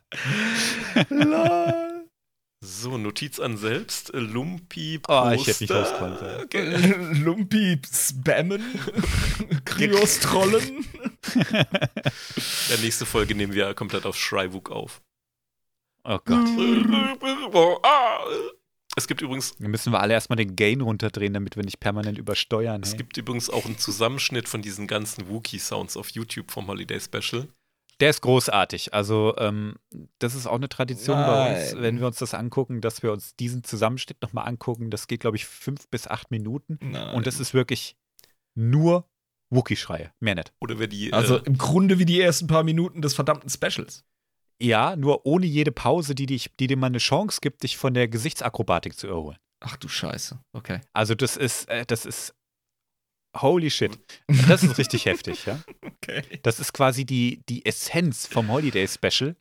so, Notiz an selbst. Lumpi Oh, ich hätte nicht Poster. auskommen sollen. Okay. [LAUGHS] Lumpi spammen. Kryos trollen. Ja, nächste Folge nehmen wir komplett auf Schreiwuk auf. Oh Gott. Es gibt übrigens, Dann müssen wir alle erstmal den Gain runterdrehen, damit wir nicht permanent übersteuern. es hey. gibt übrigens auch einen Zusammenschnitt von diesen ganzen Wookie-Sounds auf YouTube vom Holiday Special. Der ist großartig. Also, ähm, das ist auch eine Tradition bei uns, Nein. wenn wir uns das angucken, dass wir uns diesen Zusammenschnitt nochmal angucken. Das geht, glaube ich, fünf bis acht Minuten. Nein. Und das ist wirklich nur Wookie-Schreie. Mehr nicht. Oder wer die. also äh, im Grunde wie die ersten paar Minuten des verdammten Specials. Ja, nur ohne jede Pause, die, dich, die dir mal eine Chance gibt, dich von der Gesichtsakrobatik zu erholen. Ach du Scheiße. Okay. Also, das ist, äh, das ist. Holy shit. Das ist richtig [LAUGHS] heftig, ja. Okay. Das ist quasi die, die Essenz vom Holiday Special,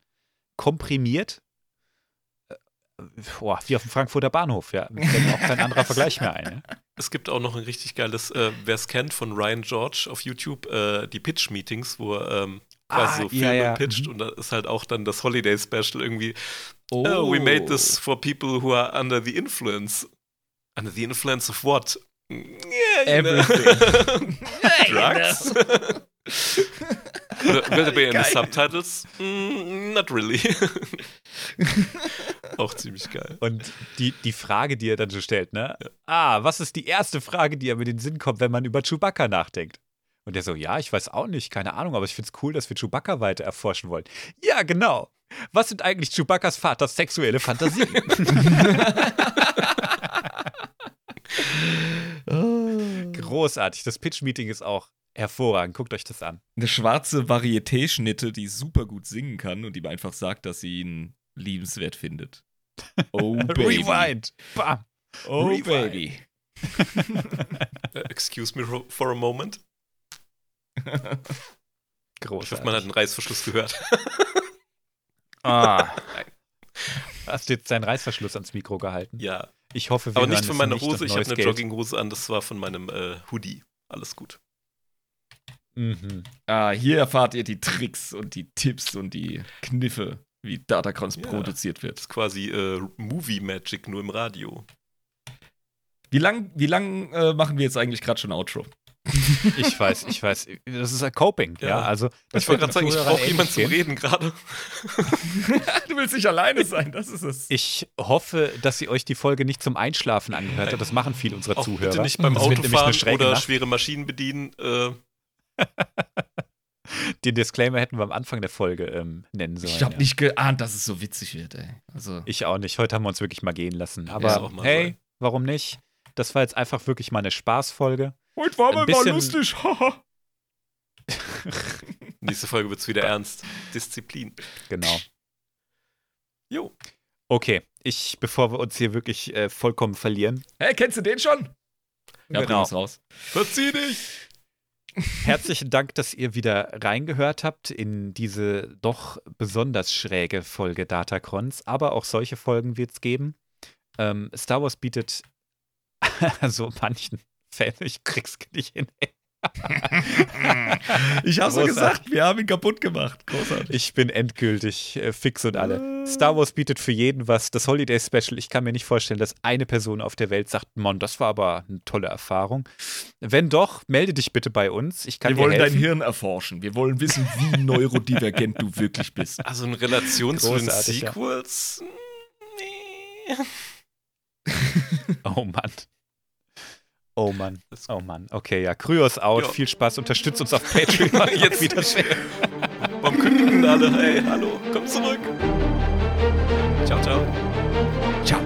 komprimiert. Äh, Boah, wie auf dem Frankfurter Bahnhof, ja. Mir fällt auch kein anderer Vergleich mehr ein. Ja? es gibt auch noch ein richtig geiles, äh, wer es kennt, von Ryan George auf YouTube, äh, die Pitch-Meetings, wo er ähm, quasi Ah, so ja, Filme ja. pitcht Mhm. und da ist halt auch dann das Holiday Special irgendwie. Oh. Oh, we made this for people who are under the influence. Under the influence of what? Yeah. Everything. [LAUGHS] Drugs? [LAUGHS] Will there be any Geil. subtitles? Mm, not really. [LAUGHS] auch ziemlich geil. Und die, die Frage, die er dann so stellt, ne? Ah, was ist die erste Frage, die ihm in den Sinn kommt, wenn man über Chewbacca nachdenkt? Und er so, ja, ich weiß auch nicht, keine Ahnung, aber ich finde es cool, dass wir Chewbacca weiter erforschen wollen. Ja, genau. Was sind eigentlich Chewbaccas Vaters sexuelle Fantasien? [LAUGHS] Großartig. Das Pitch-Meeting ist auch hervorragend. Guckt euch das an. Eine schwarze Varieté-Schnitte, die super gut singen kann und die mir einfach sagt, dass sie ihn liebenswert findet. [LAUGHS] Oh, Baby. Rewind. Bam. Oh, Rewind. Baby. Äh, excuse me for a moment. Ich [LAUGHS] Großartig. hoffe, man hat einen Reißverschluss gehört. [LAUGHS] Ah. Hast du jetzt deinen Reißverschluss ans Mikro gehalten? ja. Ich hoffe, wir Aber nicht von meiner Hose, ich habe eine Geld. Jogginghose an, das war von meinem äh, Hoodie. Alles gut. Mhm. Ah, hier erfahrt ihr die Tricks und die Tipps und die Kniffe, wie Datacrons Ja. produziert wird. Das ist quasi äh, Movie Magic nur im Radio. Wie lang, wie lang äh, machen wir jetzt eigentlich gerade schon Outro? Ich weiß, ich weiß. Das ist ein Coping, ja. Ja. also, das ich wollte gerade sagen, ich brauche jemanden zum. Reden gerade. [LAUGHS] du willst nicht alleine sein, das ist es. Ich hoffe, dass ihr euch die Folge nicht zum Einschlafen angehört habt. Das machen viele unserer Auch Zuhörer. bitte nicht beim Das Autofahren oder Nacht. schwere Maschinen bedienen. Äh, [LAUGHS] Den Disclaimer hätten wir am Anfang der Folge ähm, nennen sollen. Ich habe ja. nicht geahnt, dass es so witzig wird, ey. Also, Ich auch nicht. Heute haben wir uns wirklich mal gehen lassen. Aber mal hey, warum nicht? Das war jetzt einfach wirklich mal eine Spaßfolge. Heute war ein mal bisschen- lustig, haha. [LAUGHS] [LAUGHS] nächste Folge wird es wieder ernst. Disziplin. Genau. Jo. Okay, ich, bevor wir uns hier wirklich äh, vollkommen verlieren, Hey, kennst du den schon? Ja, Genau. bring uns raus. Verzieh dich! herzlichen Dank, dass ihr wieder reingehört habt in diese doch besonders schräge Folge Datacrons. Aber auch solche Folgen wird es geben. Ähm, Star Wars bietet [LAUGHS] so manchen Fällen, ich krieg's [LAUGHS] nicht hin. [LAUGHS] Ich hab's ja gesagt, wir haben ihn kaputt gemacht. Großartig. Ich bin endgültig äh, fix und alle. Star Wars bietet für jeden was. Das Holiday Special, ich kann mir nicht vorstellen, dass eine Person auf der Welt sagt, Mann, das war aber eine tolle Erfahrung. Wenn doch, melde dich bitte bei uns. Ich kann Wir dir wollen dein. Hirn erforschen. Wir wollen wissen, wie [LAUGHS] neurodivergent du wirklich bist. Also in Relation zu den Großartig, ja. Sequels? Nee. Oh Mann. Oh Mann. Oh Mann. Okay, ja. Kryos out. Ja. Viel Spaß. Unterstützt uns auf Patreon. [LAUGHS] Jetzt- wieder. Warum kündigen alle? Hey, hallo, komm zurück. Ciao, ciao. Ciao.